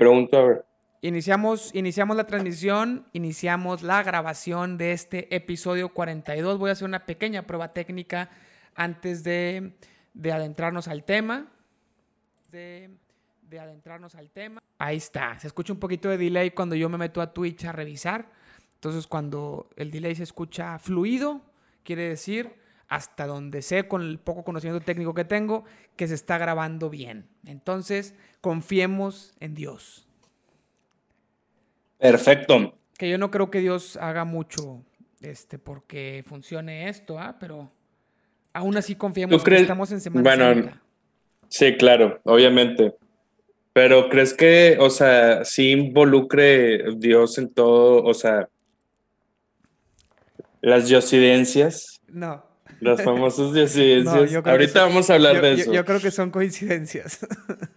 pregunto a ver. Iniciamos, iniciamos la transmisión, iniciamos la grabación de este episodio 42. Voy a hacer una pequeña prueba técnica antes de, adentrarnos al tema. De, de, adentrarnos al tema. Ahí está. Se escucha un poquito de delay cuando yo me meto a Twitch a revisar. Entonces, cuando el delay se escucha fluido, quiere decir, hasta donde sé con el poco conocimiento técnico que tengo, que se está grabando bien. Entonces, confiemos en Dios. Perfecto. Que yo no creo que Dios haga mucho este, porque funcione esto, ¿ah? pero aún así confiemos que estamos en Semana bueno, Sí, claro, obviamente. Pero ¿crees que, o sea, sí involucre Dios en todo, o sea, las diosidencias? No. Las famosas diosidencias. Ahorita vamos a hablar de eso. yo, creo que son coincidencias.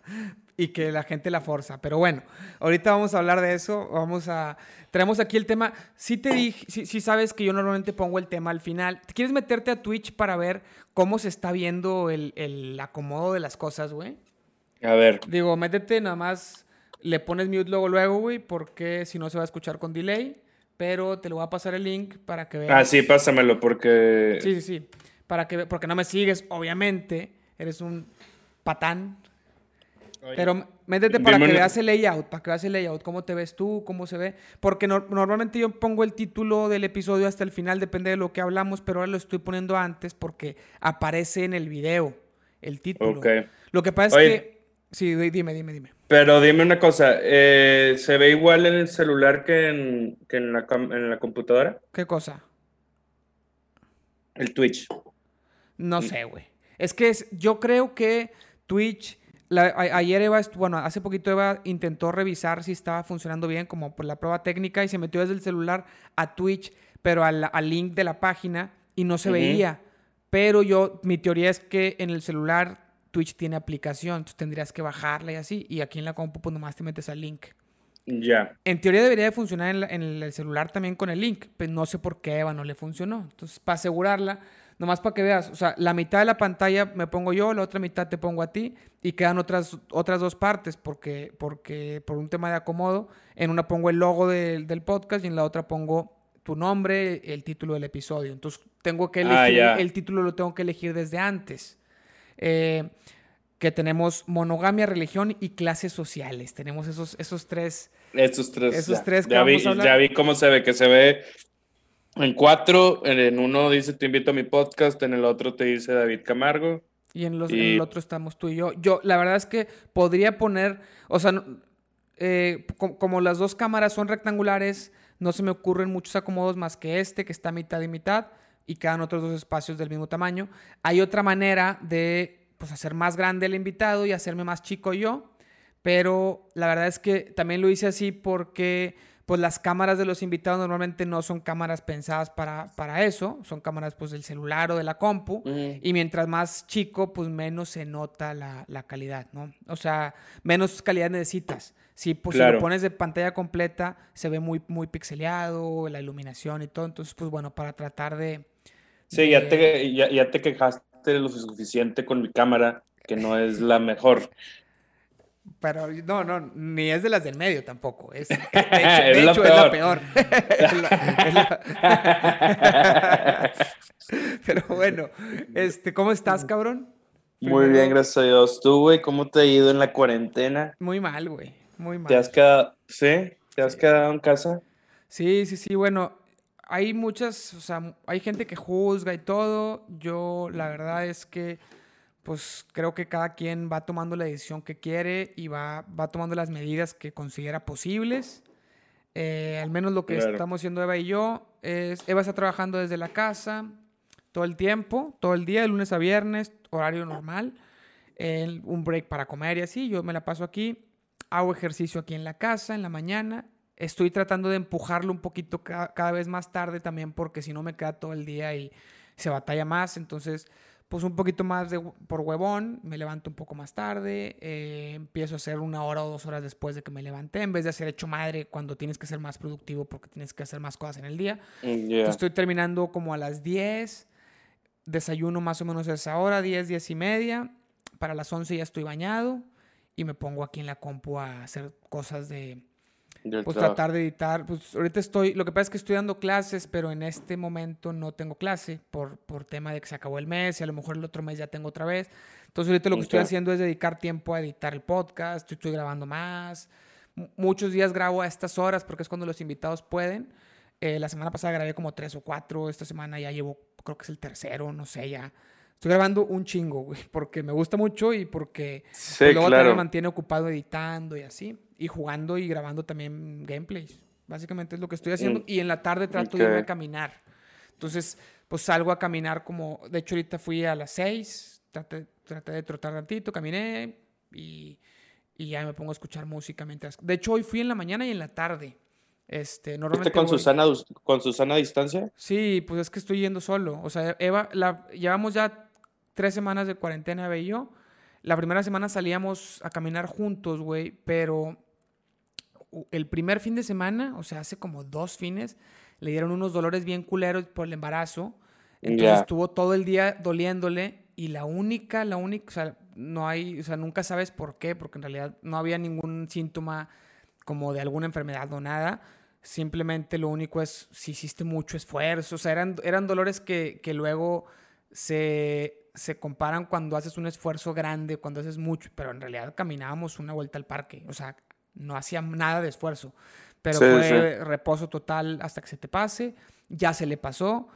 y que la gente la forza. Pero bueno, ahorita vamos a hablar de eso. Vamos a. Traemos aquí el tema. Si te dije, si, sabes que yo normalmente pongo el tema al final. ¿Quieres meterte a Twitch para ver cómo se está viendo el, acomodo de las cosas, güey? A ver. Digo, métete nada más. Le pones mute luego, luego, güey, porque si no se va a escuchar con delay. Pero te lo voy a pasar el link para que veas. Ah, sí, pásamelo, porque. Sí, sí, sí. Para que, porque no me sigues, obviamente. Eres un patán. Pero métete para que veas el layout, para que veas el layout, cómo te ves tú, cómo se ve. Porque normalmente yo pongo el título del episodio hasta el final, depende de lo que hablamos, pero ahora lo estoy poniendo antes porque aparece en el video el título. Lo que pasa es que... Sí, dime, dime, dime. Pero dime una cosa, eh, ¿se ve igual en el celular que en, la, en la computadora? ¿Qué cosa? El Twitch. No sé, güey. Es que yo creo que Twitch ayer Eva, bueno, hace poquito Eva intentó revisar si estaba funcionando bien, como por la prueba técnica, y se metió desde el celular a Twitch, pero al, link de la página, y no se veía. Pero yo, mi teoría es que en el celular Twitch tiene aplicación, entonces tendrías que bajarla y así, y aquí en la compu pues nomás te metes al link. Ya. En teoría debería de funcionar en, en, el celular también con el link, pero no sé por qué Eva no le funcionó. Entonces, para asegurarla, Nomás para que veas, o sea, la mitad de la pantalla me pongo yo, la otra mitad te pongo a ti y quedan otras, otras dos partes porque, porque por un tema de acomodo, en una pongo el logo del podcast y en la otra pongo tu nombre, el título del episodio. Entonces tengo que ah, elegir, el título lo tengo que elegir desde antes. Eh, que tenemos monogamia, religión y clases sociales. Tenemos esos, esos tres. Esos tres. Esos tres que ya, vi, ya vi cómo se ve, que se ve en cuatro, en uno dice te invito a mi podcast, en el otro te dice David Camargo. Y en, los, el otro estamos tú y yo. Yo, la verdad es que podría poner, o sea, eh, como, las dos cámaras son rectangulares, no se me ocurren muchos acomodos más que este, que está mitad y mitad, y quedan otros dos espacios del mismo tamaño. Hay otra manera de pues, hacer más grande el invitado y hacerme más chico yo, pero la verdad es que también lo hice así porque pues las cámaras de los invitados normalmente no son cámaras pensadas para, para eso, son cámaras pues del celular o de la compu, y mientras más chico, pues menos se nota la, calidad, ¿no? O sea, menos calidad necesitas. Si, pues, si lo pones de pantalla completa, se ve muy, muy pixeleado, la iluminación y todo, entonces, pues bueno, para tratar de... Sí, Ya, te, ya, ya te quejaste lo suficiente con mi cámara, que no es la mejor. Pero no, no, ni es de las del medio tampoco. Es, de hecho, es, la peor. Pero bueno, este, ¿cómo estás, cabrón? Muy bien, gracias a Dios. ¿Tú, güey, cómo te ha ido en la cuarentena? Muy mal, güey. Muy mal. ¿Te has quedado, sí? ¿Te has quedado en casa? Sí, sí, sí. Bueno, hay muchas, o sea, hay gente que juzga y todo. Yo, la verdad es que pues creo que cada quien va tomando la decisión que quiere y va, va tomando las medidas que considera posibles. Eh, al menos lo que estamos haciendo Eva y yo es, Eva está trabajando desde la casa todo el tiempo, todo el día, de lunes a viernes, horario normal, un break para comer y así, yo me la paso aquí, hago ejercicio aquí en la casa en la mañana, estoy tratando de empujarlo un poquito cada vez más tarde también porque si no me queda todo el día y se batalla más, entonces pues un poquito más de, por huevón, me levanto un poco más tarde, eh, empiezo a hacer una hora o dos horas después de que me levanté, en vez de hacer hecho madre cuando tienes que ser más productivo porque tienes que hacer más cosas en el día. Mm, estoy terminando como a las 10, desayuno más o menos a esa hora, 10, 10 y media, para las 11 ya estoy bañado y me pongo aquí en la compu a hacer cosas de, Del pues trabajo. tratar de editar. Pues ahorita estoy, lo que pasa es que estoy dando clases, pero en este momento no tengo clase por, por tema de que se acabó el mes y a lo mejor el otro mes ya tengo otra vez. Entonces ahorita lo que estoy haciendo es dedicar tiempo a editar el podcast, estoy grabando más. M- Muchos días grabo a estas horas porque es cuando los invitados pueden. Eh, la semana pasada grabé como tres o cuatro, esta semana ya llevo, creo que es el tercero, no sé, ya. Estoy grabando un chingo, güey, porque me gusta mucho y porque Sí, pues luego también me claro. mantiene ocupado editando y así. Y jugando y grabando también gameplays. Básicamente es lo que estoy haciendo. Mm, Y en la tarde trato de irme a caminar. Entonces, pues salgo a caminar como... De hecho, ahorita fui a las 6. Traté, traté de trotar tantito, caminé. Y, y ya me pongo a escuchar música mientras... De hecho, hoy fui en la mañana y en la tarde. Este, ¿Fuiste normalmente con voy- Susana, con Susana a distancia? Sí, pues es que estoy yendo solo. O sea, Eva, la, llevamos ya tres semanas de cuarentena, Eva y yo. La primera semana salíamos a caminar juntos, güey, pero el primer fin de semana, o sea, hace como dos fines, le dieron unos dolores bien culeros por el embarazo. Entonces estuvo todo el día doliéndole y la única, la única, o sea, no hay, o sea, nunca sabes por qué, porque en realidad no había ningún síntoma como de alguna enfermedad o nada. Simplemente lo único es si hiciste mucho esfuerzo. O sea, eran, eran dolores que, que luego se, se comparan cuando haces un esfuerzo grande, cuando haces mucho, pero en realidad caminábamos una vuelta al parque. O sea, no hacía nada de esfuerzo. Pero Sí, fue reposo total hasta que se te pase. Ya se le pasó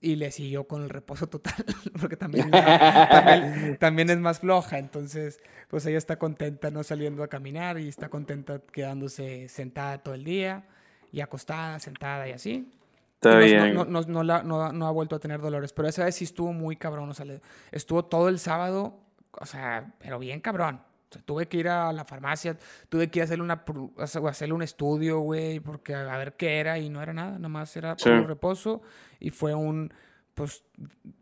y le siguió con el reposo total, porque también, también, también es más floja. Entonces, pues ella está contenta no saliendo a caminar y está contenta quedándose sentada todo el día y acostada, sentada y así. Está Y no- bien. No, no, no, la- no- no ha vuelto a tener dolores, pero esa vez sí estuvo muy cabrón. O sea, estuvo todo el sábado, o sea, pero bien cabrón. Tuve que ir a la farmacia, tuve que ir a hacerle, una, a hacer- hacerle un estudio, güey, porque a, ver qué era y no era nada, nada más era Sí. puro reposo y fue un, pues,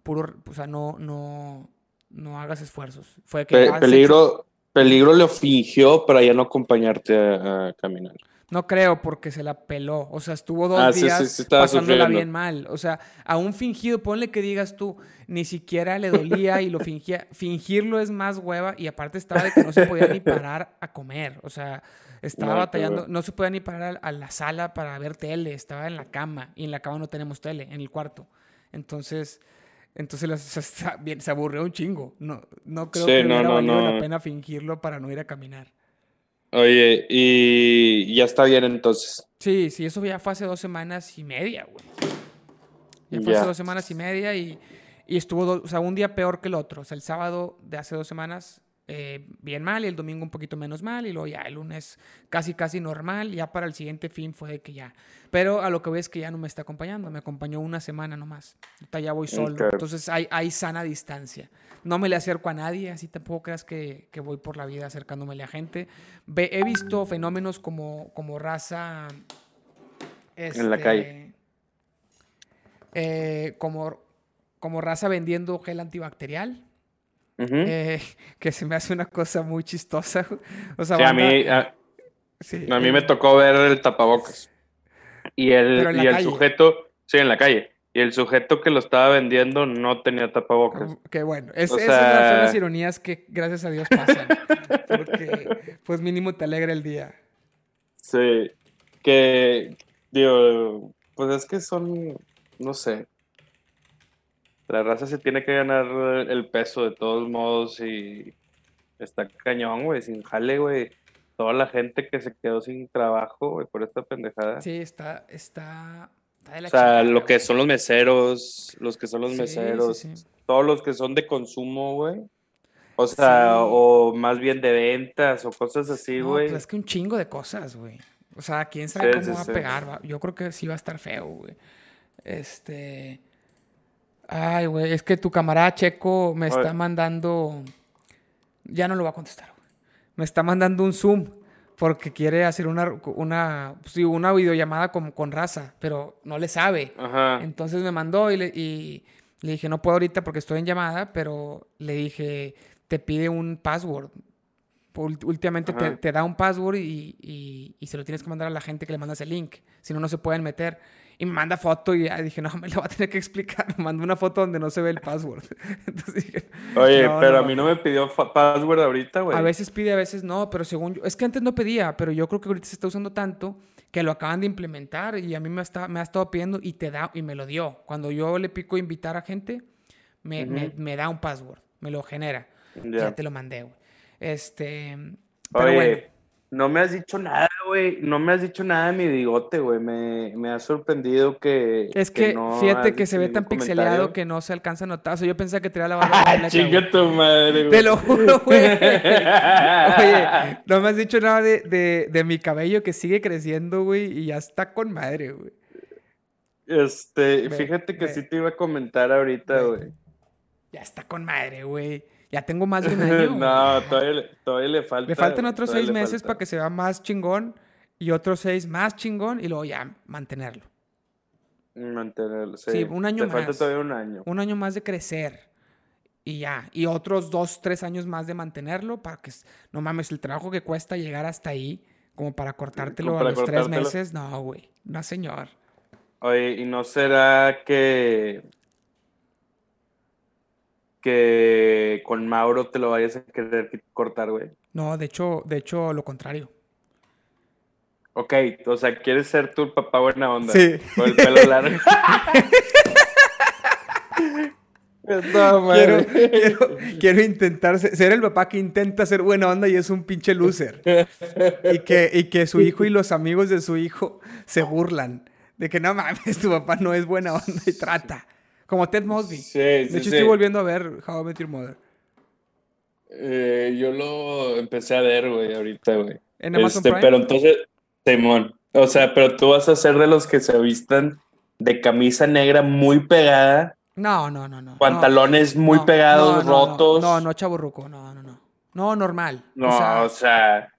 puro, o sea, no, no, no hagas esfuerzos. Fue que Pe- hecho- peligro, peligro lo fingió para ya no acompañarte a, a caminar. No creo porque se la peló. O sea, estuvo dos Ah, sí, sí, días sí pasándola sufriendo. bien mal. O sea, a un fingido, ponle que digas tú, ni siquiera le dolía y lo fingía. Fingirlo es más hueva y aparte estaba de que no se podía ni parar a comer. O sea, estaba No, batallando, no se podía ni parar a, la sala para ver tele. Estaba en la cama y en la cama no tenemos tele, en el cuarto. Entonces, entonces o sea, está bien, se aburrió un chingo. No, no creo que no, hubiera no, valido la pena fingirlo para no ir a caminar. Oye, y ya está bien entonces. Sí, sí, eso ya fue hace dos semanas y media, güey. Ya fue hace dos semanas y media y, y estuvo, do- o sea, un día peor que el otro. O sea, el sábado de hace dos semanas eh, bien mal y el domingo un poquito menos mal y luego ya el lunes casi, casi normal. Ya para el siguiente fin fue de que ya. Pero a lo que veo es que ya no me está acompañando. Me acompañó una semana nomás. Ahorita ya voy solo. Entonces hay, hay sana distancia. No me le acerco a nadie, así tampoco creas que, que voy por la vida acercándomele a gente. Ve- he visto fenómenos como, como raza. En la este, calle. eh, como, como raza vendiendo gel antibacterial. Eh, que se me hace una cosa muy chistosa. O sea, Sí, a mí, a, sí, a mí eh, me tocó ver el tapabocas. Y el, y el calle. sujeto, sí, en la calle. Y el sujeto que lo estaba vendiendo no tenía tapabocas. Que bueno, es, esas son las- son las sea- ironías que gracias a Dios pasan. porque pues mínimo te alegra el día. Sí, que, digo, pues es que son, no sé, la raza se tiene que ganar el peso de todos modos y está cañón, güey, sin jale, güey. Toda la gente que se quedó sin trabajo, güey, por esta pendejada. Sí, está, está, está de la O sea, chingada, lo que güey. son los meseros, los que son los Sí, meseros, sí, sí. todos los que son de consumo, güey. O sea, o más bien de ventas o cosas así, No, güey. pues es que un chingo de cosas, güey. O sea, quién sabe cómo va a pegar. Yo creo que sí va a estar feo, güey. Este. Ay, güey, es que tu camarada Checo me está mandando. Ya no lo va a contestar, güey. Me está mandando un Zoom porque quiere hacer una, una, sí, una videollamada con, con raza, pero no le sabe. Ajá. Entonces me mandó y le, y le dije, no puedo ahorita porque estoy en llamada, pero le dije, te pide un password. Últimamente te, te da un password y, y- y se lo tienes que mandar a la gente que le mandas el link. Si no, no se pueden meter. Y me manda foto y dije, no, me lo va a tener que explicar. Me mandó una foto donde no se ve el password. Entonces dije, Oye, no, pero no, a mí no me pidió password ahorita, güey. A veces pide, a veces no, pero según yo, es que antes no pedía, pero yo creo que ahorita se está usando tanto que lo acaban de implementar y a mí me, está, me ha estado pidiendo y te da y me lo dio. Cuando yo le pico invitar a gente, me, me- Ujú. me da un password, me lo genera. Ya, Ya. te lo mandé, güey. Este, pero Oye, bueno, no me has dicho nada, güey. No me has dicho nada de mi bigote, güey. Me, me ha sorprendido que. es que no fíjate que se ve tan pixeleado comentario. que no se alcanza a notar. O sea, yo pensaba que tenía la barba Ah, completa, chinga tu madre, güey. Te lo juro, güey. Oye, no me has dicho nada de, de, de mi cabello que sigue creciendo, güey, y ya está con madre, güey. Este, Ve, fíjate que ve. sí te iba a comentar ahorita, güey. Ya está con madre, güey. Ya tengo más de un año. No, todavía, le- todavía le falta. Me faltan otros seis le meses falta. para que se vea más chingón y otros seis más chingón y luego ya mantenerlo. Mantenerlo, sí. Sí, un año Te falta más. todavía un año. Un año más de crecer y ya. Y otros dos, tres años más de mantenerlo para que, no mames, el trabajo que cuesta llegar hasta ahí, como para cortártelo Como a los tres meses, no, güey. No, señor. Oye, ¿y no será que que con Mauro te lo vayas a querer cortar, güey? No, de hecho, de hecho, lo contrario. Ok, o sea, quieres ser tu papá buena onda. Sí. Con el pelo largo. No, Quiero, quiero, quiero intentar ser, ser el papá que intenta ser buena onda y es un pinche loser. Y que, y que su hijo y los amigos de su hijo se burlan. De que no mames, tu papá no es buena onda y trata. Como Ted Mosby. Sí, de sí, hecho, sí. estoy volviendo a ver How I Met Your Mother. Eh, yo lo empecé a ver, güey, ahorita, güey. En Amazon Este, Prime. pero entonces, Simón, o sea, pero tú vas a ser de los que se vistan de camisa negra muy pegada, No, no, no, no. pantalones no, muy no, pegados, no, rotos. No, no, chaburruco. No, no, no. No, normal. No, o sea, o sea,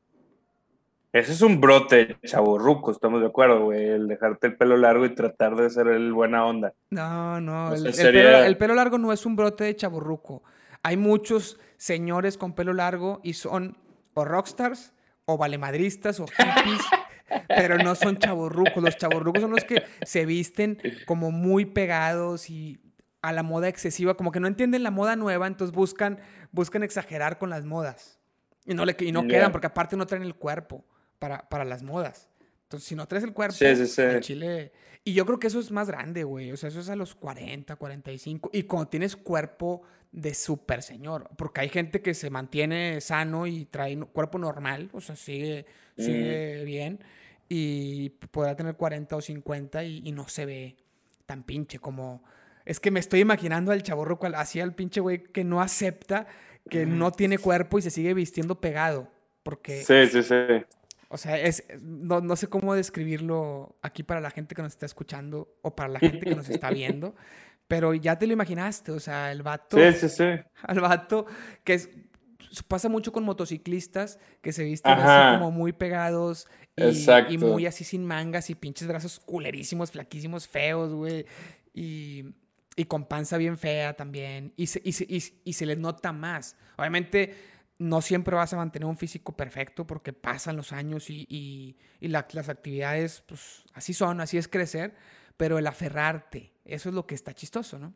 ese es un brote chaburruco, estamos de acuerdo, güey, el dejarte el pelo largo y tratar de ser el buena onda. No, no, O el, sea, el sería- pelo, el pelo largo no es un brote de chaburruco. Hay muchos señores con pelo largo y son o rockstars o valemadristas o hippies, pero no son chaburrucos. Los chaburrucos son los que se visten como muy pegados y a la moda excesiva, como que no entienden la moda nueva, entonces buscan, buscan exagerar con las modas. Y no, le, y no quedan, porque aparte no traen el cuerpo para, para las modas. Entonces, si no traes el cuerpo, Sí, sí, sí. al chile. Y yo creo que eso es más grande, güey. O sea, eso es a los 40, 45. Y cuando tienes cuerpo de super señor. Porque hay gente que se mantiene sano y trae cuerpo normal. O sea, sigue, sigue bien. Y podrá tener 40 o 50 y, y no se ve tan pinche como. Es que me estoy imaginando al chaborro cual así al pinche güey que no acepta que no tiene cuerpo y se sigue vistiendo pegado. Porque Sí, sí, sí. O sea, es, no, no sé cómo describirlo aquí para la gente que nos está escuchando o para la gente que nos está viendo, pero ya te lo imaginaste, o sea, el vato, Sí, sí, sí. al vato que es, pasa mucho con motociclistas que se visten Ajá. así como muy pegados y, y muy así sin mangas y pinches brazos culerísimos, flaquísimos, feos, güey, y, y con panza bien fea también, y se, y, se, y se les nota más. Obviamente no siempre vas a mantener un físico perfecto porque pasan los años y, y- y la- las actividades, pues así son, así es crecer, pero el aferrarte, eso es lo que está chistoso, ¿no?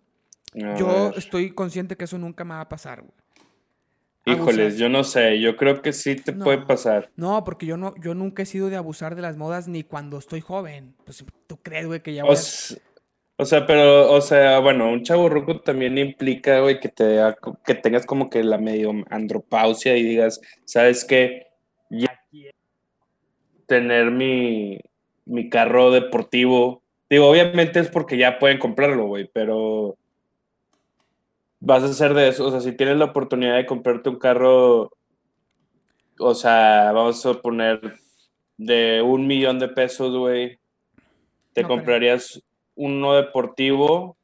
A Yo ver. estoy consciente que eso nunca me va a pasar, güey. Híjoles, abusar. yo no sé, yo creo que sí te No. puede pasar. No, porque yo no, yo nunca he sido de abusar de las modas ni cuando estoy joven. Pues tú crees, güey, que ya voy a- o sea, pero, o sea, bueno, un chavo ruco también implica, güey, que te que tengas como que la medio andropausia y digas, ¿sabes qué? Ya quiero tener mi, mi carro deportivo. Digo, obviamente es porque ya pueden comprarlo, güey, pero vas a ser de eso. O sea, si tienes la oportunidad de comprarte un carro, o sea, vamos a poner de un millón de pesos, güey, ¿te No comprarías uno deportivo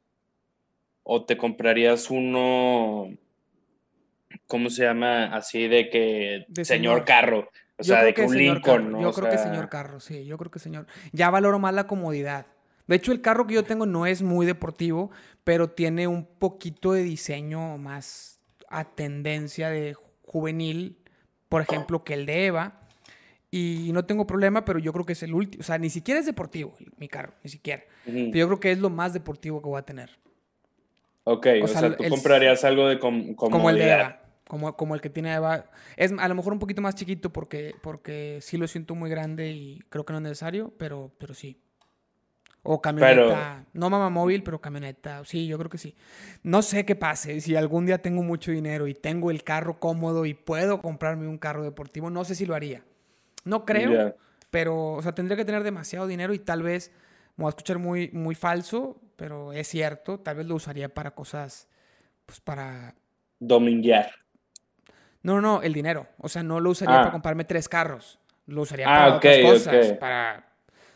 o te comprarías uno, ¿cómo se llama? Así de que De señor, señor. carro. O Yo sea, de que que un Lincoln, ¿no? Yo O creo que señor carro, sí, yo creo que señor. Ya valoro más la comodidad. De hecho, el carro que yo tengo no es muy deportivo, pero tiene un poquito de diseño más a tendencia de juvenil, por ejemplo, que el de Eva. Y no tengo problema, pero yo creo que es el último. O sea, ni siquiera es deportivo mi carro, ni siquiera. Pero yo creo que es lo más deportivo que voy a tener. Ok, o o, sea, sea, tú el- comprarías algo de com Como el de comodidad. Eva. Como, como el que tiene Eva. Es a lo mejor un poquito más chiquito porque, porque sí lo siento muy grande y creo que no es necesario, pero, pero sí. O camioneta. No mamá móvil, pero camioneta. Sí, yo creo que sí. No sé qué pase. Si algún día tengo mucho dinero y tengo el carro cómodo y puedo comprarme un carro deportivo, no sé si lo haría. No creo, pero, o sea, tendría que tener demasiado dinero y tal vez, me voy a escuchar muy, muy falso, pero es cierto, tal vez lo usaría para cosas, pues para Dominguear. no, no, no, el dinero. O sea, no lo usaría Ah. para comprarme tres carros. Lo usaría Ah, para otras cosas. Para.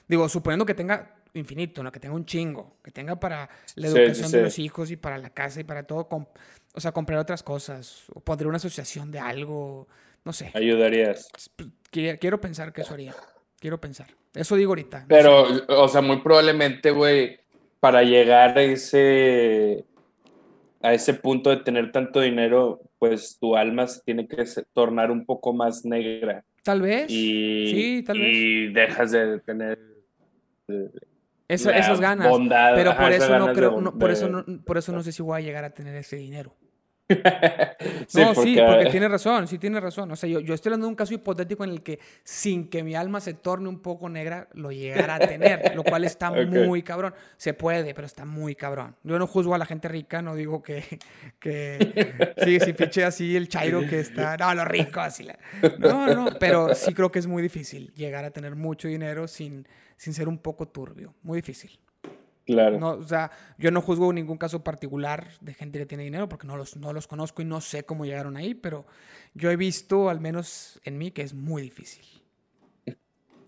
Digo, suponiendo que tenga infinito, ¿no? Que tenga un chingo. Que tenga para la Sí, educación sí, de los hijos y para la casa y para todo. O sea, comprar otras cosas. O pondré una asociación de algo. No sé. Ayudarías. Qui- Quiero pensar que eso haría. Quiero pensar. Eso digo ahorita. Pero, o sea, muy probablemente, güey, para llegar a ese, a ese punto de tener tanto dinero, pues tu alma se tiene que tornar un poco más negra Tal vez. y, Sí, tal vez. y dejas de tener eh, la esas ganas. bondad, Pero por eso no de creo. no, por, eso no, por eso no sé si voy a llegar a tener ese dinero. Sí, no, sí, porque tiene razón, sí tiene razón. O sea, yo, yo estoy hablando de un caso hipotético en el que sin que mi alma se torne un poco negra, lo llegara a tener, lo cual está muy cabrón. Se puede, pero está muy cabrón. Yo no juzgo a la gente rica, no digo que, que sí, sí, pinche así el chairo que está, no, los ricos. y la- No, no, pero sí creo que es muy difícil llegar a tener mucho dinero sin, sin ser un poco turbio. Muy difícil. Claro. No, o sea, yo no juzgo ningún caso particular de gente que tiene dinero porque no los, no los conozco y no sé cómo llegaron ahí, pero yo he visto, al menos en mí, que es muy difícil.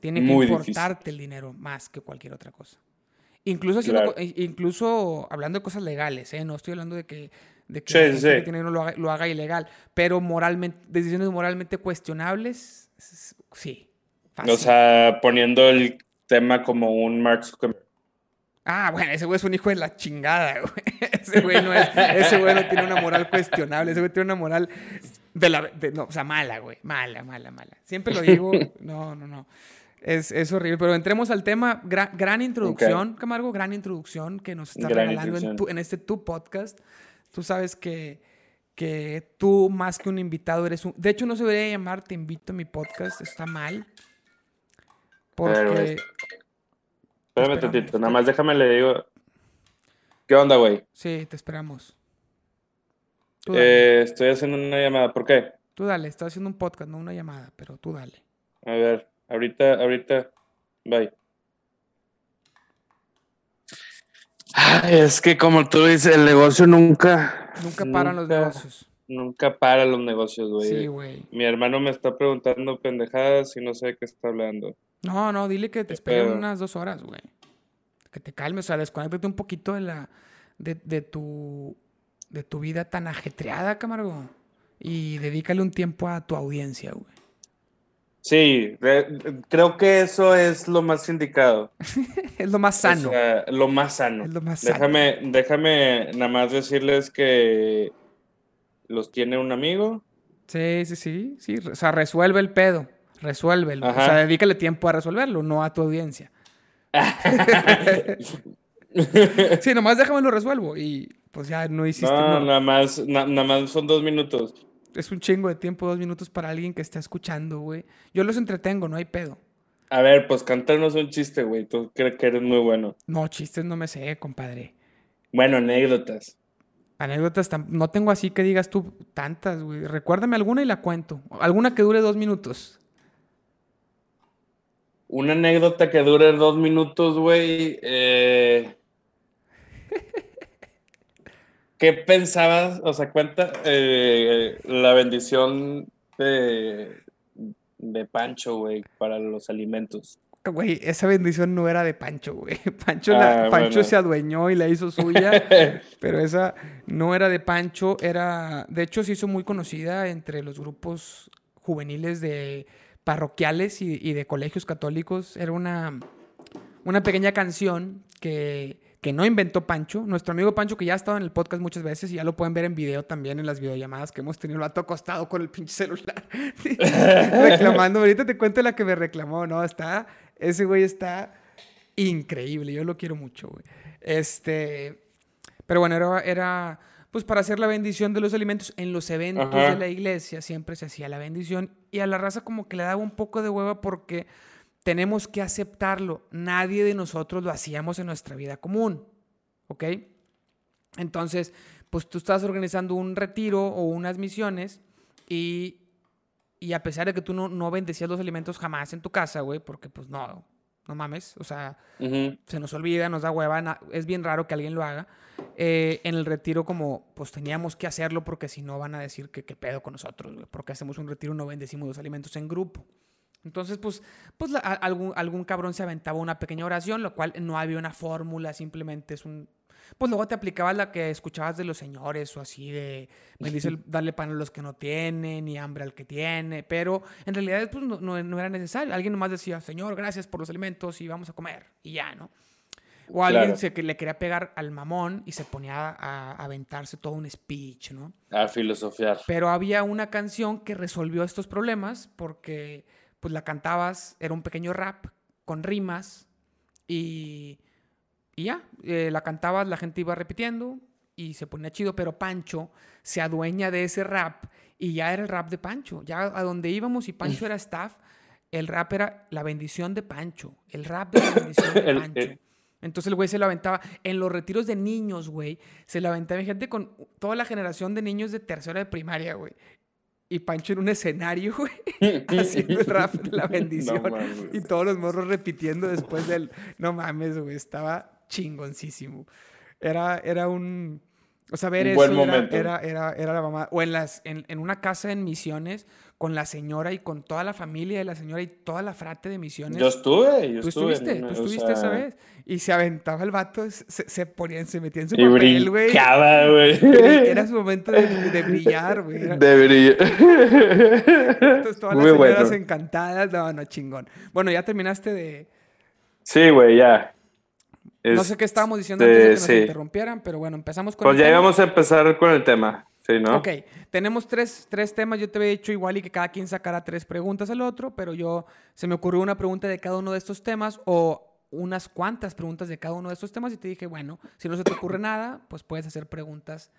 Tiene que importarte el dinero más que cualquier otra cosa. Incluso, Claro. incluso hablando de cosas legales, ¿eh? no estoy hablando de que, de que Sí, la sí, gente sí. que tiene dinero lo haga, lo haga ilegal, pero moralmente, decisiones moralmente cuestionables, sí. Fácil. O sea, poniendo el tema como un Mark Zuckerberg. Ah, bueno, ese güey es un hijo de la chingada, güey. Ese güey no, es, ese güey no tiene una moral cuestionable. Ese güey tiene una moral de la... de- no, o sea, mala, güey. Mala, mala, mala. Siempre lo digo. No, no, no. Es, es horrible. Pero entremos al tema. Gra- gran introducción, Camargo. Gran introducción que nos está Gran regalando en, introducción. tu- en este Tu Podcast. Tú sabes que, que tú, más que un invitado, eres un... De hecho, no se debería llamar Te invito a mi podcast. Está mal. Porque... Espérame tantito, nada más déjame le digo. ¿Qué onda, güey? Sí, te esperamos. Eh, estoy haciendo una llamada. ¿Por qué? tú dale, estoy haciendo un podcast, no una llamada, pero tú dale. A ver, ahorita, ahorita. Bye. Ay, es que como tú dices, el negocio nunca. Nunca paran los negocios. Nunca para los negocios, güey. Sí, güey. Mi hermano me está preguntando pendejadas y no sé de qué está hablando. No, no, dile que te ¿Qué espere pedo? unas dos horas, güey. Que te calmes, o sea, desconéctate un poquito de la, de, de tu, de tu vida tan ajetreada, Camargo. Y dedícale un tiempo a tu audiencia, güey. Sí, creo que eso es lo más indicado. Es lo más O sano. sea, lo más sano. Es lo más sano. Déjame, déjame nada más decirles que los tiene un amigo. Sí, sí, sí, sí. O sea, resuelve el pedo. Resuélvelo. O sea, dedícale tiempo a resolverlo, no a tu audiencia. Sí, nomás déjame lo resuelvo. Y pues ya no hiciste. No, no. nada más, na- nada más son dos minutos. Es un chingo de tiempo, dos minutos para alguien que está escuchando, güey. Yo los entretengo, no hay pedo. A ver, pues cántanos un chiste, güey. Tú crees que eres muy bueno. No, chistes no me sé, compadre. Bueno, anécdotas. Anécdotas, no tengo así que digas tú tantas, güey. Recuérdame alguna y la cuento. Alguna que dure dos minutos. Una anécdota que dure dos minutos, güey. eh, ¿Qué pensabas? O sea, cuenta eh, la bendición de, de Pancho, güey, para los alimentos. Güey, esa bendición no era de Pancho, güey. Pancho, la- Ah, Pancho bueno. se adueñó y la hizo suya. Pero esa no era de Pancho, era, de hecho se hizo muy conocida entre los grupos juveniles de parroquiales y, de colegios católicos. Era una, una pequeña canción que que no inventó Pancho, nuestro amigo Pancho que ya ha estado en el podcast muchas veces y ya lo pueden ver en video también en las videollamadas que hemos tenido, el vato acostado con el pinche celular reclamando, ahorita te cuento la que me reclamó, no, está, ese güey está increíble, yo lo quiero mucho, güey. Este, pero bueno, era pues para hacer la bendición de los alimentos en los eventos de la iglesia siempre se hacía la bendición y a la raza como que le daba un poco de hueva porque tenemos que aceptarlo. Nadie de nosotros lo hacíamos en nuestra vida común. ¿Ok? Entonces, pues tú estás organizando un retiro o unas misiones y, y a pesar de que tú no, no bendecías los alimentos jamás en tu casa, güey, porque pues no, no mames, o sea, se nos olvida, nos da hueva, es bien raro que alguien lo haga. Eh, en el retiro como pues teníamos que hacerlo porque si no van a decir que qué pedo con nosotros, güey, porque hacemos un retiro no bendecimos los alimentos en grupo. Entonces, pues, pues algún, algún cabrón se aventaba una pequeña oración, lo cual no había una fórmula, simplemente es un... Pues luego te aplicabas la que escuchabas de los señores o así de, me dice darle pan a los que no tienen y hambre al que tiene, pero en realidad pues no, no, era necesario. Alguien nomás decía, Señor, gracias por los alimentos y vamos a comer y ya, ¿no? O alguien se, que le quería pegar al mamón y se ponía a, a, aventarse todo un speech, ¿no? A filosofiar. Pero había una canción que resolvió estos problemas porque pues la cantabas, era un pequeño rap con rimas y, y ya, eh, la cantabas, la gente iba repitiendo y se ponía chido, pero Pancho se adueña de ese rap y ya era el rap de Pancho, ya a donde íbamos y Pancho era staff, el rap era la bendición de Pancho, el rap de la bendición de Pancho. Entonces el güey se lo aventaba en los retiros de niños, güey. Se lo aventaba gente con toda la generación de niños de tercera de primaria, güey y Pancho en un escenario, güey, haciendo el rap de la bendición. y todos los morros repitiendo después del. No mames, güey, estaba chingoncísimo. Era, era un. O sea, ver eso era, era, era, la mamá. O en, las, en, en una casa en Misiones, con la señora y con toda la familia de la señora y toda la frate de misiones. Yo estuve, yo ¿Tú estuve. Estuviste, tú estuviste esa vez. Y se aventaba el vato, se, se ponía, se metía en su papel, güey. güey. Era su momento de, de brillar, güey. De brillar. Entonces todas las señoras encantadas. No, no, chingón. Bueno, ya terminaste de... Sí, güey, ya. No sé qué estábamos diciendo antes de que nos interrumpieran, pero bueno, empezamos con Pues ya íbamos a empezar con el tema. Ok, tenemos tres, tres, temas. Yo te había dicho igual y que cada quien sacara tres preguntas al otro, pero yo se me ocurrió una pregunta de cada uno de estos temas o unas cuantas preguntas de cada uno de estos temas y te dije, bueno, si no se te ocurre nada, pues puedes hacer preguntas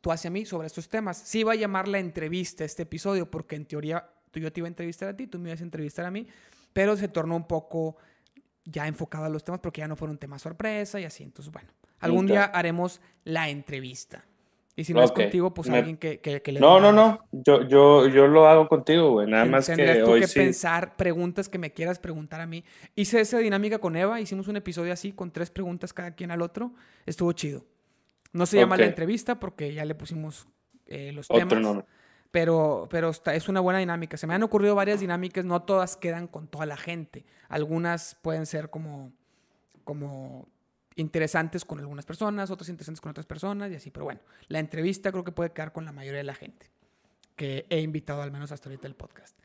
tú hacia mí sobre estos temas. Sí iba a llamar la entrevista este episodio porque en teoría tú yo te iba a entrevistar a ti, tú me ibas a entrevistar a mí, pero se tornó un poco ya enfocado a los temas porque ya no fueron temas sorpresa y así. Entonces, bueno, algún día haremos la entrevista. Y si no es contigo, pues alguien que, que, le No, no, no. Yo, yo, yo lo hago contigo, güey. Nada más que tú hoy que pensar preguntas que me quieras preguntar a mí. Hice esa dinámica con Eva. Hicimos un episodio así, con tres preguntas cada quien al otro. Estuvo chido. No se llama la entrevista porque ya le pusimos eh, los Otro temas. Pero, pero está, es una buena dinámica. Se me han ocurrido varias dinámicas. No todas quedan con toda la gente. Algunas pueden ser como... como interesantes con algunas personas, otras interesantes con otras personas y así. Pero bueno, la entrevista creo que puede quedar con la mayoría de la gente que he invitado al menos hasta ahorita el podcast.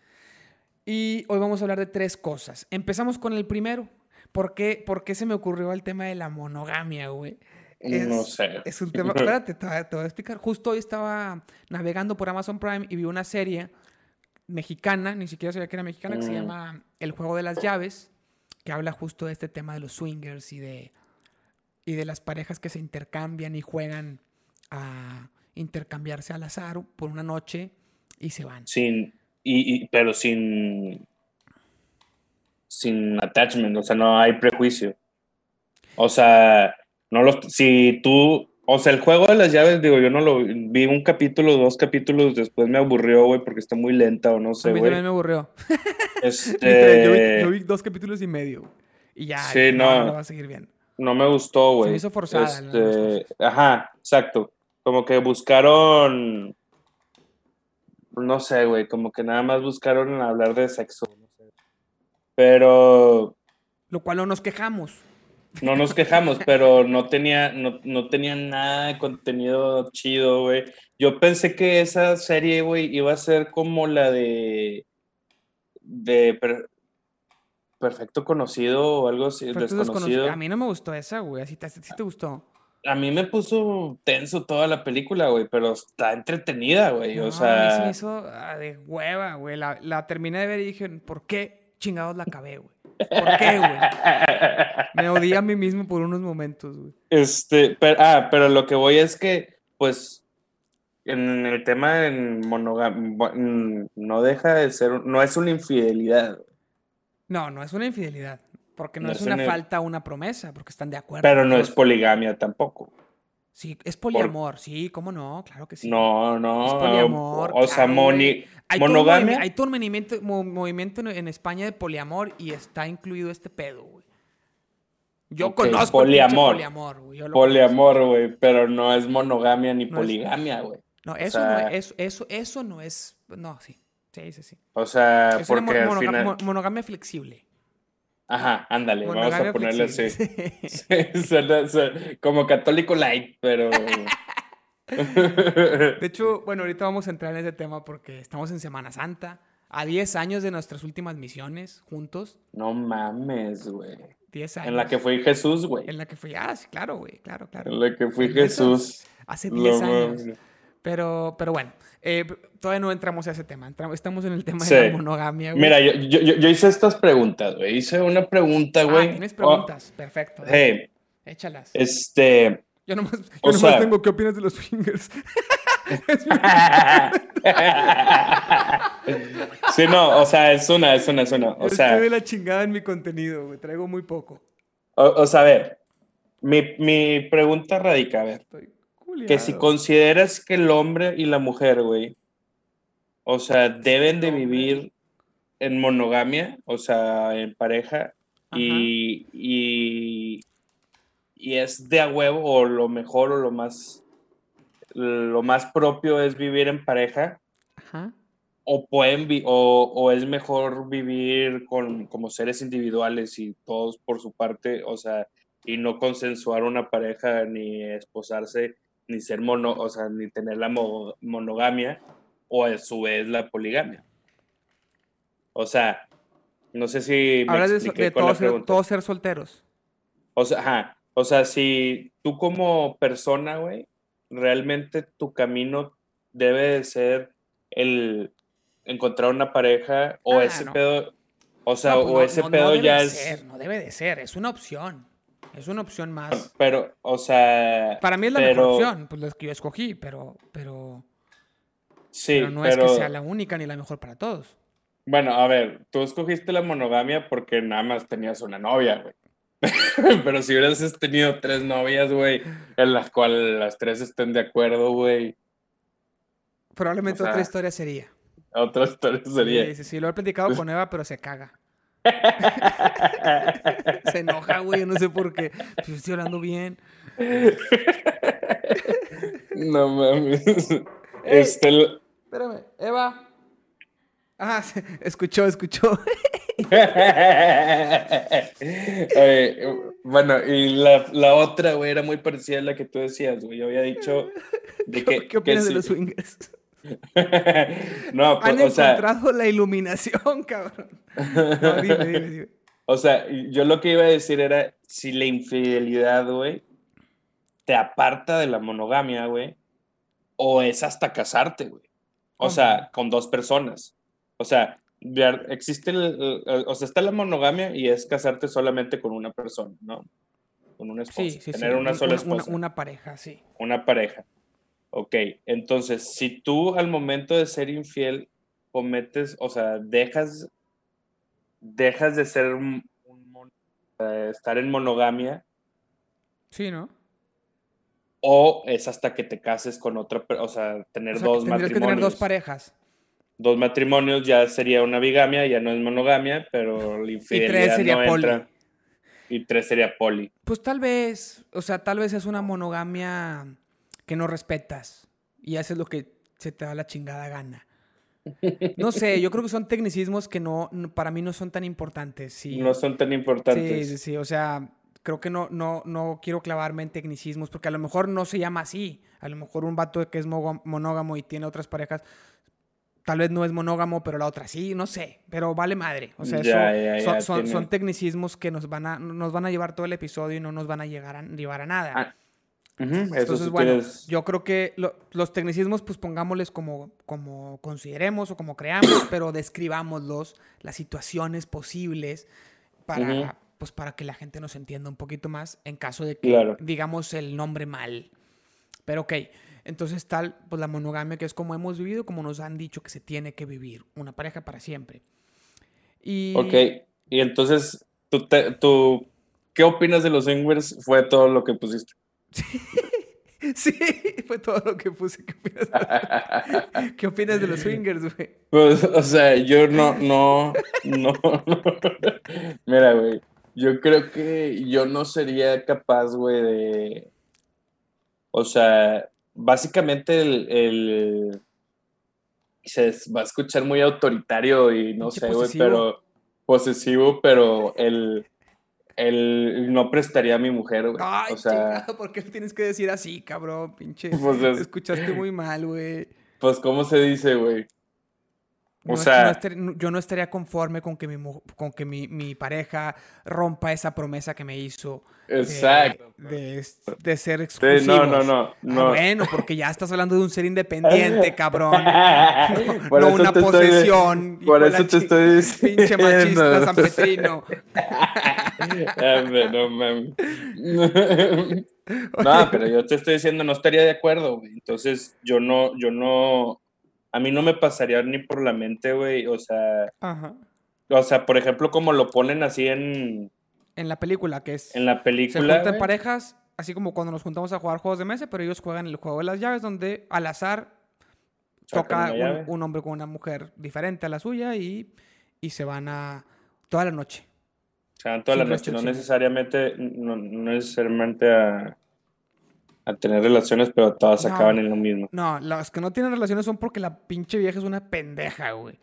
Y hoy vamos a hablar de tres cosas. Empezamos con el primero. ¿Por qué, ¿Por qué se me ocurrió el tema de la monogamia, güey? No sé. Es un tema. Espérate, te, voy a explicar. Justo hoy estaba navegando por Amazon Prime y vi una serie mexicana, ni siquiera sabía que era mexicana, que se mm. llama El juego de las llaves, que habla justo de este tema de los swingers y de y de las parejas que se intercambian y juegan a intercambiarse al azar por una noche y se van. Sin, y, pero sin, sin attachment, o sea, no hay prejuicio. O sea, no los, si tú, o sea, el juego de las llaves, digo, yo no lo vi un capítulo, dos capítulos, después me aburrió, güey, porque está muy lenta o no sé, güey. A mí también me aburrió. Este... yo, vi, dos capítulos y medio. Y ya, sí, no, no, va a seguir bien no me gustó, güey. Se me hizo forzada. Este, ajá, exacto. Como que buscaron, no sé, güey, como que nada más buscaron hablar de sexo. Pero... Lo cual no nos quejamos. No nos quejamos, pero no tenía, no, no tenía nada de contenido chido, güey. Yo pensé que esa serie, güey, iba a ser como la de... de Perfecto Conocido o algo así, desconocido. A mí no me gustó esa, güey. ¿Así te, sí te gustó? A mí me puso tenso toda la película, güey, pero está entretenida, güey. No, o a mí se me sea, hizo ah, de hueva, güey. La, la terminé de ver y dije, ¿por qué chingados la acabé, güey? ¿Por qué, güey? Me odié a mí mismo por unos momentos, güey. este, pero, ah, pero lo que voy es que, pues, en el tema en monogamia, no deja de ser, no es una infidelidad, No, no es una infidelidad. Porque no, No es una falta a una promesa, porque están de acuerdo. pero no es poligamia tampoco. Sí, es poliamor, sí, ¿cómo no? Claro que sí. No, no. Es poliamor. O sea, moni-. Hay monogamia. hay todo un movimiento, mo- movimiento en- en España de poliamor y está incluido este pedo, güey. Yo conozco poliamor. poliamor, güey. yo Poliamor, güey, pero no es monogamia ni No poligamia, güey. No, eso, sea- no es, eso, eso no es. No, sí. Sí, sí, sí. O sea, Es una porque al final. mo- monogamia flexible. Ajá, ándale, vamos a ponerle así. flexible. Sí, suena- suena como católico light, pero. De hecho, bueno, ahorita vamos a entrar en ese tema porque estamos en Semana Santa. A 10 años de nuestras últimas misiones juntos. no mames, güey. 10 años. En la que fui Jesús, güey. En la que fui. Ah, sí, claro, güey. Claro, claro. En la que fui Jesús. Hace No 10 años. mames. Pero, pero bueno, eh, todavía no entramos a ese tema. Entramos- estamos en el tema Sí. de la monogamia, güey. Mira, yo, yo, hice estas preguntas, güey. Hice una pregunta, Ah, güey. tienes Oh, preguntas. Perfecto. hey, Échalas. este. Yo nomás, yo nomás sea- tengo qué opinas de los swingers. sí, no, o sea, es una, es una, es una. O sea, Estoy de la chingada en mi contenido, güey. Traigo muy poco. o, o sea, a ver, mi, mi pregunta radica, a ver, Estoy que si consideras que el hombre y la mujer, güey, o sea, deben de vivir en monogamia, o sea, en pareja, y, y, y es de a huevo, o lo mejor, o lo más, lo más propio es vivir en pareja, Ajá. o pueden vi- o, o es mejor vivir con como seres individuales y todos por su parte, o sea, y no consensuar una pareja ni esposarse ni ser mono, o sea, ni tener la mo- monogamia o a su vez la poligamia. O sea, no sé si me Hablas de, todos, ser, solteros. O sea, ajá. O sea, si tú como persona, güey, realmente tu camino debe de ser el encontrar una pareja o Ah, ese no. pedo, o sea, No, pues o no- ese pedo debe ya es, ser, no debe de ser, es una opción. Es una opción más. pero, o sea, Para mí es la pero- mejor opción, pues la que yo escogí, pero, pero, sí, pero no es que sea la única ni la mejor para todos. Bueno, a ver, tú escogiste la monogamia porque nada más tenías una novia, güey. Pero si hubieras tenido tres novias, güey, en las cuales las tres estén de acuerdo, güey, Probablemente O sea, otra historia sería. otra historia sería. Sí, sí, sí, lo he platicado con Eva, pero se caga. Se enoja, güey, yo no sé por qué. Pues estoy hablando bien. No mames. Este, Espérame, Eva. Ah, se- escuchó, escuchó. Oye, bueno, y la, la otra, güey, era muy parecida a la que tú decías, güey. Yo había dicho de que, ¿Qué, opinas que de los swingers? no, Han pues, o sea, encontrado la iluminación, cabrón. No, dime, dime, dime. o sea, yo lo que iba a decir era si la infidelidad, güey, te aparta de la monogamia, güey, o es hasta casarte, güey. O sea, con dos personas. O sea, existe, el- o sea, está la monogamia y es casarte solamente con una persona, ¿no? Con una esposa. Sí, sí, sí. tener una un- sola una- esposa. Una, pareja, sí. una pareja. Ok, entonces, si tú al momento de ser infiel cometes, o sea, dejas, dejas de ser un, un eh, estar en monogamia, Sí, ¿no? o es hasta que te cases con otra, o sea, tener O sea, que dos que matrimonios. tener dos parejas. Dos matrimonios ya sería una bigamia, ya no es monogamia, pero la infidelidad sería no poli. entra. Y tres sería poli. Pues tal vez, o sea, tal vez es una monogamia que no respetas y haces lo que se te da la chingada gana. No sé, yo creo que son tecnicismos que no, no- para mí no son tan importantes. Sí, No son tan sí, importantes. sí, sí, o sea, creo que no, no, no quiero clavarme en tecnicismos porque a lo mejor no se llama así. A lo mejor un vato que es monógamo y tiene otras parejas tal vez no es monógamo, pero la otra sí, no sé, pero vale madre. O sea, Ya, eso- ya, son, ya, son- tiene- son tecnicismos que nos van, a, nos van a llevar todo el episodio y no nos van a llegar a, llevar a nada. Ah, Ujú, eso Entonces, bueno, yo creo que lo- los tecnicismos, pues pongámosles como, como consideremos o como creamos, pero describámoslos, las situaciones posibles para, pues, para que la gente nos entienda un poquito más en caso de que Claro. digamos el nombre mal. Pero ok, entonces tal, pues la monogamia que es como hemos vivido, como nos han dicho que se tiene que vivir, una pareja para siempre. Y Ok, y entonces, ¿tú, te- tú, ¿qué opinas de los swingers? Fue todo lo que pusiste. sí, fue todo lo que puse. ¿Qué opinas de, ¿qué opinas de los swingers, güey? Pues, o sea, yo no, no, no, no. Mira, güey, yo creo que yo no sería capaz, güey, de... O sea, básicamente el, el- Se va a escuchar muy autoritario y no sé, güey, pero... Posesivo, pero el... El no prestaría a mi mujer, güey. Ay, o sea, ¿por qué tienes que decir así, cabrón? Pinche. Pues es- Escuchaste muy mal, güey. pues, ¿cómo se dice, güey? O No sea- no estar- no- yo no estaría conforme con que mi, con que mi, mi pareja rompa esa promesa que me hizo. Exacto. De, de ser Sí, exclusivos. no, no, no, Ah, no. bueno, porque ya estás hablando de un ser independiente, cabrón. Por no una posesión. por eso te estoy diciendo. Pinche machista San Petrino. No mames. No, pero yo te estoy diciendo, no estaría de acuerdo, güey. Entonces, yo no, yo no, a mí no me pasaría ni por la mente, güey. O sea, Ajá. o sea, por ejemplo, como lo ponen así en, En la película, que es. en la Se película. juntan güey. parejas, así como cuando nos juntamos a jugar juegos de mesa, pero ellos juegan el juego de las llaves, donde al azar Sacan toca un, un hombre con una mujer diferente a la suya y, y se van a toda la noche. O sea, toda la noche, no necesariamente, no, no necesariamente a, a tener relaciones, pero todas No. acaban en lo mismo. No, los que no tienen relaciones son porque la pinche vieja es una pendeja, güey.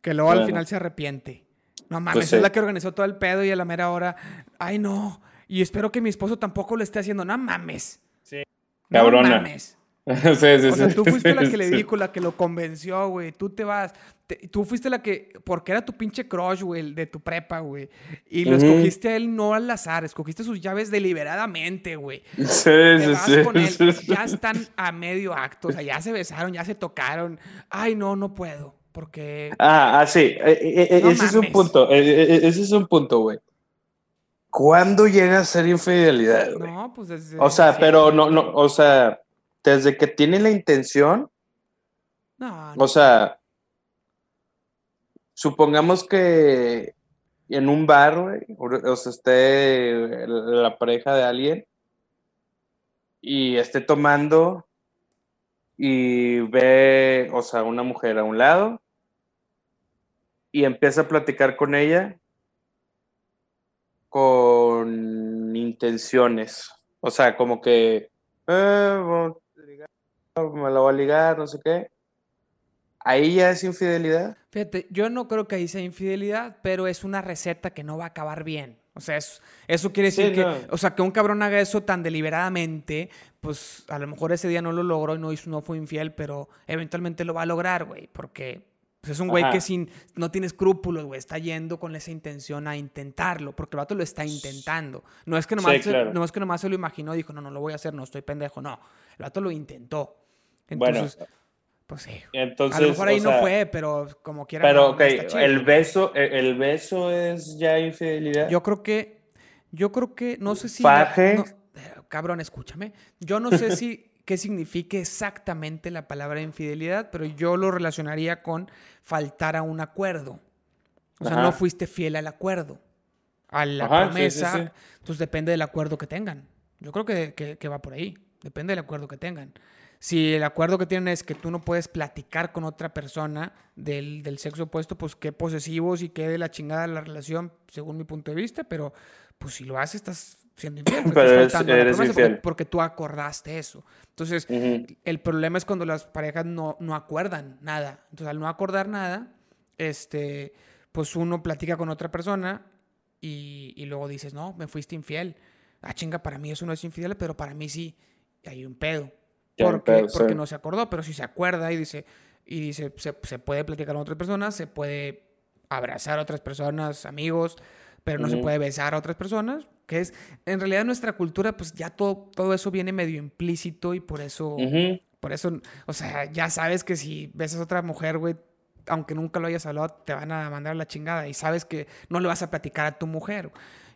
Que luego al final se arrepiente. No mames, Pues es la que organizó todo el pedo y a la mera hora, ay no, y espero que mi esposo tampoco lo esté haciendo, no mames. Sí. No Cabrona. mames. sí, sí, O sea, tú fuiste la que le sí. dijo, la que lo convenció, güey. Tú te vas. Te- tú fuiste la que. Porque era tu pinche crush, güey, el de tu prepa, güey. Y lo escogiste a él no al azar. Escogiste sus llaves deliberadamente, güey. Sí, Te sí, sí, con él. sí, sí. Ya están a medio acto. O sea, ya se besaron, ya se tocaron. Ay, no, no puedo. Porque. Ah, ah, sí. eh, eh, eh, No ese es un mames. punto. eh, eh, eh, ese es un punto, güey. ¿Cuándo llega a ser infidelidad, güey? No, pues desde. o sea, pero no, no, o sea, desde que tiene la intención, No, no. o sea, supongamos que en un bar, o esté la pareja de alguien y esté tomando y ve, o sea, una mujer a un lado y empieza a platicar con ella con intenciones. O sea, como que, "Eh, me la voy a ligar, no sé qué. Ahí ya es infidelidad. Fíjate, yo no creo que ahí sea infidelidad, pero es una receta que no va a acabar bien. O sea, es- eso quiere decir Sí, que, no. o sea, que un cabrón haga eso tan deliberadamente, pues a lo mejor ese día no lo logró y no, hizo, no fue infiel, pero eventualmente lo va a lograr, güey, porque pues, es un güey Ajá. que sin, no tiene escrúpulos, güey, está yendo con esa intención a intentarlo, porque el vato lo está intentando. No es que nomás, Sí, se, claro. no es que nomás se lo imaginó y dijo, no, no lo voy a hacer, no estoy pendejo, no. El vato lo intentó. Bueno, Entonces, pues sí. entonces. A lo mejor ahí no fue, pero como quiera. Pero, no- ok, está el beso, el, el beso es ya infidelidad. Yo creo que, yo creo que, no sé si... Faje. no- eh, cabrón, escúchame. Yo no sé si qué signifique exactamente la palabra infidelidad, pero yo lo relacionaría con faltar a un acuerdo. O sea, Ajá. no fuiste fiel al acuerdo, a la Ajá, sí, sí, promesa. sí. Entonces depende del acuerdo que tengan. Yo creo que, que- que va por ahí. Depende del acuerdo que tengan. Si el acuerdo que tienen es que tú no puedes platicar con otra persona del, del sexo opuesto, pues qué posesivos y qué de la chingada la relación, según mi punto de vista, pero pues si lo haces estás siendo infiel. porque Pero eres- eres porque- infiel. porque tú acordaste eso. Entonces, el problema es cuando las parejas no, no acuerdan nada. Entonces, al no acordar nada, este, pues uno platica con otra persona y, y luego dices, no, me fuiste infiel. Ah, chinga, para mí eso no es infiel, pero para mí sí. Y hay un pedo. Porque, porque no se acordó, pero si se acuerda y dice, y dice, se, se puede platicar con otras personas, se puede abrazar a otras personas, amigos, pero no se puede besar a otras personas, que es, en realidad nuestra cultura, pues ya todo, todo eso viene medio implícito y por eso, por eso, o sea, ya sabes que si besas a otra mujer, güey, aunque nunca lo hayas hablado, te van a mandar a la chingada y sabes que no le vas a platicar a tu mujer.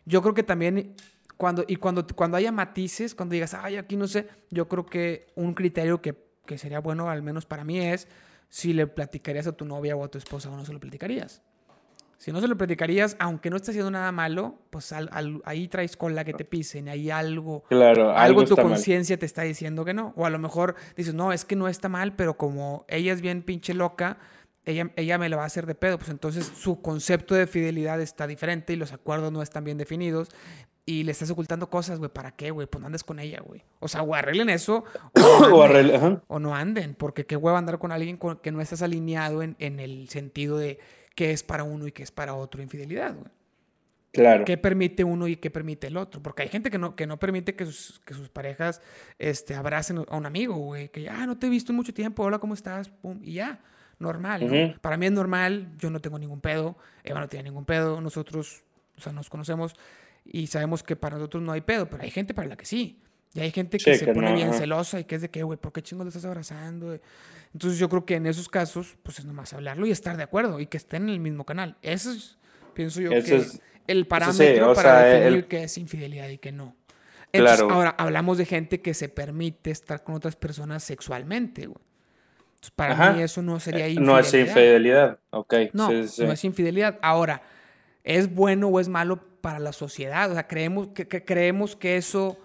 Yo creo que también cuando, y cuando, cuando haya matices, cuando digas, ay, aquí no sé, yo creo que un criterio que, que sería bueno, al menos para mí, es si le platicarías a tu novia o a tu esposa o no se lo platicarías. Si no se lo platicarías, aunque no esté haciendo nada malo, pues ahí traes con la que te pisen, ahí algo, claro, algo, tu conciencia te está diciendo que no. O a lo mejor dices, no, es que no está mal, pero como ella es bien pinche loca, ella, ella me lo va a hacer de pedo. Pues entonces su concepto de fidelidad está diferente y los acuerdos no están bien definidos. Y le estás ocultando cosas, güey. ¿Para qué, güey? Pues no andes con ella, güey. O sea, o arreglen eso. O, no anden. Porque qué güey andar con alguien que no estás alineado en, en el sentido de qué es para uno y qué es para otro infidelidad, güey. Claro. ¿Qué permite uno y qué permite el otro? Porque hay gente que no, que no permite que sus, que sus parejas este, abracen a un amigo, güey. Que ya, ah, no te he visto en mucho tiempo, hola, ¿cómo estás? Pum, y ya, normal. ¿no? Para mí es normal, yo no tengo ningún pedo, Eva no tiene ningún pedo, nosotros, o sea, nos conocemos y sabemos que para nosotros no hay pedo, pero hay gente para la que sí. Y hay gente que se pone bien celosa y que es de que, güey, ¿por qué chingo le estás abrazando? Entonces yo creo que en esos casos, pues es nomás hablarlo y estar de acuerdo y que estén en el mismo canal. Eso es, pienso yo, que es el parámetro para definir qué es infidelidad y qué no. Entonces, claro. ahora hablamos de gente que se permite estar con otras personas sexualmente, güey. para mí eso no sería infidelidad. Eh, no es infidelidad, ok. No, no es infidelidad. Ahora, ¿es bueno o es malo para la sociedad? O sea, creemos que, que creemos que eso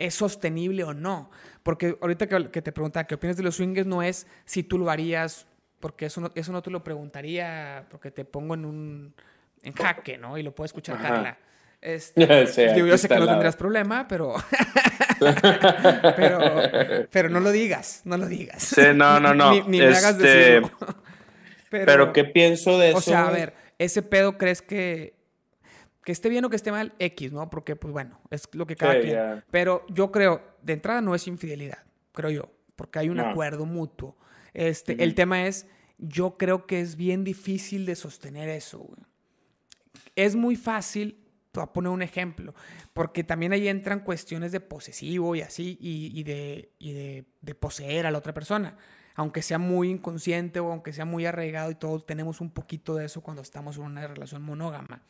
es sostenible o no. Porque ahorita que, te preguntaba qué opinas de los swingers no es si tú lo harías, porque eso no, eso no te lo preguntaría, porque te pongo en un en jaque, ¿no? Y lo puede escuchar Carla. Este, yo sé que no tendrás problema, pero, pero, no lo digas, no lo digas. Sí, no, no, no. ni, me hagas este, decirlo. Pero, pero, ¿qué pienso de eso? O sea, a ver, ese pedo crees que que esté bien o que esté mal, X, ¿no? Porque, pues bueno, es lo que cada quien. Pero yo creo, de entrada no es infidelidad, creo yo, porque hay un acuerdo mutuo. Este, El tema es, yo creo que es bien difícil de sostener eso, güey. Es muy fácil, te voy a poner un ejemplo, porque también ahí entran cuestiones de posesivo y así, y, de, y de, de poseer a la otra persona aunque sea muy inconsciente o aunque sea muy arraigado y todos tenemos un poquito de eso cuando estamos en una relación monógama.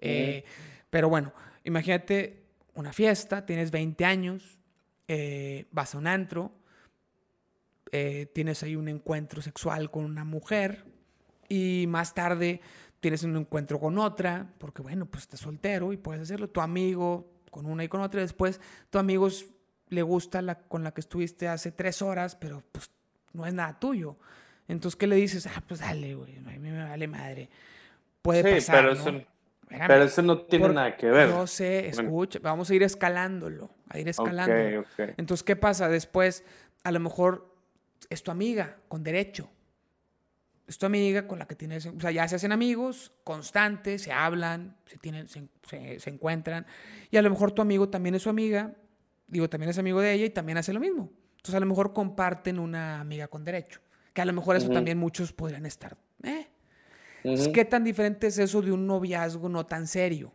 Eh, pero bueno, imagínate una fiesta, tienes 20 años, eh, vas a un antro, eh, tienes ahí un encuentro sexual con una mujer y más tarde tienes un encuentro con otra, porque bueno, pues estás soltero y puedes hacerlo, tu amigo con una y con otra, y después tu amigo le gusta la con la que estuviste hace tres horas, pero pues no es nada tuyo. Entonces, ¿qué le dices? Ah, pues dale, güey, a mí me vale madre. Puede pasar, ¿no? Pero eso no tiene nada que ver. No sé, escucha, vamos a ir escalándolo, a ir escalando. Entonces, ¿qué pasa? Después, a lo mejor es tu amiga con derecho. Es tu amiga con la que tienes, o sea, ya se hacen amigos constantes, se hablan, se, tienen, se, se, encuentran. Y a lo mejor tu amigo también es su amiga, digo, también es amigo de ella y también hace lo mismo. Entonces, a lo mejor comparten una amiga con derecho. Que a lo mejor eso también muchos podrían estar. Eh, ¿Qué tan diferente es eso de un noviazgo no tan serio?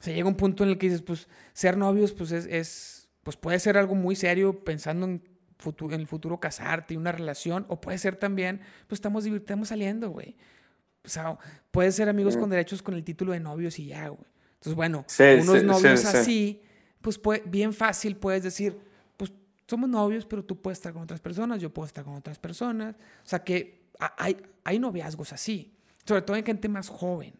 Se llega un punto en el que dices, pues, ser novios, pues, es, pues puede ser algo muy serio pensando en, futuro, en el futuro casarte y una relación, o puede ser también, pues, estamos divirtiendo saliendo, güey. O sea, puede ser amigos con derechos con el título de novios y ya, güey. Entonces, bueno, unos novios así, pues, bien fácil puedes decir, pues, somos novios, pero tú puedes estar con otras personas, yo puedo estar con otras personas. O sea, que hay, hay noviazgos así. Sobre todo en gente más joven.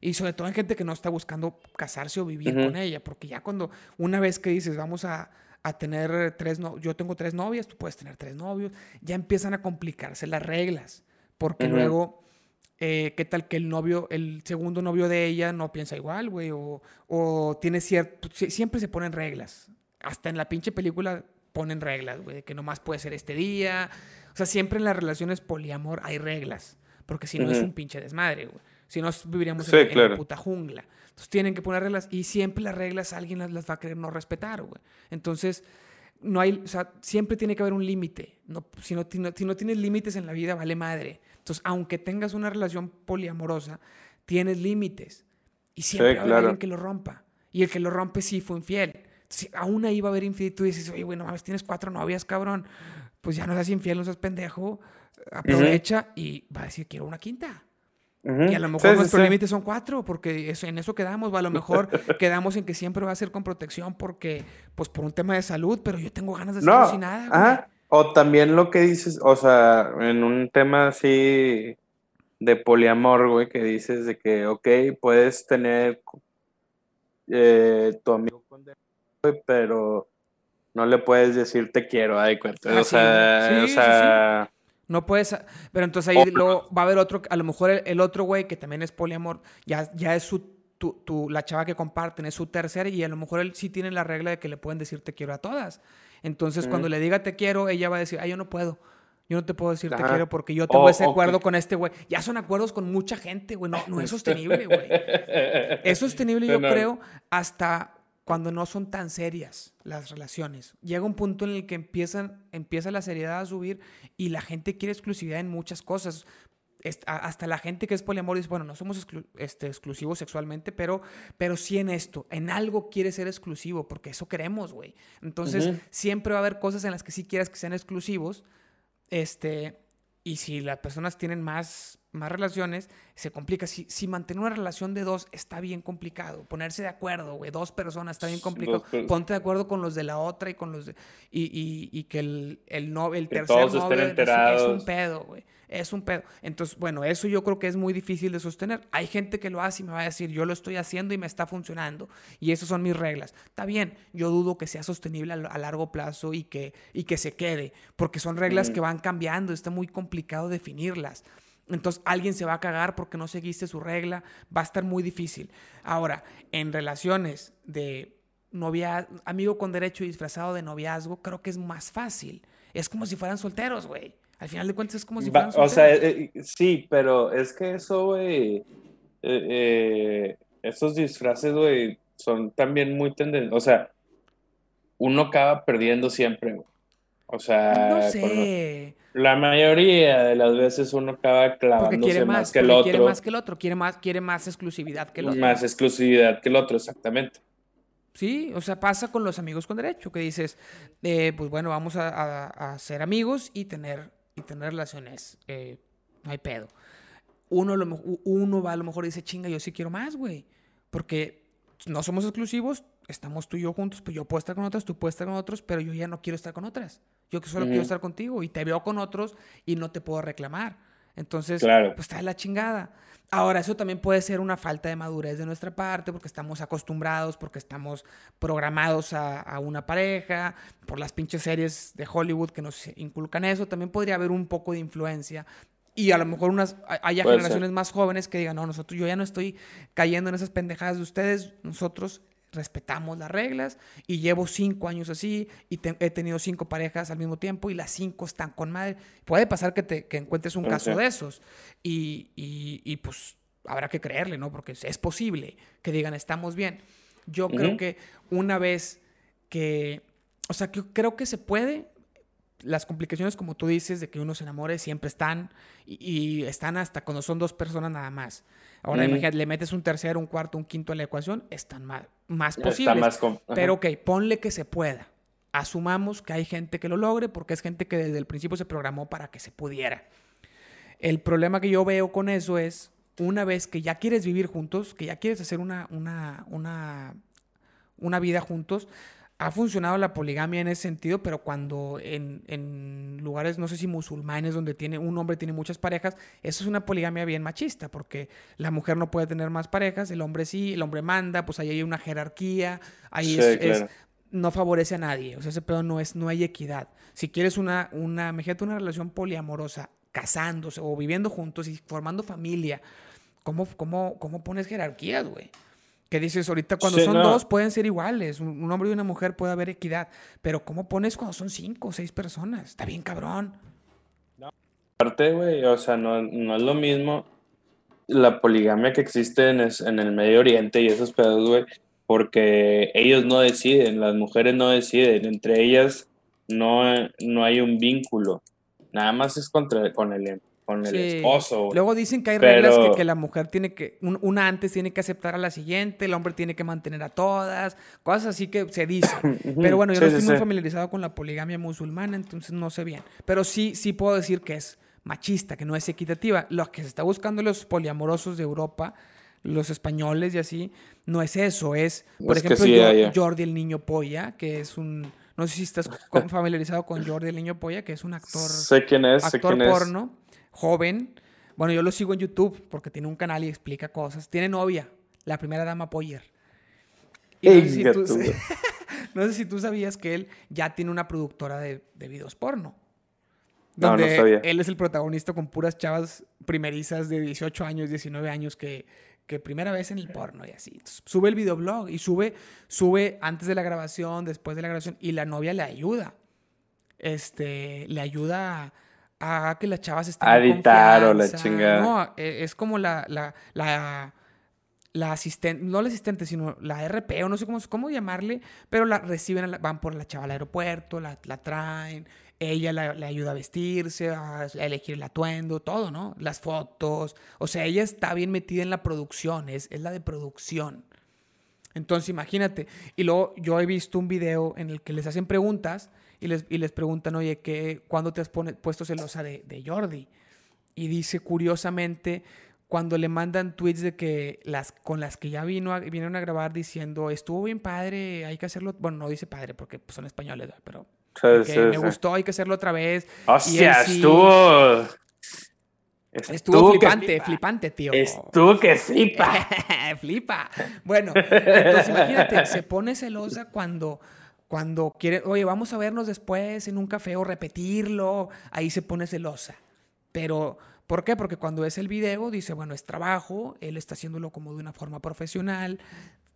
Y sobre todo en gente que no está buscando casarse o vivir con ella. Porque ya cuando una vez que dices, vamos a, a tener tres, no yo tengo tres novias, tú puedes tener tres novios, ya empiezan a complicarse las reglas. Porque luego, eh, ¿qué tal que el novio, el segundo novio de ella no piensa igual, güey? O, o tiene cierto, siempre se ponen reglas. Hasta en la pinche película ponen reglas, güey, que nomás puede ser este día. O sea, siempre en las relaciones poliamor hay reglas porque si no es un pinche desmadre, güey. Si no, viviríamos en, la puta jungla. Entonces tienen que poner reglas y siempre las reglas alguien las, va a querer no respetar, güey. Entonces, no hay, o sea, siempre tiene que haber un límite. No, si, no, si, no, tienes límites en la vida, vale madre. Entonces, aunque tengas una relación poliamorosa, tienes límites. Y siempre a haber alguien que lo rompa. Y el que lo rompe sí fue infiel. Si aún ahí va a haber infiel y tú dices, oye, bueno, mames, tienes cuatro novias, cabrón. Pues ya no seas infiel, no seas pendejo. Aprovecha y va a decir, quiero una quinta. Y a lo mejor nuestro límite son cuatro, porque eso, en eso quedamos. A lo mejor quedamos en que siempre va a ser con protección porque, pues por un tema de salud, pero yo tengo ganas de hacerlo sin nada. O también lo que dices, o sea, en un tema así de poliamor, güey, que dices de que, ok, puedes tener eh, tu amigo con pero no le puedes decir te quiero, ay, cuenta. o sea, o sea no puedes, pero entonces ahí va a haber otro, a lo mejor el, otro güey que también es poliamor, ya, ya es su, tu, la chava que comparten, es su tercera y a lo mejor él sí tiene la regla de que le pueden decir te quiero a todas. Entonces cuando le diga te quiero, ella va a decir, ay, yo no puedo. Yo no te puedo decir te quiero porque yo tengo ese acuerdo con este güey. Ya son acuerdos con mucha gente, güey. No, no es sostenible, güey. Es sostenible, yo creo, hasta cuando no son tan serias las relaciones. Llega un punto en el que empiezan, empieza la seriedad a subir y la gente quiere exclusividad en muchas cosas. Hasta la gente que es poliamor dice, bueno, no somos este, exclusivos sexualmente, pero, pero sí en esto, en algo quiere ser exclusivo, porque eso queremos, güey. Entonces, siempre va a haber cosas en las que sí quieras que sean exclusivos, este, y si las personas tienen más, más relaciones, se complica. Si, si mantener una relación de dos está bien complicado. Ponerse de acuerdo, güey, dos personas está bien complicado. Ponte de acuerdo con los de la otra y con los de... Y, y, y que el, el, no, el tercer novio es, un pedo, güey. Es un pedo. Entonces, bueno, eso yo creo que es muy difícil de sostener. Hay gente que lo hace y me va a decir, yo lo estoy haciendo y me está funcionando. Y esas son mis reglas. Está bien, yo dudo que sea sostenible a, largo plazo y que, y que se quede, porque son reglas que van cambiando, está muy complicado definirlas. Entonces alguien se va a cagar porque no seguiste su regla, va a estar muy difícil. Ahora, en relaciones de novia, amigo con derecho y disfrazado de noviazgo, creo que es más fácil. Es como si fueran solteros, güey. Al final de cuentas es como si fueran solteros. O sea, eh, eh, sí, pero es que eso, güey, eh, esos disfraces, güey, son también muy tendentes. O sea, uno acaba perdiendo siempre, güey. O sea, no sé. La mayoría de las veces uno acaba clavándose más, más, que el otro. Quiere más que el otro, quiere más, quiere más exclusividad que el otro. Más exclusividad que el otro, exactamente. Sí, o sea, pasa con los amigos con derecho, que dices, eh, pues bueno, vamos a, ser amigos y tener, y tener relaciones. Eh, no hay pedo. Uno, uno va a lo mejor y dice, chinga, yo sí quiero más, güey. Porque no somos exclusivos, estamos tú y yo juntos, pues yo puedo estar con otras, tú puedes estar con otros, pero yo ya no quiero estar con otras. Yo solo quiero estar contigo y te veo con otros y no te puedo reclamar. Entonces, pues está de la chingada. Ahora, eso también puede ser una falta de madurez de nuestra parte, porque estamos acostumbrados, porque estamos programados a, a, una pareja, por las pinches series de Hollywood que nos inculcan eso. También podría haber un poco de influencia. Y a lo mejor unas, haya generaciones más jóvenes que digan, no, nosotros, yo ya no estoy cayendo en esas pendejadas de ustedes, nosotros respetamos las reglas y llevo cinco años así y he tenido cinco parejas al mismo tiempo y las cinco están con madre. Puede pasar que, te, que encuentres un caso de esos y, y, pues habrá que creerle, ¿no? Porque es posible que digan estamos bien. Yo creo que una vez que, o sea, que creo que se puede, las complicaciones, como tú dices, de que uno se enamore, siempre están y, están hasta cuando son dos personas nada más. Ahora, imagínate, le metes un tercero, un cuarto, un quinto a la ecuación, están más, más posibles. Pero ok, ponle que se pueda. Asumamos que hay gente que lo logre porque es gente que desde el principio se programó para que se pudiera. El problema que yo veo con eso es, una vez que ya quieres vivir juntos, que ya quieres hacer una, una, una, una vida juntos, ha funcionado la poligamia en ese sentido, pero cuando en, lugares, no sé si musulmanes, donde tiene, un hombre tiene muchas parejas, eso es una poligamia bien machista, porque la mujer no puede tener más parejas, el hombre sí, el hombre manda, pues ahí hay una jerarquía, ahí es, no favorece a nadie, o sea, ese pedo no es, no hay equidad. Si quieres una, una, imagínate una relación poliamorosa, casándose o viviendo juntos y formando familia, ¿cómo, cómo, cómo pones jerarquías, güey? Que dices, ahorita cuando son dos pueden ser iguales, un, hombre y una mujer puede haber equidad, pero ¿cómo pones cuando son cinco o seis personas? Está bien cabrón. Aparte, güey, o sea, no, es lo mismo la poligamia que existe en, el Medio Oriente y esos pedos, güey, porque ellos no deciden, las mujeres no deciden, entre ellas no, no hay un vínculo, nada más es contra, con el, con el esposo. Luego dicen que hay reglas que, la mujer tiene que, una antes tiene que aceptar a la siguiente, el hombre tiene que mantener a todas, cosas así que se dice. Pero bueno, yo no estoy muy familiarizado con la poligamia musulmana, entonces no sé bien. Pero sí, sí puedo decir que es machista, que no es equitativa. Lo que se está buscando los poliamorosos de Europa los españoles y así, no es eso, es, por ejemplo, Jordi el Niño Polla, que es un, no sé si estás familiarizado con Jordi el Niño Polla, que es un actor, sé quién es, actor porno, joven, bueno, yo lo sigo en YouTube porque tiene un canal y explica cosas, tiene novia, la primera dama Poyer. no, sé si tú, sabías que él ya tiene una productora de, de videos porno. Donde no, no él es el protagonista con puras chavas primerizas de 18 años, 19 años que, que primera vez en el porno y así. sube el videoblog y sube, sube antes de la grabación, después de la grabación y la novia le ayuda. Este, le ayuda a, que las chavas estén a editar o la chingada. No, e, es como la, la, la, la asistente, no la asistente, sino la RP, o no sé cómo, cómo llamarle, pero la reciben, van por la chava al aeropuerto, la, la traen, ella le ayuda a vestirse, a, elegir el atuendo, todo, ¿no? Las fotos. O sea, ella está bien metida en la producción, es, es la de producción. Entonces, imagínate. Y luego yo he visto un video en el que les hacen preguntas y les, y les preguntan, oye, ¿qué, ¿cuándo te has puesto celosa de, de Jordi? Y dice, curiosamente, cuando le mandan tweets de que las con las que ya vino vinieron a grabar diciendo estuvo bien padre, hay que hacerlo. Bueno, no dice padre porque pues, son españoles, pero me gustó, hay que hacerlo otra vez. Hostia, estuvo... Estuvo, flipante, flipante, tío. Estuvo que flipa. flipa. Bueno, entonces imagínate, se pone celosa cuando, cuando quiere, oye, vamos a vernos después en un café o repetirlo, ahí se pone celosa. Pero, ¿por qué? Porque cuando es el video, dice, bueno, es trabajo, él está haciéndolo como de una forma profesional,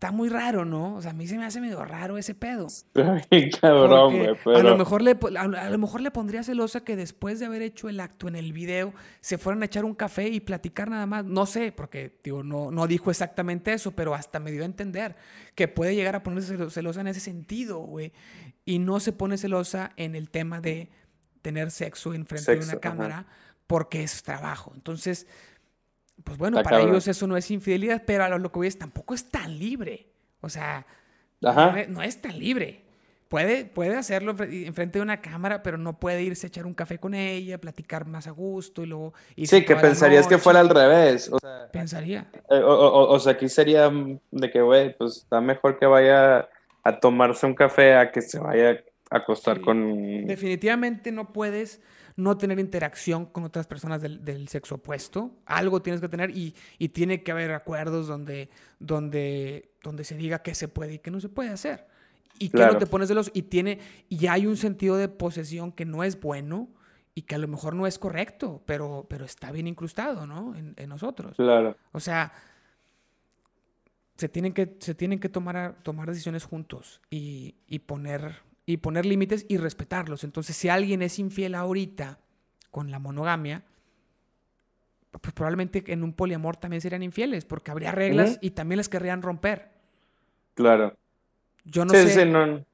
está muy raro, ¿no? O sea, a mí se me hace medio raro ese pedo. cabrón, güey. Pero... A, lo mejor le, a, lo mejor le pondría celosa que después de haber hecho el acto en el video se fueran a echar un café y platicar nada más. No sé, porque digo, no, no dijo exactamente eso, pero hasta me dio a entender que puede llegar a ponerse celosa en ese sentido, güey. Y no se pone celosa en el tema de tener sexo en frente de una cámara porque es trabajo. Entonces pues bueno, para ellos eso no es infidelidad, pero a lo que voy es tampoco es tan libre. O sea, No, es, tan libre. Puede, puede hacerlo enfrente de una cámara, pero no puede irse a echar un café con ella, platicar más a gusto y luego... Sí, que pensarías que fuera al revés. Pensaría. Eh, o, sea, aquí sería de que, güey, pues está mejor que vaya a tomarse un café a que se vaya a acostar con... Definitivamente no puedes no tener interacción con otras personas del, sexo opuesto. Algo tienes que tener y, tiene que haber acuerdos donde, donde, donde se diga qué se puede y qué no se puede hacer. Y que no te pones de los... Y, tiene, y hay un sentido de posesión que no es bueno y que a lo mejor no es correcto, pero, pero está bien incrustado, ¿no? En, nosotros. Claro. O sea, se tienen que, se tienen que tomar, tomar decisiones juntos y, y poner y poner límites y respetarlos. Entonces, si alguien es infiel ahorita con la monogamia, pues probablemente en un poliamor también serían infieles, porque habría reglas y también las querrían romper. Claro. Yo no sé. no...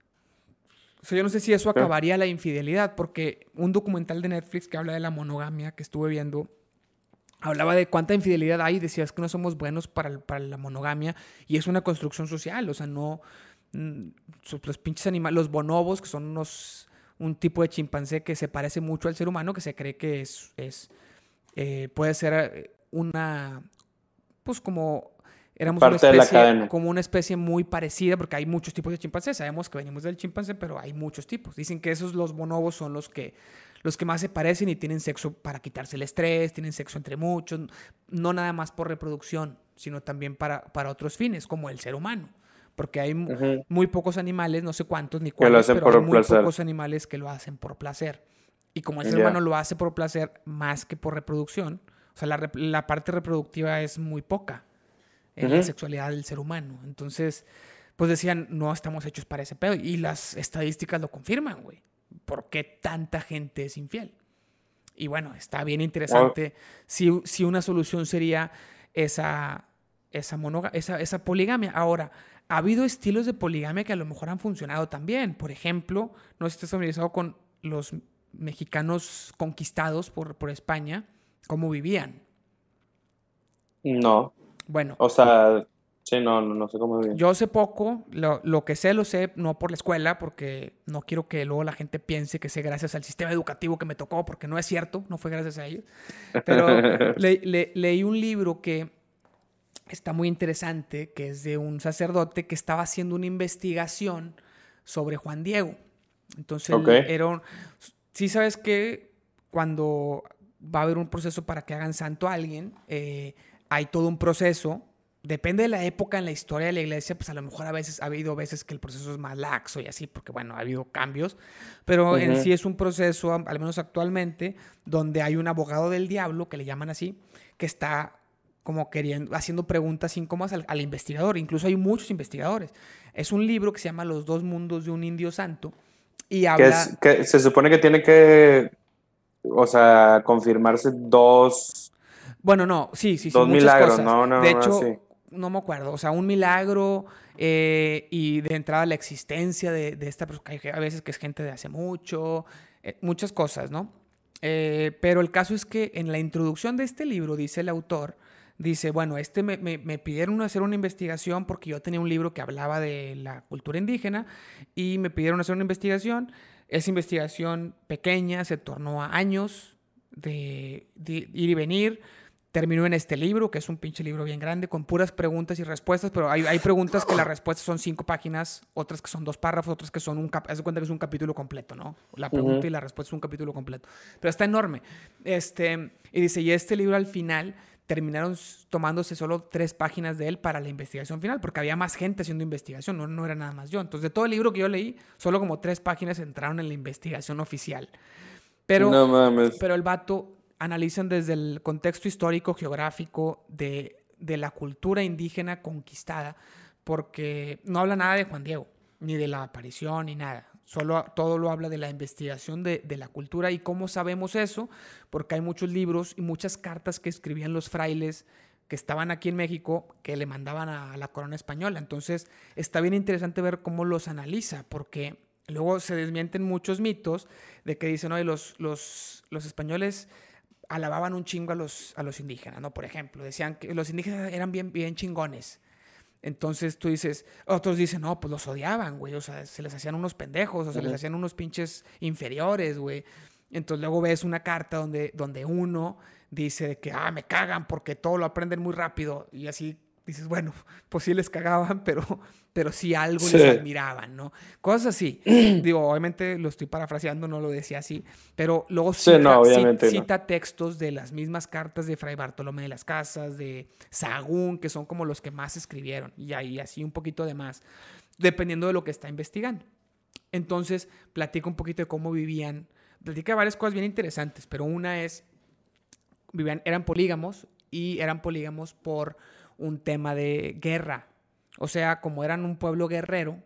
yo no sé si eso acabaría la infidelidad, porque un documental de Netflix que habla de la monogamia que estuve viendo hablaba de cuánta infidelidad hay, decías que no somos buenos para, para la monogamia y es una construcción social, o sea, no, los pinches animales, los bonobos, que son unos, un tipo de chimpancé que se parece mucho al ser humano, que se cree que es, es eh, puede ser eh, una, pues como éramos una especie, como una especie muy parecida, porque hay muchos tipos de chimpancés, sabemos que venimos del chimpancé, pero hay muchos tipos. Dicen que esos los bonobos son los que, los que más se parecen y tienen sexo para quitarse el estrés, tienen sexo entre muchos, no nada más por reproducción, sino también para, para otros fines, como el ser humano porque hay muy pocos animales, no sé cuántos ni cuáles, pero hay muy pocos animales que lo hacen por placer. Y como el ser humano lo hace por placer más que por reproducción, o sea, la, parte reproductiva es muy poca en la sexualidad del ser humano. Entonces, pues decían, no estamos hechos para ese pedo. Y las estadísticas lo confirman, güey. ¿Por qué tanta gente es infiel? Y bueno, está bien interesante si, si una solución sería esa, esa, esa, esa poligamia. Ahora, ha habido estilos de poligamia que a lo mejor han funcionado también. Por ejemplo, no sé si estás familiarizado con los mexicanos conquistados por, por España, cómo vivían. No. Bueno. O sea, sí, no, no, sé cómo vivían. Yo sé poco, lo, lo, que sé lo sé no por la escuela, porque no quiero que luego la gente piense que sé gracias al sistema educativo que me tocó, porque no es cierto, no fue gracias a ellos. Pero leí un libro que está muy interesante, que es de un sacerdote que estaba haciendo una investigación sobre Juan Diego. Entonces, era un, sí sabes que cuando va a haber un proceso para que hagan santo a alguien, eh, hay todo un proceso. Depende de la época en la historia de la iglesia, pues a lo mejor a veces ha habido veces que el proceso es más laxo y así, porque bueno, ha habido cambios, pero en sí es un proceso, al menos actualmente, donde hay un abogado del diablo, que le llaman así, que está como queriendo, haciendo preguntas incómodas al, al, investigador. Incluso hay muchos investigadores. Es un libro que se llama Los dos mundos de un indio santo y habla... Que, se supone que tiene que, o sea, confirmarse dos... Bueno, no, sí, sí, sí. Dos milagros, no, no. De hecho, no me acuerdo. O sea, un milagro eh, y de entrada la existencia de, de esta persona. A veces que es gente de hace mucho, eh, muchas cosas, ¿no? Eh, pero el caso es que en la introducción de este libro dice el autor dice, bueno, este me, me, pidieron hacer una investigación porque yo tenía un libro que hablaba de la cultura indígena y me pidieron hacer una investigación. Esa investigación pequeña se tornó a años de, ir y venir. Terminó en este libro, que es un pinche libro bien grande, con puras preguntas y respuestas, pero hay, hay preguntas que las respuestas son cinco páginas, otras que son dos párrafos, otras que son un... De cuenta que es un capítulo completo, ¿no? La pregunta y la respuesta es un capítulo completo. Pero está enorme. Este, y dice, y este libro al final terminaron tomándose solo tres páginas de él para la investigación final, porque había más gente haciendo investigación, no, no era nada más yo. Entonces, de todo el libro que yo leí, solo como tres páginas entraron en la investigación oficial. Pero, pero el vato analizan desde el contexto histórico, geográfico de, de la cultura indígena conquistada, porque no habla nada de Juan Diego, ni de la aparición, ni nada. Solo todo lo habla de la investigación de, la cultura. ¿Y cómo sabemos eso? Porque hay muchos libros y muchas cartas que escribían los frailes que estaban aquí en México que le mandaban a la corona española. Entonces está bien interesante ver cómo los analiza, porque luego se desmienten muchos mitos de que dicen, oye, los, los, los españoles alababan un chingo a los, a los indígenas, ¿no? Por ejemplo, decían que los indígenas eran bien, bien chingones. Entonces tú dices, otros dicen, no, pues los odiaban, güey, o sea, se les hacían unos pendejos, o se les hacían unos pinches inferiores, güey. Entonces luego ves una carta donde, donde uno dice que, ah, me cagan porque todo lo aprenden muy rápido y así dices, bueno, pues sí les cagaban, pero, pero sí algo les admiraban, ¿no? Cosas así. Digo, obviamente lo estoy parafraseando, no lo decía así, pero luego cita, textos de las mismas cartas de Fray Bartolomé de las Casas, de Sagún, que son como los que más escribieron, y ahí así un poquito de más, dependiendo de lo que está investigando. Entonces, platica un poquito de cómo vivían, platica varias cosas bien interesantes, pero una es, vivían, eran polígamos y eran polígamos por un tema de guerra. O sea, como eran un pueblo guerrero,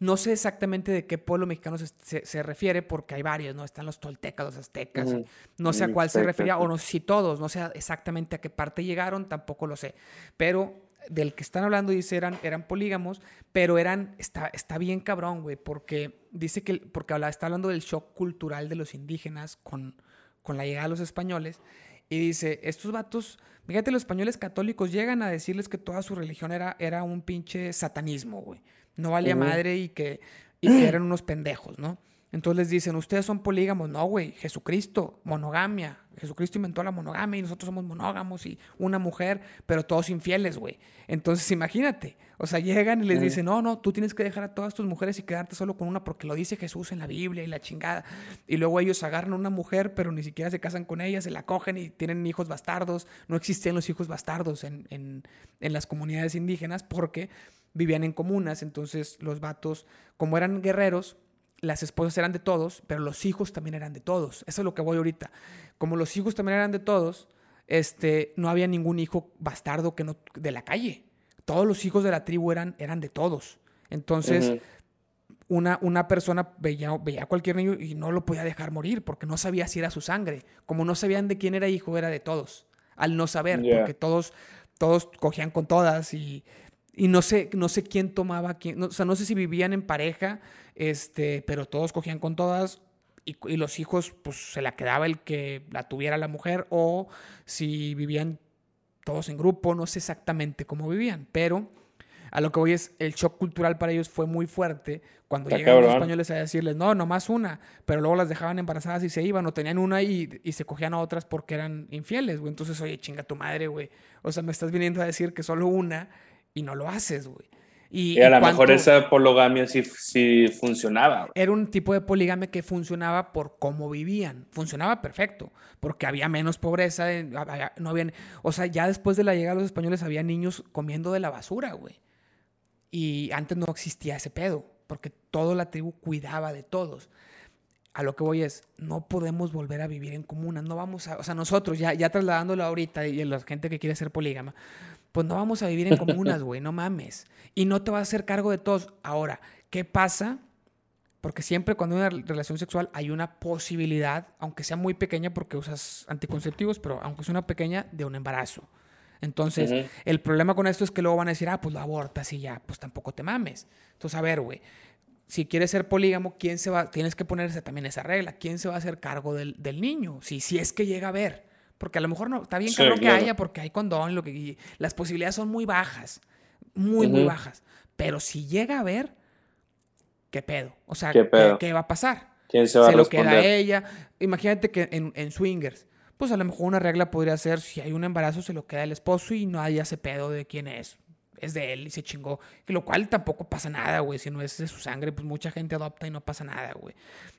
no sé exactamente de qué pueblo mexicano se, refiere, porque hay varios, ¿no? Están los toltecas, los aztecas, no sé a cuál se refería, o no sé si todos, no sé exactamente a qué parte llegaron, tampoco lo sé. Pero del que están hablando dice eran, eran polígamos, pero eran, está, está bien cabrón, güey, porque dice que, porque habla, está hablando del shock cultural de los indígenas con, con la llegada de los españoles, y dice, estos vatos Fíjate, los españoles católicos llegan a decirles que toda su religión era, era un pinche satanismo, güey. No valía madre y que, y que eran unos pendejos, ¿no? Entonces les dicen, ustedes son polígamos. No, güey, Jesucristo, monogamia. Jesucristo inventó la monogamia y nosotros somos monógamos y una mujer, pero todos infieles, güey. Entonces imagínate, o sea, llegan y les dicen, no, no, tú tienes que dejar a todas tus mujeres y quedarte solo con una porque lo dice Jesús en la Biblia y la chingada. Y luego ellos agarran a una mujer, pero ni siquiera se casan con ella, se la cogen y tienen hijos bastardos. No existen los hijos bastardos en, en, en las comunidades indígenas porque vivían en comunas. Entonces los vatos, como eran guerreros, las esposas eran de todos, pero los hijos también eran de todos. Eso es lo que voy ahorita. Como los hijos también eran de todos, este, no había ningún hijo bastardo que no, de la calle. Todos los hijos de la tribu eran, eran de todos. Entonces, una, una, persona veía, veía a cualquier niño y no lo podía dejar morir porque no sabía si era su sangre. Como no sabían de quién era hijo, era de todos. Al no saber, porque todos, todos cogían con todas y y no sé, no sé quién tomaba quién, o sea, no sé si vivían en pareja, este, pero todos cogían con todas y, y, los hijos, pues se la quedaba el que la tuviera la mujer o si vivían todos en grupo, no sé exactamente cómo vivían, pero a lo que voy es, el shock cultural para ellos fue muy fuerte cuando llegaban los españoles a decirles, no, nomás una, pero luego las dejaban embarazadas y se iban, o tenían una y, y se cogían a otras porque eran infieles, güey. Entonces, oye, chinga tu madre, güey. O sea, me estás viniendo a decir que solo una y no lo haces, güey. Y, a lo mejor esa poligamia sí, sí funcionaba. Era un tipo de poligamia que funcionaba por cómo vivían. Funcionaba perfecto, porque había menos pobreza, no habían, o sea, ya después de la llegada de los españoles había niños comiendo de la basura, güey. Y antes no existía ese pedo, porque toda la tribu cuidaba de todos. A lo que voy es, no podemos volver a vivir en comunas, no vamos a, o sea, nosotros ya, ya trasladándolo ahorita y la gente que quiere ser polígama, pues no vamos a vivir en comunas, güey, no mames. Y no te vas a hacer cargo de todos. Ahora, ¿qué pasa? Porque siempre cuando hay una relación sexual hay una posibilidad, aunque sea muy pequeña porque usas anticonceptivos, pero aunque sea una pequeña, de un embarazo. Entonces, el problema con esto es que luego van a decir, ah, pues lo abortas y ya, pues tampoco te mames. Entonces, a ver, güey, si quieres ser polígamo, ¿quién se va? Tienes que ponerse también esa regla. ¿Quién se va a hacer cargo del, niño? Si, si es que llega a ver. Porque a lo mejor no, está bien claro que haya porque hay condón, lo que, las posibilidades son muy bajas, muy, muy bajas. Pero si llega a ver, ¿qué pedo? O sea, ¿qué, va a pasar? ¿Quién se va a lo queda ella. Imagínate que en, en swingers, pues a lo mejor una regla podría ser si hay un embarazo se lo queda el esposo y no hay ese pedo de quién es. Es de él y se chingó. Que lo cual tampoco pasa nada, güey. Si no es de su sangre, pues mucha gente adopta y no pasa nada, güey.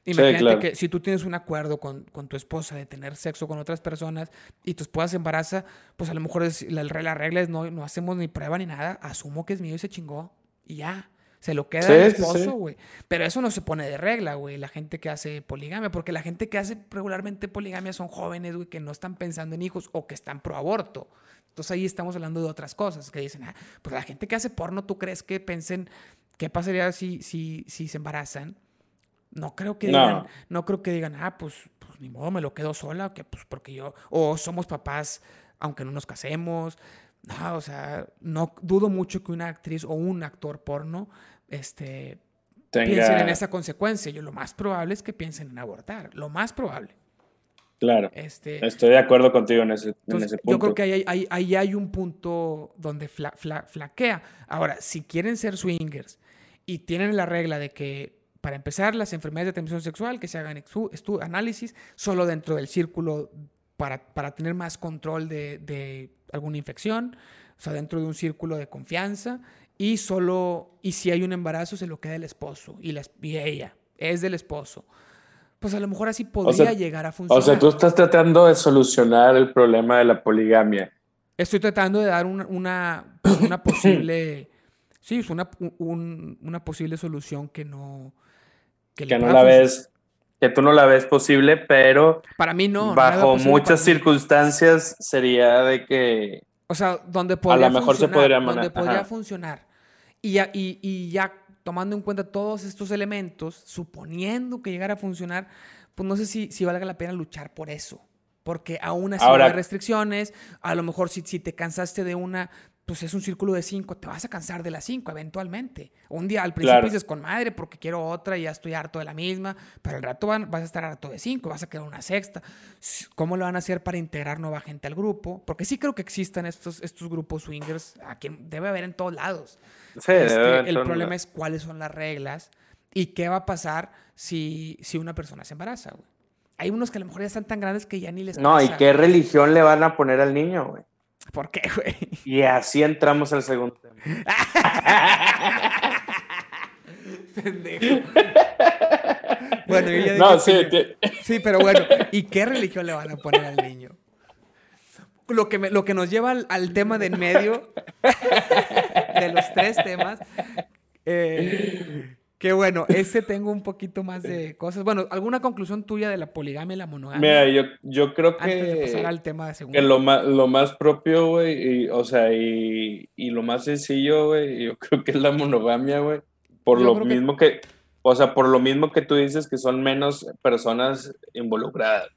Imagínate que si tú tienes un acuerdo con, tu esposa de tener sexo con otras personas y tu esposa se embaraza, pues a lo mejor es, la, la regla es no, no hacemos ni prueba ni nada. Asumo que es mío y se chingó. Y ya. Se lo queda el esposo, güey. Pero eso no se pone de regla, güey, la gente que hace poligamia. Porque la gente que hace regularmente poligamia son jóvenes, güey, que no están pensando en hijos o que están pro aborto. Entonces ahí estamos hablando de otras cosas. Que dicen, ah, pues la gente que hace porno, ¿tú crees que pensen qué pasaría si, si, si se embarazan? No creo que digan, no. creo que digan, ah, pues, pues ni modo, me lo quedo sola, que pues porque yo, o somos papás aunque no nos casemos. No, o sea, no dudo mucho que una actriz o un actor porno este, piensen en esa consecuencia. Yo lo más probable es que piensen en abortar, lo más probable. Claro. Este, Estoy de acuerdo contigo en ese, punto. Yo creo que ahí hay, un punto donde flaquea. Ahora, si quieren ser swingers y tienen la regla de que, para empezar, las enfermedades de transmisión sexual, que se hagan análisis solo dentro del círculo para, para tener más control de, de alguna infección, o sea, dentro de un círculo de confianza y solo, y si hay un embarazo, se lo queda el esposo y, la, ella es del esposo. Pues a lo mejor así podría llegar a funcionar. O sea, tú estás tratando de solucionar el problema de la poligamia. Estoy tratando de dar una, una, una posible, sí, una, una posible solución que no... Que, no la ves, que tú no la ves posible, pero... Para mí no. Bajo muchas circunstancias sería de que... O sea, donde podría a lo mejor se podría Donde podría funcionar y ya, y, ya tomando en cuenta todos estos elementos, suponiendo que llegara a funcionar, pues no sé si, si valga la pena luchar por eso. Porque aún así hay restricciones. A lo mejor si, si te cansaste de una, pues es un círculo de cinco, te vas a cansar de las cinco eventualmente. Un día al principio dices con madre porque quiero otra y ya estoy harto de la misma, pero al rato vas a estar harto de cinco, vas a quedar una sexta. ¿Cómo lo van a hacer para integrar nueva gente al grupo? Porque sí creo que existan estos, estos grupos swingers, a quien debe haber en todos lados. Este, el problema es cuáles son las reglas y qué va a pasar si, si una persona se embaraza, Hay unos que a lo mejor ya están tan grandes que ya ni les No, ¿y qué religión le van a poner al niño, güey? ¿Por qué, güey? Y así entramos al segundo tema. Pendejo. bueno, yo ya no, sí, sí, pero bueno, ¿y qué religión le van a poner al niño? lo que, lo que nos lleva al, tema de en medio de los tres temas. Eh, que bueno, ese tengo un poquito más de cosas. Bueno, ¿alguna conclusión tuya de la poligamia y la monogamia? Mira, yo, creo que. Antes de pasar al tema de segundo. Que lo más, lo más propio, güey, o sea, y, lo más sencillo, güey, yo creo que es la monogamia, güey. Por lo mismo que... O sea, por lo mismo que tú dices que son menos personas involucradas.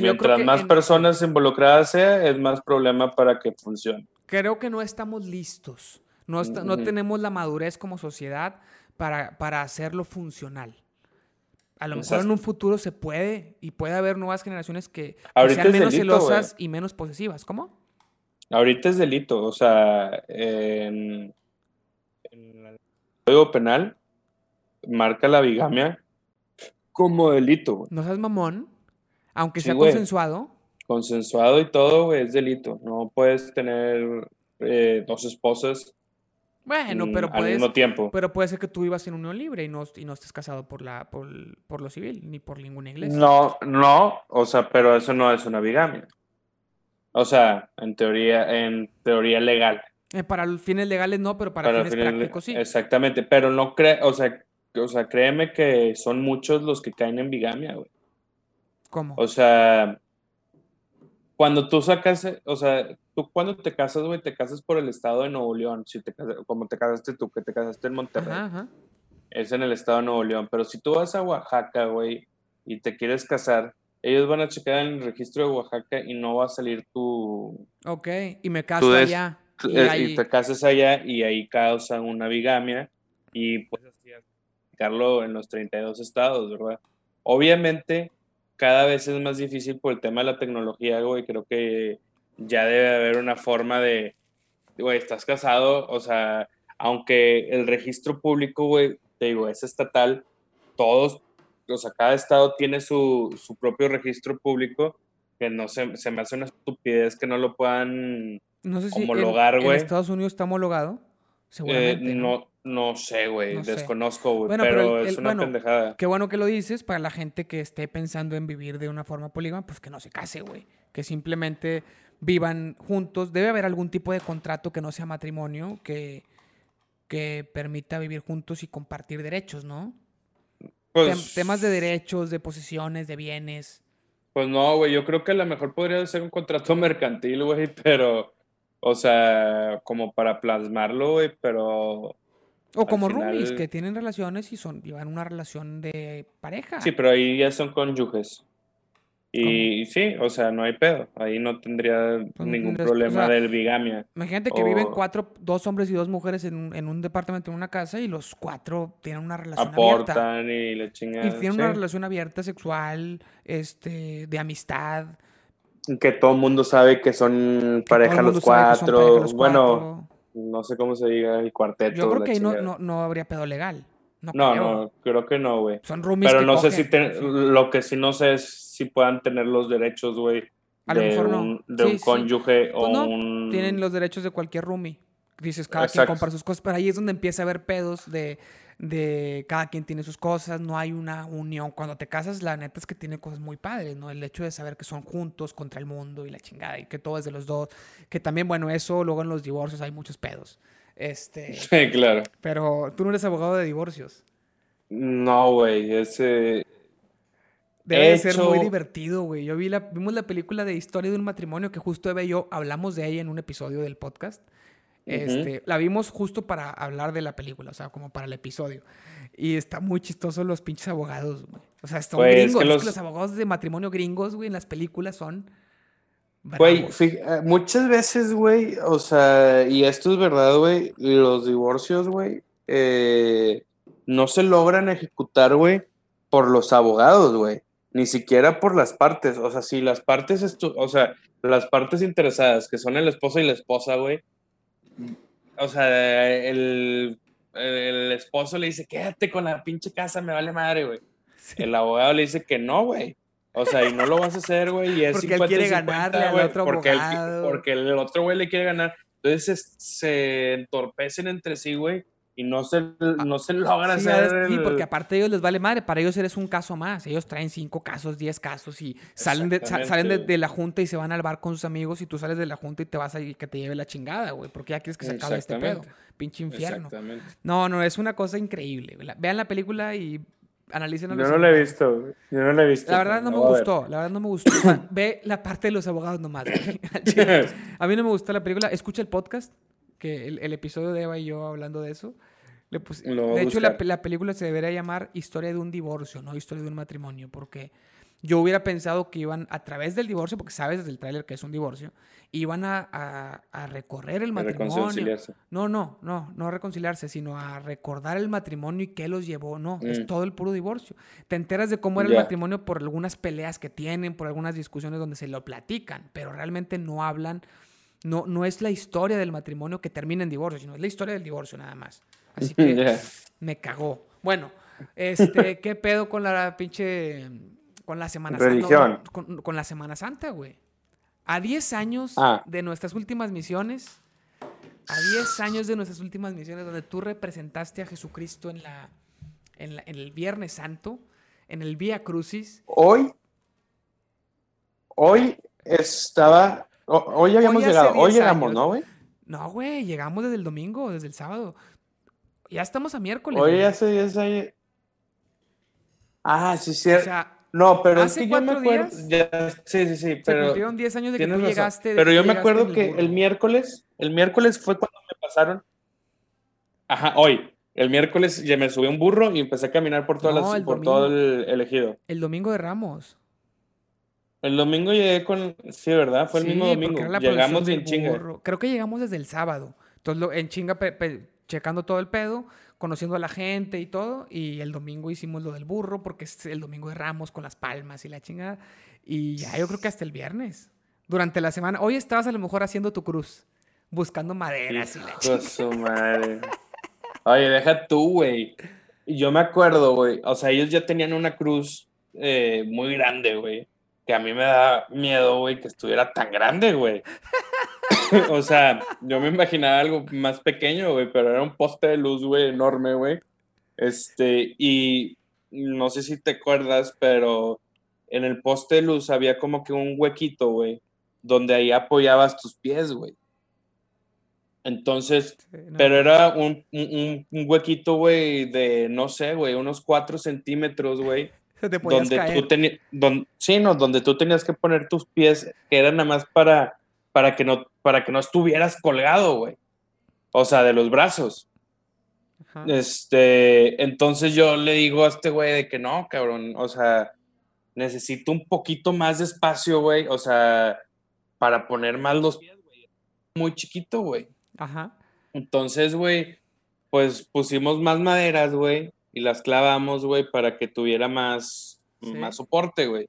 Mientras más personas involucradas sea, es más problema para que funcione. Creo que no estamos listos. No, está- no Ujú. tenemos la madurez como sociedad para, para hacerlo funcional. A lo mejor en un futuro se puede y puede haber nuevas generaciones que, sean menos delito, celosas y menos posesivas. ¿Cómo? Ahorita es delito, o sea, en, en el Código Penal marca la bigamia como delito. No seas mamón, aunque Sí, sea consensuado. Consensuado y todo, es delito. No puedes tener eh, dos esposas Bueno, pero al puedes, mismo tiempo. pero puede ser que tú vivas en unión libre y no, y no estés casado por, la, por, por lo civil ni por ninguna iglesia. No, no, o sea, pero eso no es una bigamia. O sea, en teoría, en teoría legal. Eh, para los fines legales no, pero para, Para fines fines- prácticos sí. Exactamente, pero no cree, o sea, o sea, créeme que son muchos los que caen en bigamia, güey. ¿Cómo? O sea, cuando tú sacas, eh, o sea, tú cuando te casas, güey, te casas por el estado de Nuevo León, si te como te casaste tú, que te casaste en Monterrey, Ajá, ajá. es en el estado de Nuevo León, pero si tú vas a Oaxaca, güey, y te quieres casar, ellos van a checar en el registro de Oaxaca y no va a salir tu, Ok, y me caso allá. Y eh, ahí- y te casas allá y ahí causa una bigamia y puedes aplicarlo en los 32 estados, ¿verdad? Obviamente, cada vez es más difícil por el tema de la tecnología, güey. Creo que ya debe haber una forma de, güey, estás casado, o sea, aunque el registro público, güey, te digo, es estatal, todos, o sea, cada estado tiene su, su propio registro público, que no se, se me hace una estupidez que no lo puedan no sé si en- homologar, en, güey. Estados Unidos está homologado. Eh, Seguramente. ¿no? no, no sé, güey, No desconozco, güey, Bueno, pero, pero el- es el- una bueno, pendejada. Qué bueno que lo dices para la gente que esté pensando en vivir de una forma polígama, pues que no se case, güey. Que simplemente vivan juntos. Debe haber algún tipo de contrato que no sea matrimonio, que, que permita vivir juntos y compartir derechos, ¿no? Tem- Pues, temas de derechos, de posesiones, de bienes. pues no, güey, yo creo que a lo mejor podría ser un contrato mercantil, güey, pero, o sea, como para plasmarlo, güey, pero O como final- roomies, que tienen relaciones y son, llevan una relación de pareja. sí, pero ahí ya son cónyuges. Y sí, o sea, no hay pedo, ahí no tendría Pues, ningún les- o problema sea, del bigamia. Imagínate que viven cuatro, dos hombres y dos mujeres en un, en un departamento, en una casa, y los cuatro tienen una relación abierta. Aportan y le Y chingan. tienen una relación abierta, sexual, este, de amistad. que todo el mundo sabe que son pareja los sabe que son pareja los Bueno, cuatro. No sé cómo se diga, el cuarteto. Yo creo que ahí no, no, no habría pedo legal. No, No, creo. no, creo que no, güey. Son roomies Pero no sé si ten- lo que sí no sé es si puedan tener los derechos, güey, A lo de mejor no. un, de Sí, un sí. cónyuge o Pues no, un... Tienen los derechos de cualquier roomie. Dices, cada quien compra sus cosas, pero ahí es donde empieza a haber pedos de, de cada quien tiene sus cosas, no hay una unión. Cuando te casas, la neta es que tiene cosas muy padres, ¿no? El hecho de saber que son juntos contra el mundo y la chingada, y que todo es de los dos. Que también, bueno, eso luego en los divorcios hay muchos pedos. Este, Sí, claro. pero tú no eres abogado de divorcios. No, güey, ese... Debe de ser muy divertido, güey. Yo vi la, vimos la película de Historia de un matrimonio que justo Eva y yo hablamos de ella en un episodio del podcast. Este, La vimos justo para hablar de la película, o sea, como para el episodio. Y está muy chistoso los pinches abogados, güey. O sea, son Güey, es que gringos. Es que los- abogados de matrimonio gringos, güey, en las películas son. Güey, eh, muchas veces, güey, o sea, y esto es verdad, güey, los divorcios, güey, eh, no se logran ejecutar, güey, por los abogados, güey, ni siquiera por las partes, o sea, si las partes, o sea, las partes interesadas, que son el esposo y la esposa, güey, o sea, el, el esposo le dice, quédate con la pinche casa, me vale madre, güey. Sí. El abogado le dice que no, güey. O sea, y no lo vas a hacer, güey. Y es Porque él 50 y quiere 50, ganarle al otro porque él- el otro güey le quiere ganar. Entonces se, se entorpecen entre sí, güey. Y no se, no se logran Sí, hacer. sí, porque aparte a ellos les vale madre. Para ellos eres un caso más. Ellos traen cinco casos, diez casos y salen, de, salen de, la junta y se van al bar con sus amigos y tú sales de la junta y te vas a y que te lleve la chingada, güey. Porque ya quieres que se acabe este pedo. Pinche infierno. Exactamente. No, no, es una cosa increíble. Vean la película y analicen a Yo no la he visto. Yo no la he visto. La verdad no me gustó, la verdad no me gustó. Ve la parte de los abogados nomás. A mí no me gustó la película. Escucha el podcast, que el, el episodio de Eva y yo hablando de eso. Le puse- a de hecho, la, la película se debería llamar Historia de un divorcio, no Historia de un matrimonio, porque Yo hubiera pensado que iban a través del divorcio, porque sabes desde el tráiler que es un divorcio, iban a, recorrer el matrimonio. No, no, no, no a reconciliarse, sino a recordar el matrimonio y qué los llevó. No, es mm. todo el puro divorcio. Te enteras de cómo era el matrimonio por algunas peleas que tienen, por algunas discusiones donde se lo platican, pero realmente no hablan. No, no es la historia del matrimonio que termina en divorcio, sino es la historia del divorcio nada más. Así que me cagó. Bueno, este, ¿qué pedo con la pinche. con la Semana Santa? con, la Semana Santa, güey. A 10 años ah. de nuestras últimas misiones, a 10 años de nuestras últimas misiones, donde tú representaste a Jesucristo en, la, en, el Viernes Santo, en el Vía Crucis. Hoy, hoy estaba, hoy habíamos llegado, hoy llegamos, ¿no, güey? No, güey, llegamos desde el domingo, desde el sábado. Ya estamos a miércoles. Hoy hace 10 años. Ah, sí, sí. O sea, no, pero es que yo me acuerdo. sí, sí, sí. Pero, se cumplieron 10 años de que tú llegaste. pero yo me acuerdo que el miércoles, el miércoles fue cuando me pasaron. Ajá, hoy. El miércoles ya me subí un burro y empecé a caminar por, todas las, por todo el elegido. El domingo de Ramos. El domingo llegué con. Sí, ¿verdad? Fue el mismo domingo. Llegamos en chinga. Creo que llegamos desde el sábado. Entonces, en chinga, checando todo el pedo conociendo a la gente y todo. Y el domingo hicimos lo del burro, porque es el domingo de Ramos con las palmas y la chingada. Y ya yo creo que hasta el viernes. Durante la semana. Hoy estabas a lo mejor haciendo tu cruz, buscando maderas y la chingada. madre. Oye, deja tú, güey. Yo me acuerdo, güey. O sea, ellos ya tenían una cruz eh, muy grande, güey. Que a mí me da miedo, güey, que estuviera tan grande, güey. o sea, yo me imaginaba algo más pequeño, güey, pero era un poste de luz, güey, enorme, güey. Este, y no sé si te acuerdas, pero en el poste de luz había como que un huequito, güey, donde ahí apoyabas tus pies, güey. Entonces, pero era un, un, huequito, güey, de, no sé, güey, unos cuatro centímetros, güey. Donde tú tenías, sí, no, donde tú tenías que poner tus pies, que eran nada más para para que no, para que no estuvieras colgado, güey. O sea, de los brazos. Este, entonces yo le digo a este güey de que no, cabrón, o sea, necesito un poquito más de espacio, güey, o sea, para poner más los pies, güey. Muy chiquito, güey. Ajá. Entonces, güey, pues pusimos más maderas, güey, y las clavamos, güey, para que tuviera más, más soporte, güey.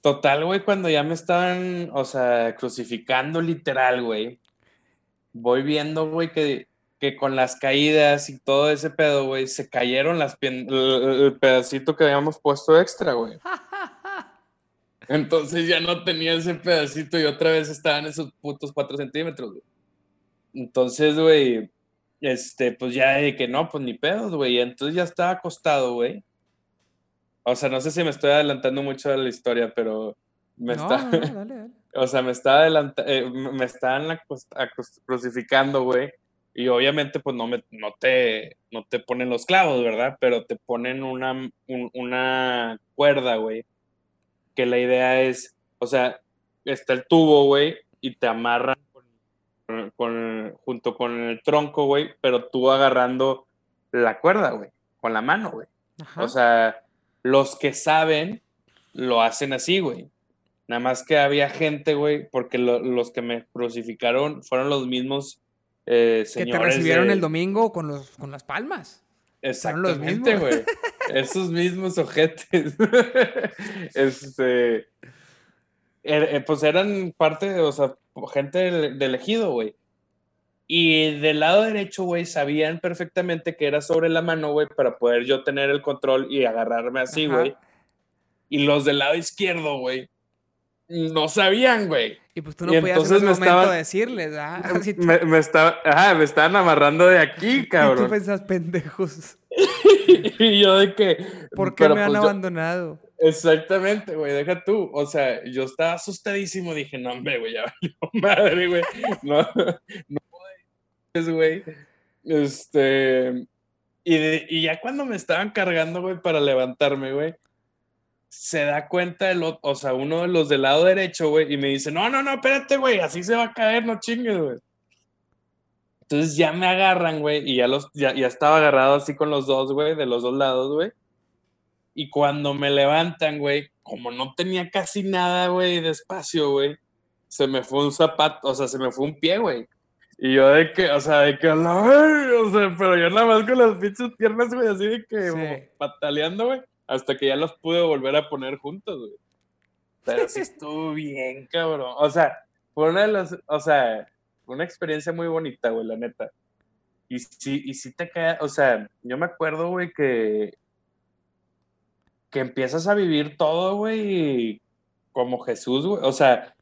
Total, güey, cuando ya me estaban, o sea, crucificando literal, güey. Voy viendo, güey, que, que con las caídas y todo ese pedo, güey, se cayeron las el, pedacito que habíamos puesto extra, güey. Entonces ya no tenía ese pedacito y otra vez estaban esos putos cuatro centímetros, güey. Entonces, güey, este, pues ya de que no, pues ni pedos, güey. Entonces ya estaba acostado, güey. O sea, no sé si me estoy adelantando mucho de la historia, pero me está. O sea, me está adelantando, eh, me están crucificando, güey. Y obviamente, pues no, me, no, te, no te ponen los clavos, ¿verdad? Pero te ponen una, una cuerda, güey. Que la idea es, o sea, está el tubo, güey, y te amarran con, junto con el tronco, güey, pero tú agarrando la cuerda, güey, con la mano, güey. O sea, los que saben lo hacen así, güey. Nada más que había gente, güey, porque los que me crucificaron fueron los mismos eh, señores. Que te recibieron el domingo con, los, con las palmas. Exactamente, güey. Esos mismos ojetes. este. Er, eh, pues eran parte, de, o sea, gente de elegido, güey. Y del lado derecho, güey, sabían perfectamente que era sobre la mano, güey, para poder yo tener el control y agarrarme así, güey. Y los del lado izquierdo, güey, no sabían, güey. Y pues tú no podías en ese momento decirles, ¿ah? Me, me, estaba, ajá, me estaban amarrando de aquí, cabrón. Y tú pensás, pendejos. y yo de que... ¿Por qué me han pues abandonado? Exactamente, güey, deja tú. O sea, yo estaba asustadísimo, dije, no, hombre, güey, ya valió madre, güey. No, no güey. Este. Y, ya cuando me estaban cargando, güey, para levantarme, güey, se da cuenta, el, o sea, uno de los del lado derecho, güey, y me dice, no, no, no, espérate, güey, así se va a caer, no chingues, güey. Entonces ya me agarran, güey, y ya, los, ya, ya estaba agarrado así con los dos, güey, de los dos lados, güey. Y cuando me levantan, güey, como no tenía casi nada, güey, de espacio, güey, se me fue un zapato, o sea, se me fue un pie, güey. Y yo de que, o sea, de que, o sea, pero yo nada más con las pinches piernas, güey, así de que pataleando, güey, hasta que ya los pude volver a poner juntos, güey. Pero sí estuvo bien, cabrón. O sea, fue una de las, o sea, una experiencia muy bonita, güey, la neta. Y sí, y sí te queda, o sea, yo me acuerdo, güey, que, que empiezas a vivir todo, güey, como Jesús, güey. O sea,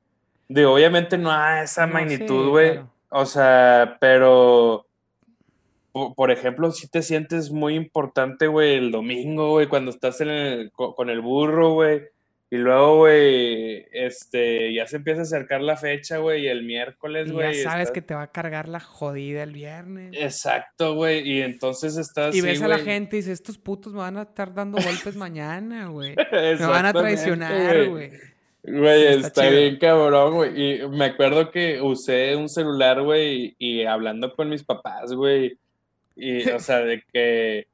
de obviamente no a esa magnitud, güey. O sea, pero, por, ejemplo, si te sientes muy importante, güey, el domingo, güey, cuando estás en el, con el burro, güey y luego, güey, este, ya se empieza a acercar la fecha, güey, y el miércoles, güey. Ya sabes que te va a cargar la jodida el viernes. Exacto, güey, y entonces estás. Y ves a la gente y dices, estos putos me van a estar dando golpes mañana, güey. me van a traicionar, güey. Güey, está, bien cabrón, güey. Y me acuerdo que usé un celular, güey, y hablando con mis papás, güey. Y, o sea, de que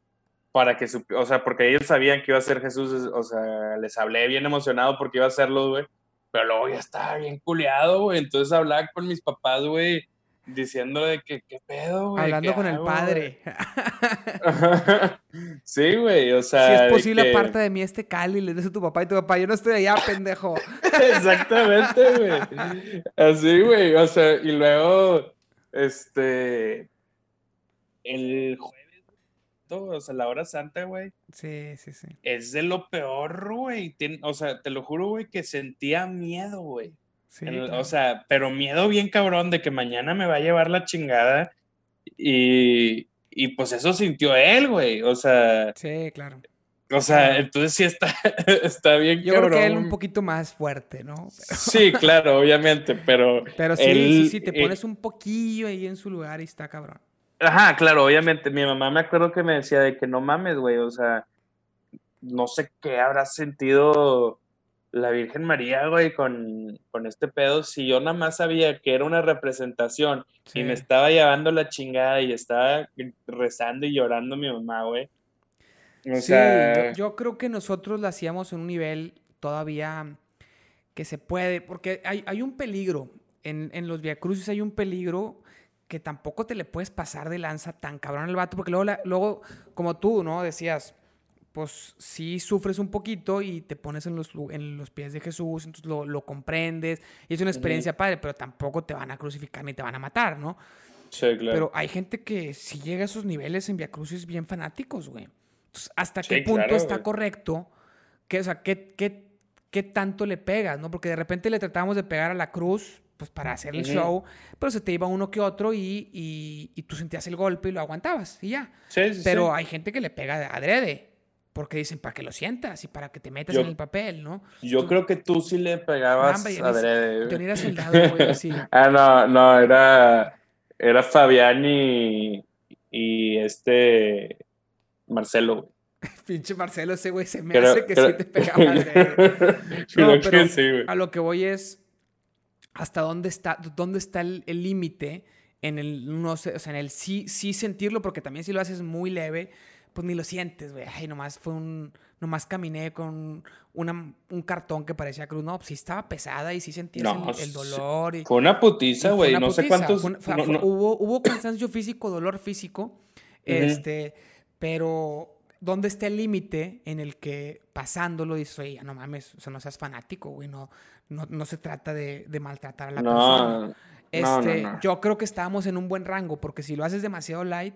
para que, o sea, porque ellos sabían que iba a ser Jesús, o sea, les hablé bien emocionado porque iba a serlo, güey, pero luego ya estaba bien culeado, güey, entonces hablaba con mis papás, güey, diciéndole que, ¿qué pedo, güey? Hablando con el padre. sí, güey, o sea. Si es posible, aparte de mí, este Cali, le dice a tu papá y tu papá, yo no estoy allá, pendejo. Exactamente, güey. Así, güey, o sea, y luego, este, el o sea, la hora santa, güey. Sí, sí, sí. Es de lo peor, güey. O sea, te lo juro, güey, que sentía miedo, güey. Sí, O sea, pero miedo bien cabrón de que mañana me va a llevar la chingada. Y, y pues eso sintió él, güey. O sea. Sí, claro. O sea, entonces sí está, está bien Yo creo que él un poquito más fuerte, ¿no? Sí, claro, obviamente, pero... Pero sí, sí, sí, te eh, pones un poquillo ahí en su lugar y está cabrón. Ajá, claro, obviamente. Mi mamá me acuerdo que me decía de que no mames, güey, o sea, no sé qué habrá sentido la Virgen María, güey, con, con este pedo. Si yo nada más sabía que era una representación y me estaba llevando la chingada y estaba rezando y llorando mi mamá, güey. sí, yo, creo que nosotros la hacíamos en un nivel todavía que se puede, porque hay, hay un peligro. En, en los Crucis hay un peligro que tampoco te le puedes pasar de lanza tan cabrón al vato, porque luego, luego como tú, ¿no? Decías, pues sí sufres un poquito y te pones en los, en los pies de Jesús, entonces lo, comprendes, y es una experiencia padre, pero tampoco te van a crucificar ni te van a matar, ¿no? Sí, claro. Pero hay gente que si llega a esos niveles en Via Crucis bien fanáticos, güey. Entonces, ¿hasta qué punto está correcto? Que, o sea, ¿qué, qué, qué tanto le pegas, no? Porque de repente le tratamos de pegar a la cruz pues para hacer el show, pero se te iba uno que otro y, y, tú sentías el golpe y lo aguantabas y ya. Sí, sí, pero hay gente que le pega de adrede, porque dicen para que lo sientas y para que te metas en el papel, ¿no? Yo creo que tú sí le pegabas adrede. Yo era soldado, güey, sí. ah, no, no, era, era Fabián y, y este Marcelo, Pinche Marcelo, ese güey se me hace que sí te pegaba. No, pero a lo que voy es hasta dónde está, dónde está el límite en el, no sé, o sea, en el sí, sí sentirlo, porque también si lo haces muy leve, pues ni lo sientes, güey. Ay, nomás fue un, nomás caminé con una, un cartón que parecía cruz. No, pues sí estaba pesada y sí sentías el, dolor. Y, fue una putiza, güey. No sé cuántos. Hubo, hubo cansancio físico, dolor físico. Este, pero ¿dónde está el límite en el que pasándolo dices, oye, no mames, o sea, no seas fanático, güey, no, no, se trata de, maltratar a la persona. Este, Yo creo que estábamos en un buen rango, porque si lo haces demasiado light,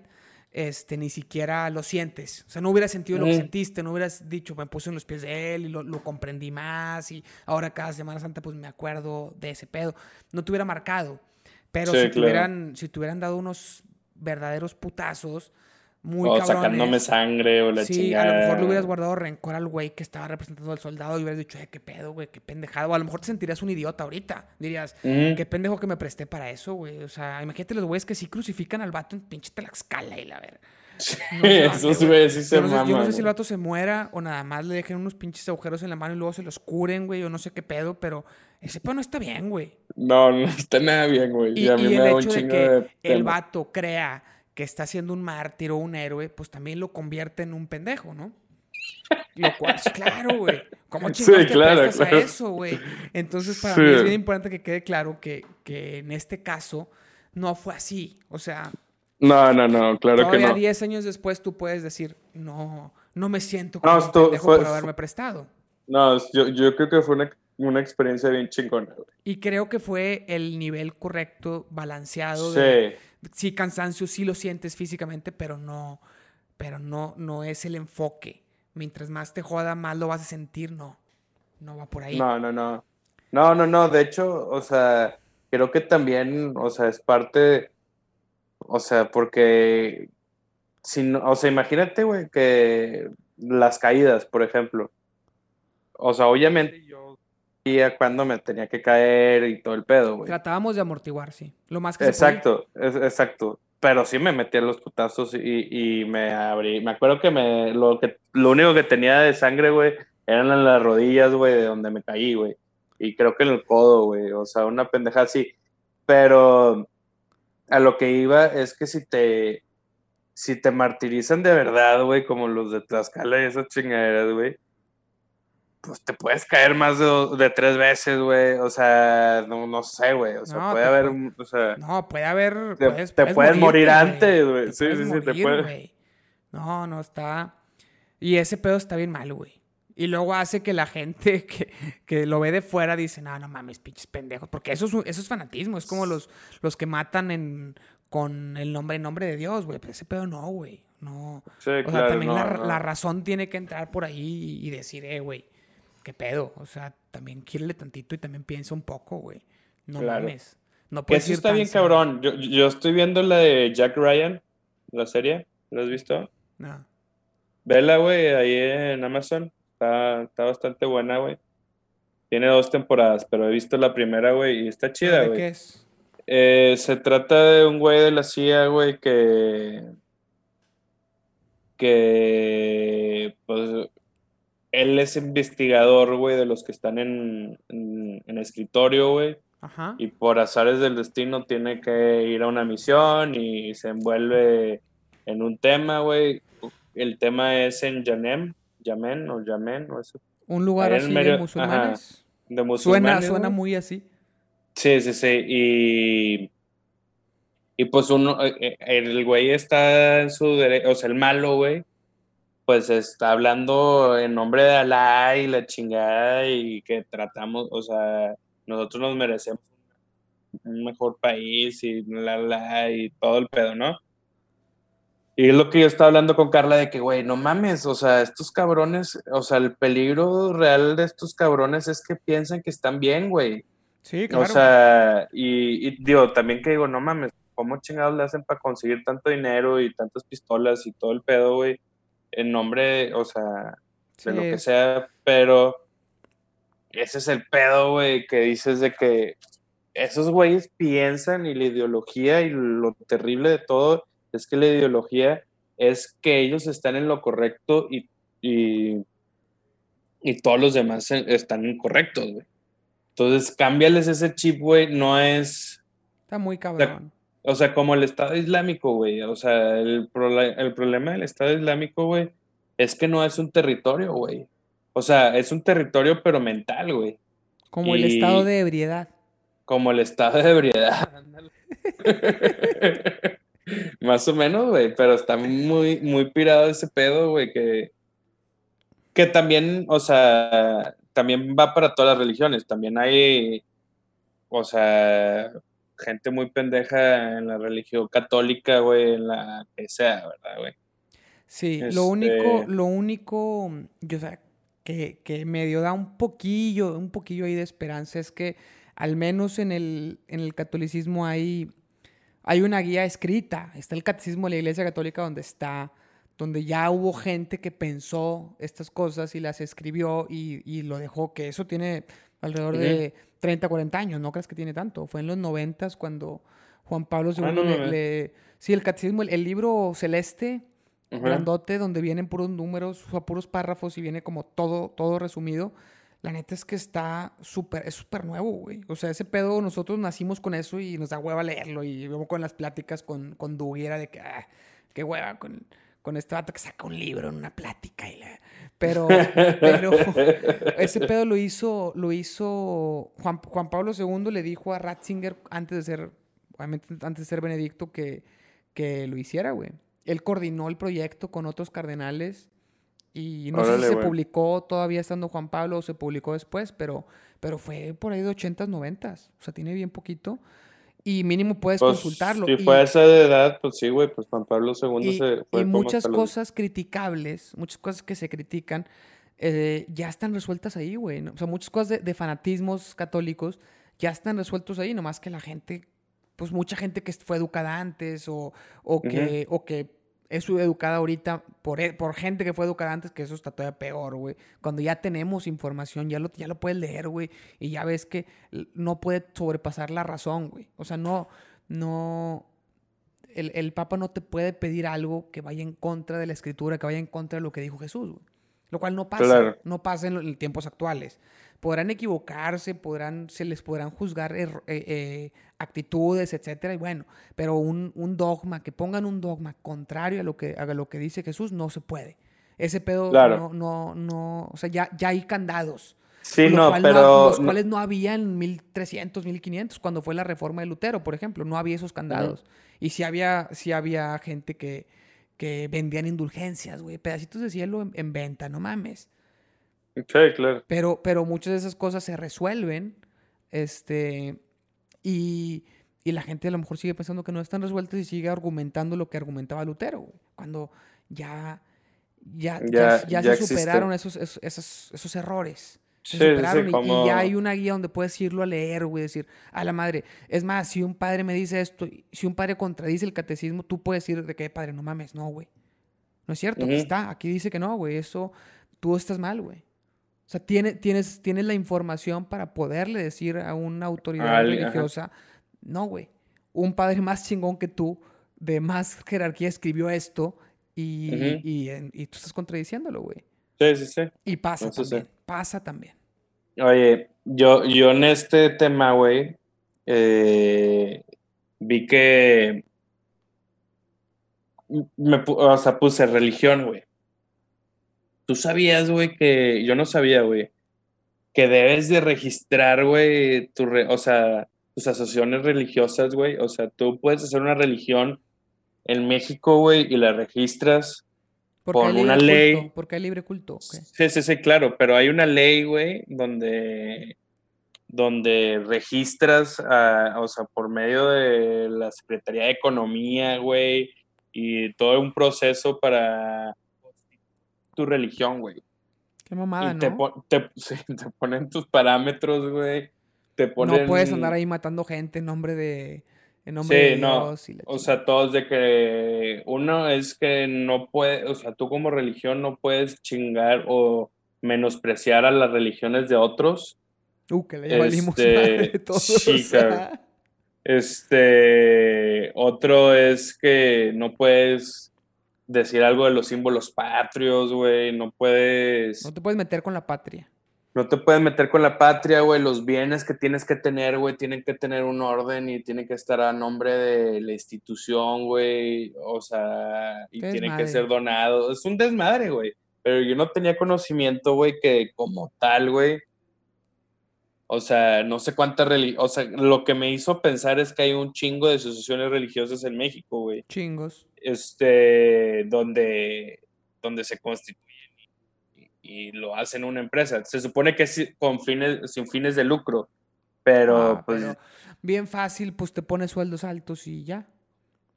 este, ni siquiera lo sientes. O sea, no hubieras sentido lo que sentiste, no hubieras dicho, me puse en los pies de él y lo, comprendí más y ahora cada Semana Santa pues me acuerdo de ese pedo. No te hubiera marcado. Pero si, tuvieran, si te hubieran dado unos verdaderos putazos, muy o sacándome sangre o la sí, a lo mejor le hubieras guardado rencor al güey que estaba representando al soldado y hubieras dicho, eh, qué pedo, güey, qué pendejado. O a lo mejor te sentirías un idiota ahorita. Dirías, qué pendejo que me presté para eso, güey. O sea, imagínate los güeyes que sí crucifican al vato en pinche Tlaxcala y la ver. No esos güeyes sí se yo no, sé, yo no sé si el vato se muera o nada más le dejen unos pinches agujeros en la mano y luego se los curen, güey, o no sé qué pedo, pero ese pedo no está bien, güey. No, no está nada bien, güey. Y, a mí el me hecho de que el vato crea que está siendo un mártir o un héroe, pues también lo convierte en un pendejo, ¿no? Lo cual, claro, güey. ¿Cómo chingados te prestas a eso, güey? Entonces, para mí es bien importante que quede claro que, que en este caso no fue así. O sea... No, no, no, claro que no. 10 años después tú puedes decir, no, no me siento como no, un por haberme prestado. No, yo, yo creo que fue una, una experiencia bien chingona, güey. Y creo que fue el nivel correcto, balanceado. Sí. Sí, cansancio, sí lo sientes físicamente, pero no, pero no, no es el enfoque. Mientras más te joda, más lo vas a sentir, no. No va por ahí. No, no, no. No, no, no. De hecho, o sea, creo que también, o sea, es parte, o sea, porque, si no, o sea, imagínate, güey, que las caídas, por ejemplo. O sea, obviamente yo cuándo me tenía que caer y todo el pedo, güey. Tratábamos de amortiguar, sí. Lo más que Exacto, es, exacto. Pero sí me metí a los putazos y, y, me abrí. Me acuerdo que me lo que lo único que tenía de sangre, güey, eran en las rodillas, güey, de donde me caí, güey y creo que en el codo, güey, o sea, una pendeja así. Pero a lo que iba es que si te, si te martirizan de verdad, güey, como los de Tlaxcala y esas chingaderas, güey, pues te puedes caer más de, tres veces, güey. O sea, no, no sé, güey. O sea, puede haber, o sea... No, puede haber... Te puedes, morir antes, güey. Sí, sí, sí, te puedes... No, no, está... Y ese pedo está bien mal, güey. Y luego hace que la gente que, lo ve de fuera dice, no, no mames, pinches pendejos. Porque eso es, eso es fanatismo. Es como los, los que matan en, con el nombre en nombre de Dios, güey. Pero ese pedo no, güey. No. o sea, también la, razón tiene que entrar por ahí y decir, eh, güey, qué pedo. O sea, también quiérele tantito y también piensa un poco, güey. No mames. No puedes Eso está bien cabrón. Yo, yo estoy viendo la de Jack Ryan, la serie. ¿La has visto? No. Vela, güey, ahí en Amazon. Está, bastante buena, güey. Tiene dos temporadas, pero he visto la primera, güey, y está chida, güey. ¿De qué es? Eh, se trata de un güey de la CIA, güey, que. que. Pues. Él es investigador, güey, de los que están en, en, escritorio, güey. Ajá. Y por azares del destino tiene que ir a una misión y se envuelve en un tema, güey. El tema es en Janem, Yamen o Yamen o eso. Un lugar así de musulmanes. de musulmanes. Suena, suena muy así. Sí, sí, sí. Y, y pues uno, eh, eh, el güey está en su derecho, o sea, el malo, güey, pues está hablando en nombre de Alá y la chingada y que tratamos, o sea, nosotros nos merecemos un mejor país y la la y todo el pedo, ¿no? Y es lo que yo estaba hablando con Carla de que, güey, no mames, o sea, estos cabrones, o sea, el peligro real de estos cabrones es que piensan que están bien, güey. Sí, claro. O sea, y, digo, también que digo, no mames, ¿cómo chingados le hacen para conseguir tanto dinero y tantas pistolas y todo el pedo, güey? En nombre, o sea, de lo que sea, pero ese es el pedo, güey, que dices de que esos güeyes piensan y la ideología y lo terrible de todo es que la ideología es que ellos están en lo correcto y, y, todos los demás están incorrectos, güey. Entonces, cámbiales ese chip, güey, no es... Está muy cabrón. O sea, como el Estado Islámico, güey. O sea, el, el problema del Estado Islámico, güey, es que no es un territorio, güey. O sea, es un territorio, pero mental, güey. Como el estado de ebriedad. Como el estado de ebriedad. Más o menos, güey, pero está muy, muy pirado ese pedo, güey, que, que también, o sea, también va para todas las religiones. También hay, o sea, gente muy pendeja en la religión católica, güey, en la que sea, ¿verdad, güey? Sí, lo único, este lo único, yo, o sea, que, que medio da un poquillo, un poquillo ahí de esperanza es que al menos en el, en el catolicismo hay hay una guía escrita, está el Catecismo de la Iglesia Católica donde está, donde ya hubo gente que pensó estas cosas y las escribió y, lo dejó, que eso tiene alrededor de 30, 40 años, no crees que tiene tanto, fue en los 90 cuando Juan Pablo II ah, le, Sí, el Catecismo, el, libro celeste, grandote, donde vienen puros números, o puros párrafos y viene como todo, todo resumido la neta es que está súper, es súper nuevo, güey. O sea, ese pedo, nosotros nacimos con eso y nos da hueva leerlo. Y vemos con las pláticas con, con era de que, ah, qué hueva con, con este vato que saca un libro en una plática y la... Pero, pero ese pedo lo hizo, lo hizo Juan, Juan Pablo II le dijo a Ratzinger antes de ser, obviamente antes de ser Benedicto que, que lo hiciera, güey. Él coordinó el proyecto con otros cardenales y no sé si se publicó todavía estando Juan Pablo o se publicó después, pero, pero fue por ahí de 80s, 90s. O sea, tiene bien poquito. Y mínimo puedes pues, consultarlo. Si fue a esa edad, pues sí, güey, pues Juan Pablo II y, se fue. Y muchas cosas criticables, muchas cosas que se critican, eh, ya están resueltas ahí, güey. O sea, muchas cosas de, fanatismos católicos ya están resueltos ahí, nomás que la gente, pues mucha gente que fue educada antes o, o que, o que es educada ahorita por, e, por gente que fue educada antes, que eso está todavía peor, güey. Cuando ya tenemos información, ya lo, ya lo puedes leer, güey, y ya ves que no puede sobrepasar la razón, güey. O sea, no, no, el, el, Papa no te puede pedir algo que vaya en contra de la Escritura, que vaya en contra de lo que dijo Jesús, güey. Lo cual no pasa, no pasa en, en tiempos actuales podrán equivocarse, podrán, se les podrán juzgar eh, eh, actitudes, etcétera, y bueno, pero un, dogma, que pongan un dogma contrario a lo que, a lo que dice Jesús, no se puede. Ese pedo no, no, no, o sea, ya, ya hay candados. Sí, no, pero... los cuales no había en 1300, 1500, cuando fue la reforma de Lutero, por ejemplo, no había esos candados. Y sí había, sí había gente que, que vendían indulgencias, güey, pedacitos de cielo en venta, no mames. Sí, claro. Pero, pero muchas de esas cosas se resuelven. Este. Y, la gente a lo mejor sigue pensando que no están resueltas y sigue argumentando lo que argumentaba Lutero, cuando ya, ya, ya, se superaron esos, esos, esos, errores. Se superaron y, ya hay una guía donde puedes irlo a leer, güey, decir, a la madre. Es más, si un padre me dice esto, si un padre contradice el catecismo, tú puedes decir de que, padre, no mames, no, güey. No es cierto, aquí está, aquí dice que no, güey, eso, tú estás mal, güey. O sea, tiene, tienes, tienes la información para poderle decir a una autoridad religiosa, no, güey, un padre más chingón que tú, de más jerarquía, escribió esto y, y, tú estás contradiciéndolo, güey. Sí, sí, sí. Y pasa también, pasa también. Oye, yo, yo en este tema, güey, eh, vi que me, o sea, puse religión, güey. Tú sabías, güey, que yo no sabía, güey, que debes de registrar, güey, tu o sea, tus asociaciones religiosas, güey. O sea, tú puedes hacer una religión en México, güey, y la registras por una ley. porque hay libre culto. Sí, sí, sí, claro, pero hay una ley, güey, donde donde registras, o sea, por medio de la Secretaría de Economía, güey, y todo un proceso para tu religión, güey. Qué mamada, Te, te, ponen tus parámetros, güey. Te ponen... No puedes andar ahí matando gente en nombre de... En nombre de Dios no. o sea, todos de que uno es que no puede, o sea, tú como religión no puedes chingar o menospreciar a las religiones de otros. Uh, que le valimos este, todos. Sí, Este, otro es que no puedes decir algo de los símbolos patrios, güey. No puedes. No te puedes meter con la patria. No te puedes meter con la patria, güey. Los bienes que tienes que tener, güey, tienen que tener un orden y tienen que estar a nombre de la institución, güey. O sea, y tienen que ser donados. Es un desmadre, güey. Pero yo no tenía conocimiento, güey, que como tal, güey. O sea, no sé cuántas. O sea, lo que me hizo pensar es que hay un chingo de asociaciones religiosas en México, güey. Chingos este, donde, donde se constituyen y, lo hacen una empresa. Se supone que es con fines, sin fines de lucro, pero ah, pues... bien fácil, pues te pones sueldos altos y ya.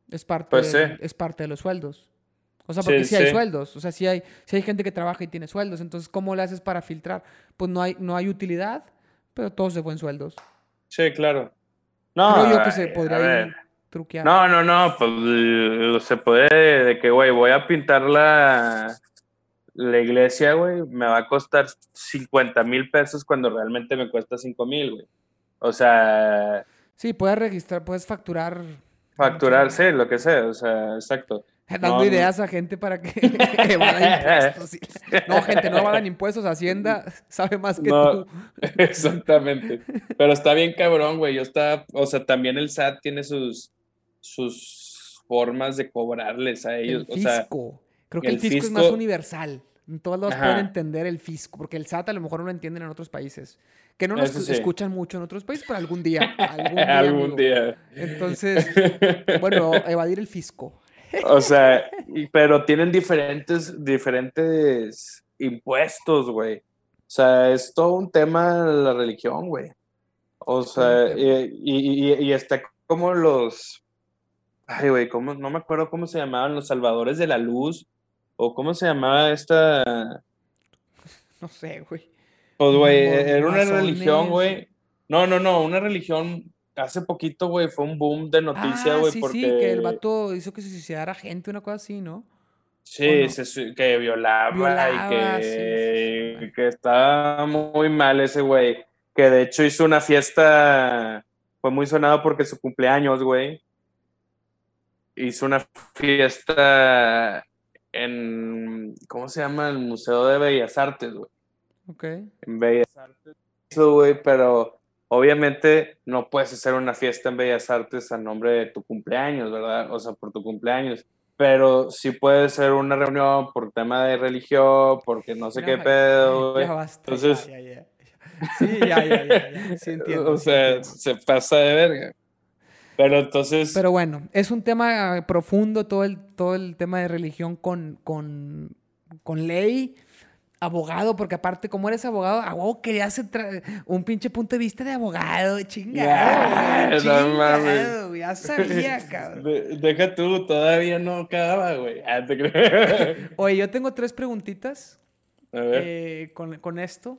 Es parte, pues de, es parte de los sueldos. O sea, porque sí, hay sueldos. O sea, sí hay, hay gente que trabaja y tiene sueldos. Entonces, ¿cómo le haces para filtrar? Pues no hay, no hay utilidad, pero todos de buen sueldos. Sí, claro. No, Creo yo que se podría no, no, no, pues eh, se puede de que, güey, voy a pintar la, la iglesia, güey, me va a costar 50 mil pesos cuando realmente me cuesta 5 mil, güey. O sea... Sí, puedes registrar, puedes facturar. Facturar, sí, lo que sea, o sea, exacto. Dando ideas a gente para que evadan impuestos. No, gente, no evadan impuestos. Hacienda sabe más que tú. Exactamente. Pero está bien cabrón, güey. Yo está, o sea, también el SAT tiene sus, sus formas de cobrarles a ellos. El fisco. Creo que el, fisco, es más universal. En todos lados pueden entender el fisco, porque el SAT a lo mejor no lo entienden en otros países. Que no nos escuchan mucho en otros países, pero algún día. Algún día. Entonces, bueno, evadir el fisco. O sea, pero tienen diferentes, diferentes impuestos, güey. O sea, es todo un tema la religión, güey. O sea, y, y, y, está como los. Ay, güey, no me acuerdo cómo se llamaban los salvadores de la luz. O cómo se llamaba esta. No sé, güey. Pues, güey, era una religión, güey. No, no, no, una religión. Hace poquito, güey, fue un boom de noticias, ah, güey, sí, porque... Sí, que el vato hizo que se suicidara gente, una cosa así, ¿no? Sí, que violaba, y que, que estaba muy mal ese güey. Que de hecho hizo una fiesta, fue muy sonado porque su cumpleaños, güey. Hizo una fiesta en, ¿cómo se llama? El Museo de Bellas Artes, güey. Ok. En Bellas Artes. güey, pero obviamente no puedes hacer una fiesta en Bellas Artes a nombre de tu cumpleaños, ¿verdad? O sea, por tu cumpleaños. Pero sí puede ser una reunión por tema de religión, porque no sé qué pedo, güey. Entonces... Ya, ya, sí, ya, ya, ya, Sí entiendo. o sea, se pasa de verga. Pero entonces... Pero bueno, es un tema profundo todo el, todo el tema de religión con, con, con ley abogado, porque aparte, como eres abogado, a huevo querías un pinche punto de vista de abogado, chingado. chingado, ya sabía, cabrón. deja tú, todavía no acaba, güey. Ah, Oye, yo tengo tres preguntitas a ver. Eh, con, con, esto.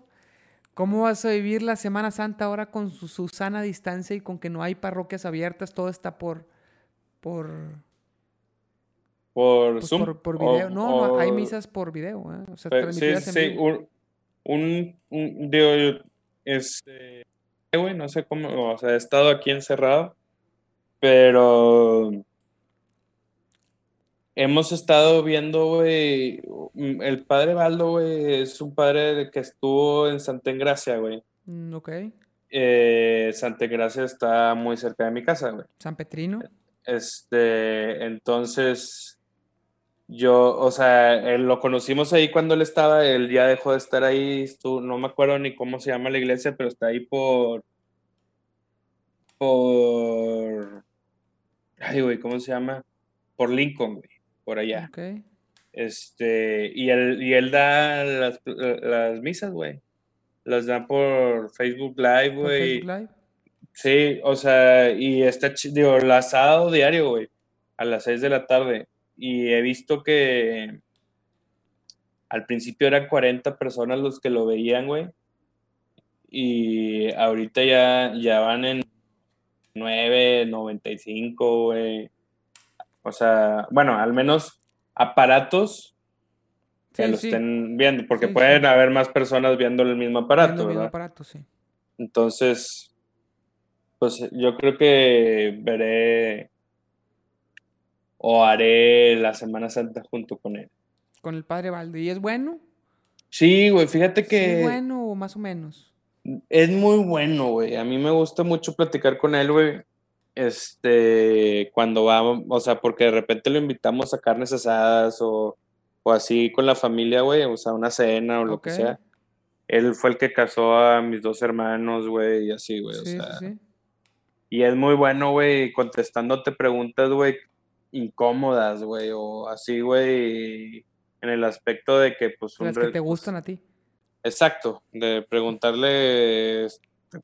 ¿Cómo vas a vivir la Semana Santa ahora con su, su sana distancia y con que no hay parroquias abiertas? Todo está por. por por pues Zoom. Por, video. no, no, hay misas por video. ¿eh? O sea, sí, sí, un, un, un, digo, este, güey, no sé cómo, o sea, he estado aquí encerrado, pero hemos estado viendo, güey, el padre Baldo, güey, es un padre que estuvo en Santa Engracia, güey. Mm, ok. Eh, Santa Engracia está muy cerca de mi casa, güey. San Petrino. Este, entonces, yo, o sea, lo conocimos ahí cuando él estaba, él ya dejó de estar ahí, no me acuerdo ni cómo se llama la iglesia, pero está ahí por, por, ay, güey, ¿cómo se llama? Por Lincoln, güey, por allá. Okay. Este, y él, y él da las, las misas, güey. Las da por Facebook Live, güey. Facebook Live? Sí, o sea, y está, digo, el asado diario, güey, a las 6 de la tarde y he visto que al principio eran 40 personas los que lo veían, güey. Y ahorita ya, ya van en 9, 95, güey. O sea, bueno, al menos aparatos que lo estén viendo, porque pueden haber más personas viendo el mismo aparato, el mismo aparato, sí. Entonces, pues yo creo que veré o haré la Semana Santa junto con él. Con el padre Baldo. ¿Y es bueno? Sí, güey, fíjate que... ¿Es bueno o más o menos? Es muy bueno, güey. A mí me gusta mucho platicar con él, güey. Este, cuando vamos, o sea, porque de repente lo invitamos a carnes asadas o, o así con la familia, güey, o sea, una cena o lo que sea. Él fue el que casó a mis dos hermanos, güey, y así, güey, o sea. Sí, sí. Y es muy bueno, güey, contestándote preguntas, güey, incómodas, güey, o así, güey, en el aspecto de que, pues... Las que te gustan a ti. Exacto, de preguntarle,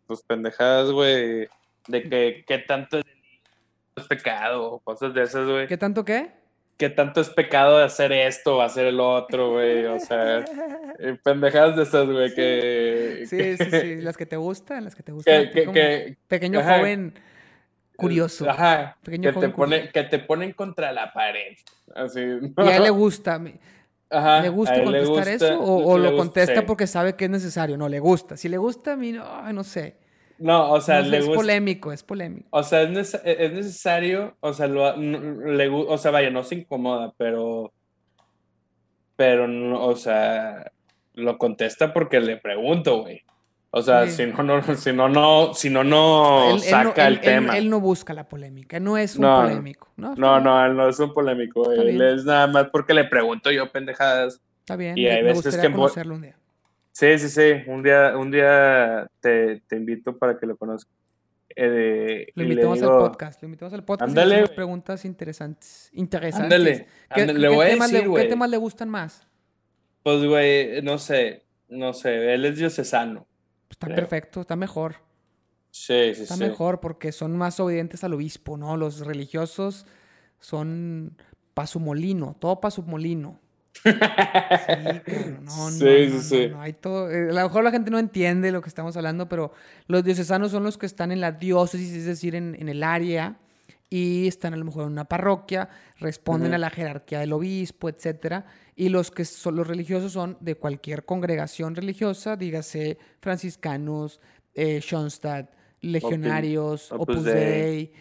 pues, pendejadas, güey, de que qué tanto es pecado, cosas de esas, güey. ¿Qué tanto qué? ¿Qué tanto es pecado de hacer esto o hacer el otro, güey? O sea, eh, pendejadas de esas, güey, que... Sí, sí, sí, las que te gustan, las que te gustan. Que, pequeño joven curioso. Ajá. que, te pone, que te ponen contra la pared. Así. Y a él le gusta. Ajá, ¿Le gusta contestar eso? ¿O, lo contesta porque sabe que es necesario? No, le gusta. Si le gusta a mí, no, no sé. No, o sea, le es polémico, es polémico. O sea, es, es necesario, o sea, lo, le, o sea, vaya, no se incomoda, pero, pero, no, o sea, lo contesta porque le pregunto, güey. O sea, si no, no, si no, no, si no, no saca el tema. Él, no busca la polémica, no es un polémico. No, no, no, él no es un polémico. él es nada más porque le pregunto yo pendejadas. Está bien, y hay me veces que conocerlo un día. Sí, sí, sí. Un día, un día te, te invito para que lo conozcas. Eh, lo invitamos al podcast. Lo invitamos al podcast. Ándale. preguntas interesantes. Interesantes. Ándale. ¿Qué, le voy a decir, le, ¿Qué temas le gustan más? Pues, güey, no sé. No sé. Él es diocesano. Está perfecto. Está mejor. Sí, sí, Está mejor porque son más obedientes al obispo, ¿no? Los religiosos son pa' su molino. Todo pa' su molino. Sí, no, sí, sí, Hay todo, eh, a lo mejor la gente no entiende lo que estamos hablando, pero los diocesanos son los que están en la diócesis, es decir, en, el área, y están a lo mejor en una parroquia, responden a la jerarquía del obispo, etcétera. Y los que son los religiosos son de cualquier congregación religiosa, dígase franciscanos, eh, Schoenstatt, legionarios, Opus, Dei,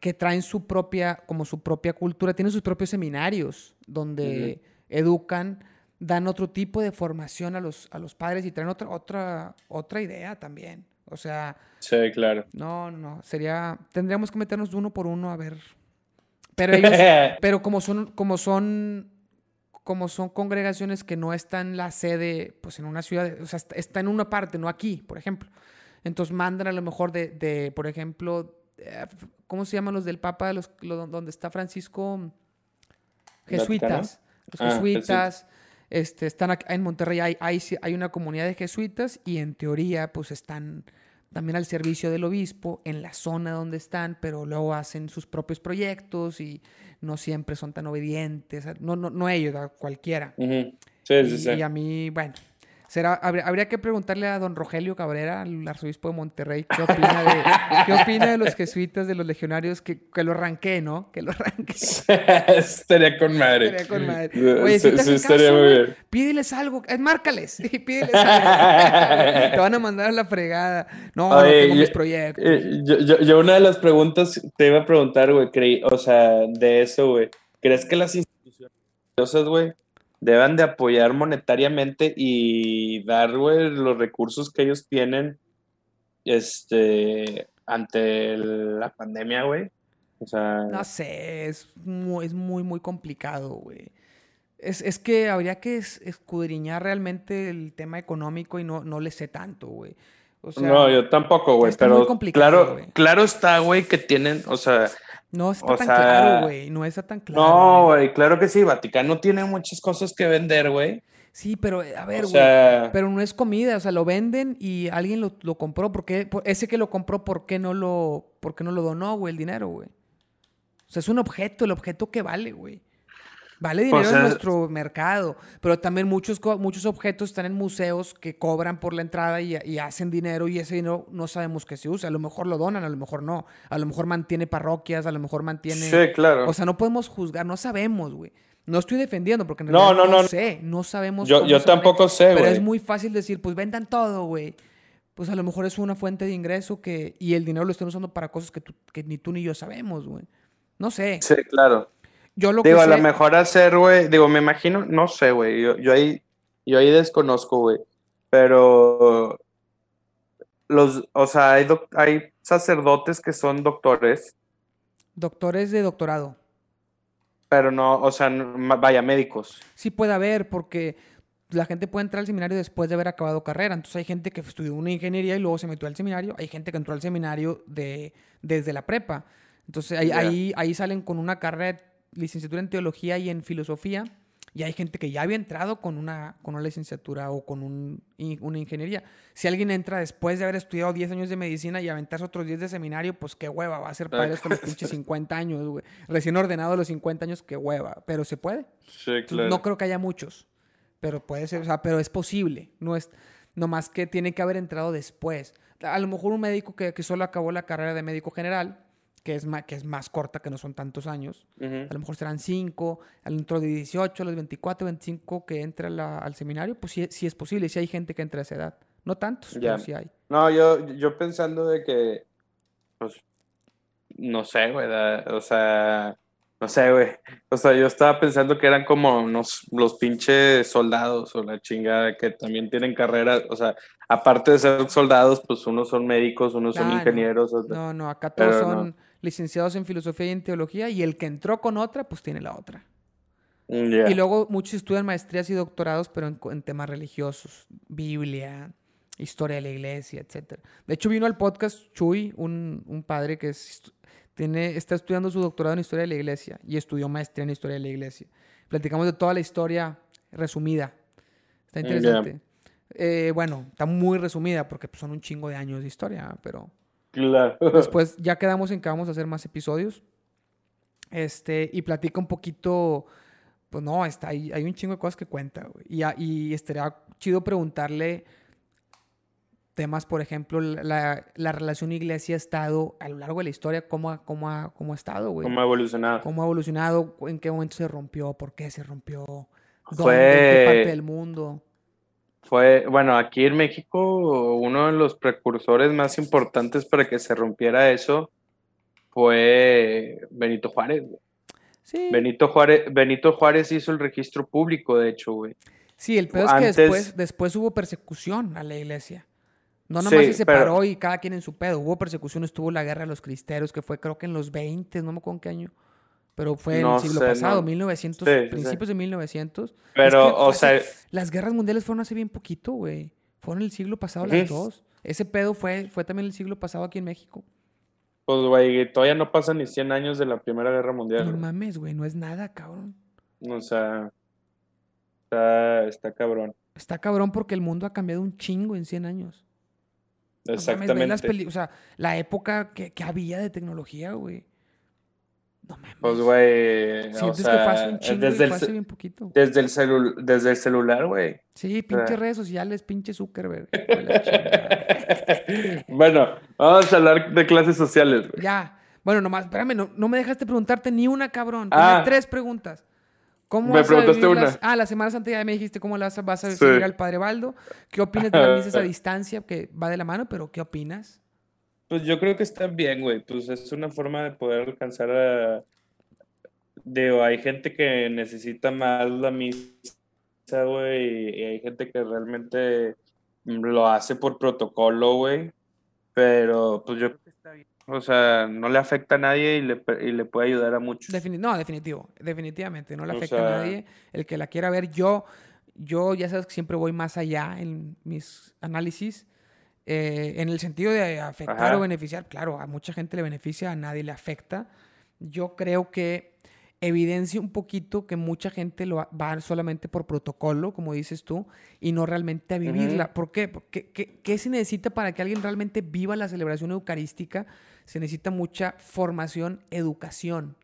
que traen su propia, como su propia cultura, tienen sus propios seminarios donde educan, dan otro tipo de formación a los, a los padres y traen otra, otra, otra idea también. O sea. Sí, claro. No, no, sería. Tendríamos que meternos uno por uno a ver. Pero ellos, pero como son, como son, como son congregaciones que no están la sede, pues en una ciudad, o sea, está en una parte, no aquí, por ejemplo. Entonces mandan a lo mejor de, de por ejemplo, eh, ¿cómo se llaman los del Papa, los, donde está Francisco? Jesuitas los ah, jesuitas. Este, están aquí, en Monterrey hay, hay, hay, una comunidad de jesuitas y en teoría pues están también al servicio del obispo en la zona donde están, pero luego hacen sus propios proyectos y no siempre son tan obedientes, no, no, no ellos, cualquiera. sí, sí, sí. y a mí, bueno, Será, habría, que preguntarle a don Rogelio Cabrera, el arzobispo de Monterrey, qué opina de, qué opina de los jesuitas, de los legionarios, que, que lo arranqué, ¿no? Que lo arranqué. estaría con madre. Estaría con madre. Oye, si te estaría muy bien. Pídeles algo, es, márcales, y pídeles algo. te van a mandar a la fregada. No, no tengo mis proyectos. Eh, yo, yo, yo, una de las preguntas te iba a preguntar, güey, o sea, de eso, güey. ¿Crees que las instituciones güey, deben de apoyar monetariamente y dar, los recursos que ellos tienen este, ante la pandemia, güey. O sea... No sé, es muy, es muy, muy complicado, güey. Es, que habría que escudriñar realmente el tema económico y no, no le sé tanto, güey. No, yo tampoco, güey, pero claro, claro está, güey, que tienen, o sea, no está tan claro, güey. No está tan claro. No, güey, claro que sí. Vaticano tiene muchas cosas que vender, güey. Sí, pero a ver, güey. Pero no es comida, o sea, lo venden y alguien lo, lo compró. ¿Por qué? Ese que lo compró, ¿por qué no lo, por qué no lo donó, güey, el dinero, güey? O sea, es un objeto, el objeto que vale, güey. Vale dinero en nuestro mercado, pero también muchos, muchos objetos están en museos que cobran por la entrada y, hacen dinero y ese dinero no sabemos qué se usa. A lo mejor lo donan, a lo mejor no. A lo mejor mantiene parroquias, a lo mejor mantiene... Sí, claro. O sea, no podemos juzgar, no sabemos, güey. No estoy defendiendo porque no, no, no, sé, no sabemos. Yo, yo tampoco sé, güey. Pero es muy fácil decir, pues vendan todo, güey. Pues a lo mejor es una fuente de ingreso que y el dinero lo están usando para cosas que, que ni tú ni yo sabemos, güey. No sé. Sí, claro. Yo lo digo, a lo mejor hacer, güey, digo, me imagino, no sé, güey, yo, yo, ahí, yo ahí desconozco, güey, pero los, o sea, hay, hay sacerdotes que son doctores. Doctores de doctorado. Pero no, o sea, vaya, médicos. Sí puede haber, porque la gente puede entrar al seminario después de haber acabado carrera. Entonces hay gente que estudió una ingeniería y luego se metió al seminario. Hay gente que entró al seminario de, desde la prepa. Entonces ahí, ahí, ahí, salen con una carrera licenciatura en teología y en filosofía. Y hay gente que ya había entrado con una, con una licenciatura o con un, una ingeniería. Si alguien entra después de haber estudiado 10 años de medicina y aventarse otros 10 de seminario, pues qué hueva, va a ser padre hasta los pinches 50 años, güey. Recién ordenado a los 50 años, qué hueva. Pero se puede. Sí, claro. No creo que haya muchos. Pero puede ser, o sea, pero es posible. No es, más que tiene que haber entrado después. A lo mejor un médico que, que solo acabó la carrera de médico general, que es más, que es más corta, que no son tantos años. A lo mejor serán 5, dentro de 18, a los 24, 25 que entra al seminario, pues sí, sí, es posible, sí hay gente que entra a esa edad. No tantos, pero sí hay. No, yo, yo pensando de que, pues, no sé, güey, o sea, No sé, güey. O sea, yo estaba pensando que eran como unos, los pinches soldados o la chingada que también tienen carreras. O sea, aparte de ser soldados, pues unos son médicos, unos son Ah, no. ingenieros. o- No, no, acá todos son no. Licenciados en filosofía y en teología y el que entró con otra, pues tiene la otra. Mm. Y luego muchos estudian maestrías y doctorados, pero en, temas religiosos, Biblia, historia de la iglesia, etc. De hecho, vino al podcast Chuy, un, un padre que es tiene, está estudiando su doctorado en historia de la iglesia y estudió maestría en historia de la iglesia. Platicamos de toda la historia resumida. Está Mm, interesante. Eh, bueno, está muy resumida porque pues, son un chingo de años de historia, pero... Claro. Después ya quedamos en que vamos a hacer más episodios. Este, y platica un poquito, pues no, está ahí, hay un chingo de cosas que cuenta, güey. Y, y estaría chido preguntarle temas, por ejemplo, la, la relación iglesia-estado a lo largo de la historia, cómo ha, cómo ha, cómo ha estado, güey. ¿Cómo ha evolucionado? Cómo ha evolucionado, en qué momento se rompió, por qué se rompió, dónde, Fue- en qué parte del mundo. Fue, bueno, aquí en México, uno de los precursores más importantes para que se rompiera eso fue Benito Juárez. güey. Sí. Benito Juárez, Benito Juárez hizo el registro público, de hecho, güey. Sí, el pedo es que después, después hubo persecución a la iglesia. No nomás Sí, se separó pero- y cada quien en su pedo. Hubo persecución, estuvo la guerra de los cristeros, que fue creo que en los 20, no me acuerdo en qué año. Pero fue en No el siglo sé, pasado, no. 1900, Sí, sí, sí. principios de 1900. Es Pero, que o hace- sea, Las guerras mundiales fueron hace bien poquito, güey. Fueron el siglo pasado las dos. Ese pedo fue, fue también el siglo pasado aquí en México. pues, güey, todavía no pasan ni 100 años de la Primera Guerra Mundial. No güey. mames, güey, no es nada, cabrón. O sea, está, está cabrón. Está cabrón porque el mundo ha cambiado un chingo en 100 años. No mames, ve las Exactamente. o sea, la época que, que había de tecnología, güey. No mames. Pues, güey, o Sientes que fue hace sea, un chingo desde y bien poquito. desde el, celu- desde el celular, güey. Sí, pinches sea. redes sociales, pinche Zuckerberg. la. Bueno, vamos a hablar de clases sociales, güey. ya. Bueno, nomás, espérame, no, no me dejaste preguntarte ni una, cabrón. Tenía Ah. tres preguntas. ¿Cómo Me vas a preguntaste vivir una. las- Ah, la Semana Santa ya me dijiste cómo las vas a Sí. recibir al Padre Baldo. ¿Qué opinas de las misas a distancia? Que va de la mano, pero ¿qué opinas? Pues yo creo que está bien, güey. Pues es una forma de poder alcanzar a... Digo, hay gente que necesita más la misa, güey, y hay gente que realmente lo hace por protocolo, güey. Pero pues yo creo que está bien. O sea, no le afecta a nadie y le, y le puede ayudar a muchos. Defini- no, definitivo, definitivamente, no le O afecta a nadie. El que la quiera ver, yo, yo ya sabes que siempre voy más allá en mis análisis, eh, en el sentido de afectar Ajá. o beneficiar. Claro, a mucha gente le beneficia, a nadie le afecta. Yo creo que evidencia un poquito que mucha gente lo va solamente por protocolo, como dices tú, y no realmente a vivirla. ¿Por qué? Porque, ¿qué, qué se necesita para que alguien realmente viva la celebración eucarística? Se necesita mucha formación, educación,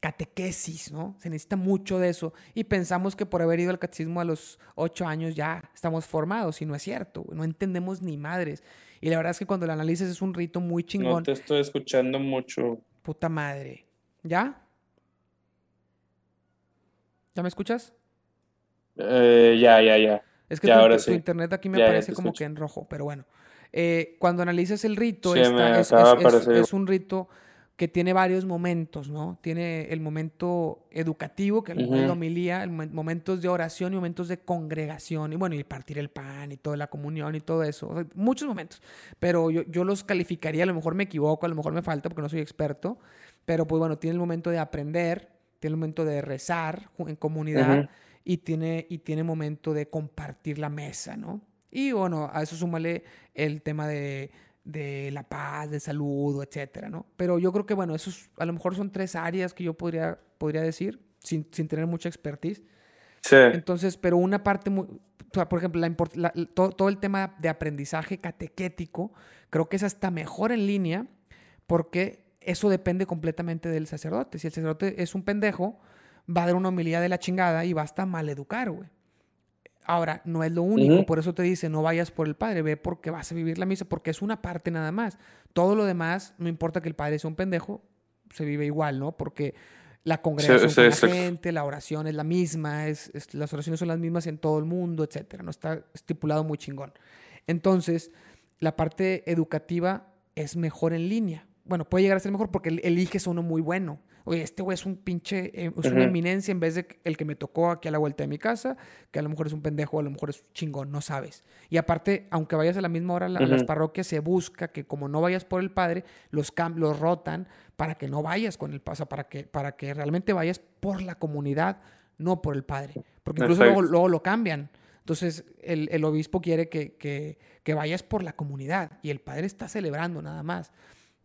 catequesis, ¿no? Se necesita mucho de eso. Y pensamos que por haber ido al catecismo a los ocho años ya estamos formados, y no es cierto. No entendemos ni madres. Y la verdad es que cuando lo analizas es un rito muy No chingón. te estoy escuchando mucho. Puta madre. ¿Ya? ¿Ya me escuchas? Eh, ya, ya, ya. Es que Ya, tu, ahora tu sí. internet aquí me Ya, aparece como escucho. que en rojo, pero bueno. Eh, cuando analizas el rito, Sí, es un rito que tiene varios momentos, ¿no? Tiene el momento educativo, que es la Ujú. homilía, el momen- momentos de oración y momentos de congregación, y bueno, y partir el pan y toda la comunión y todo eso. O sea, muchos momentos. Pero yo, yo los calificaría, a lo mejor me equivoco, a lo mejor me falta porque no soy experto, pero pues bueno, tiene el momento de aprender, tiene el momento de rezar en comunidad Ujú. y tiene, y tiene momento de compartir la mesa, ¿no? Y bueno, a eso súmale el tema de, de la paz, de salud, etcétera, ¿no? Pero yo creo que, bueno, esos a lo mejor son tres áreas que yo podría, podría decir, sin, sin tener mucha expertise. Sí. Entonces, pero una parte muy, o sea, por ejemplo, la todo, todo el tema de aprendizaje catequético, creo que es hasta mejor en línea porque eso depende completamente del sacerdote. Si el sacerdote es un pendejo, va a dar una homilía de la chingada y va hasta maleducar, güey. Ahora, no es lo único, por eso te dice, no vayas por el padre, ve porque vas a vivir la misa, porque es una parte nada más. Todo lo demás, no importa que el padre sea un pendejo, se vive igual, ¿no? Porque la congregación sí, con la gente, la oración es la misma, es, es- las oraciones son las mismas en todo el mundo, etcétera. No está estipulado muy chingón. Entonces, la parte educativa es mejor en línea. Bueno, puede llegar a ser mejor porque eliges uno muy bueno. Oye, este güey es un pinche, eh, es una eminencia en vez de el que me tocó aquí a la vuelta de mi casa, que a lo mejor es un pendejo, a lo mejor es chingón, no sabes. Y aparte, aunque vayas a la misma hora a, las parroquias, se busca que como no vayas por el padre, los, los rotan para que no vayas con el paso, para que, para que realmente vayas por la comunidad, no por el padre. Porque incluso luego, lo cambian. Entonces, el, obispo quiere que, que, que vayas por la comunidad y el padre está celebrando nada más.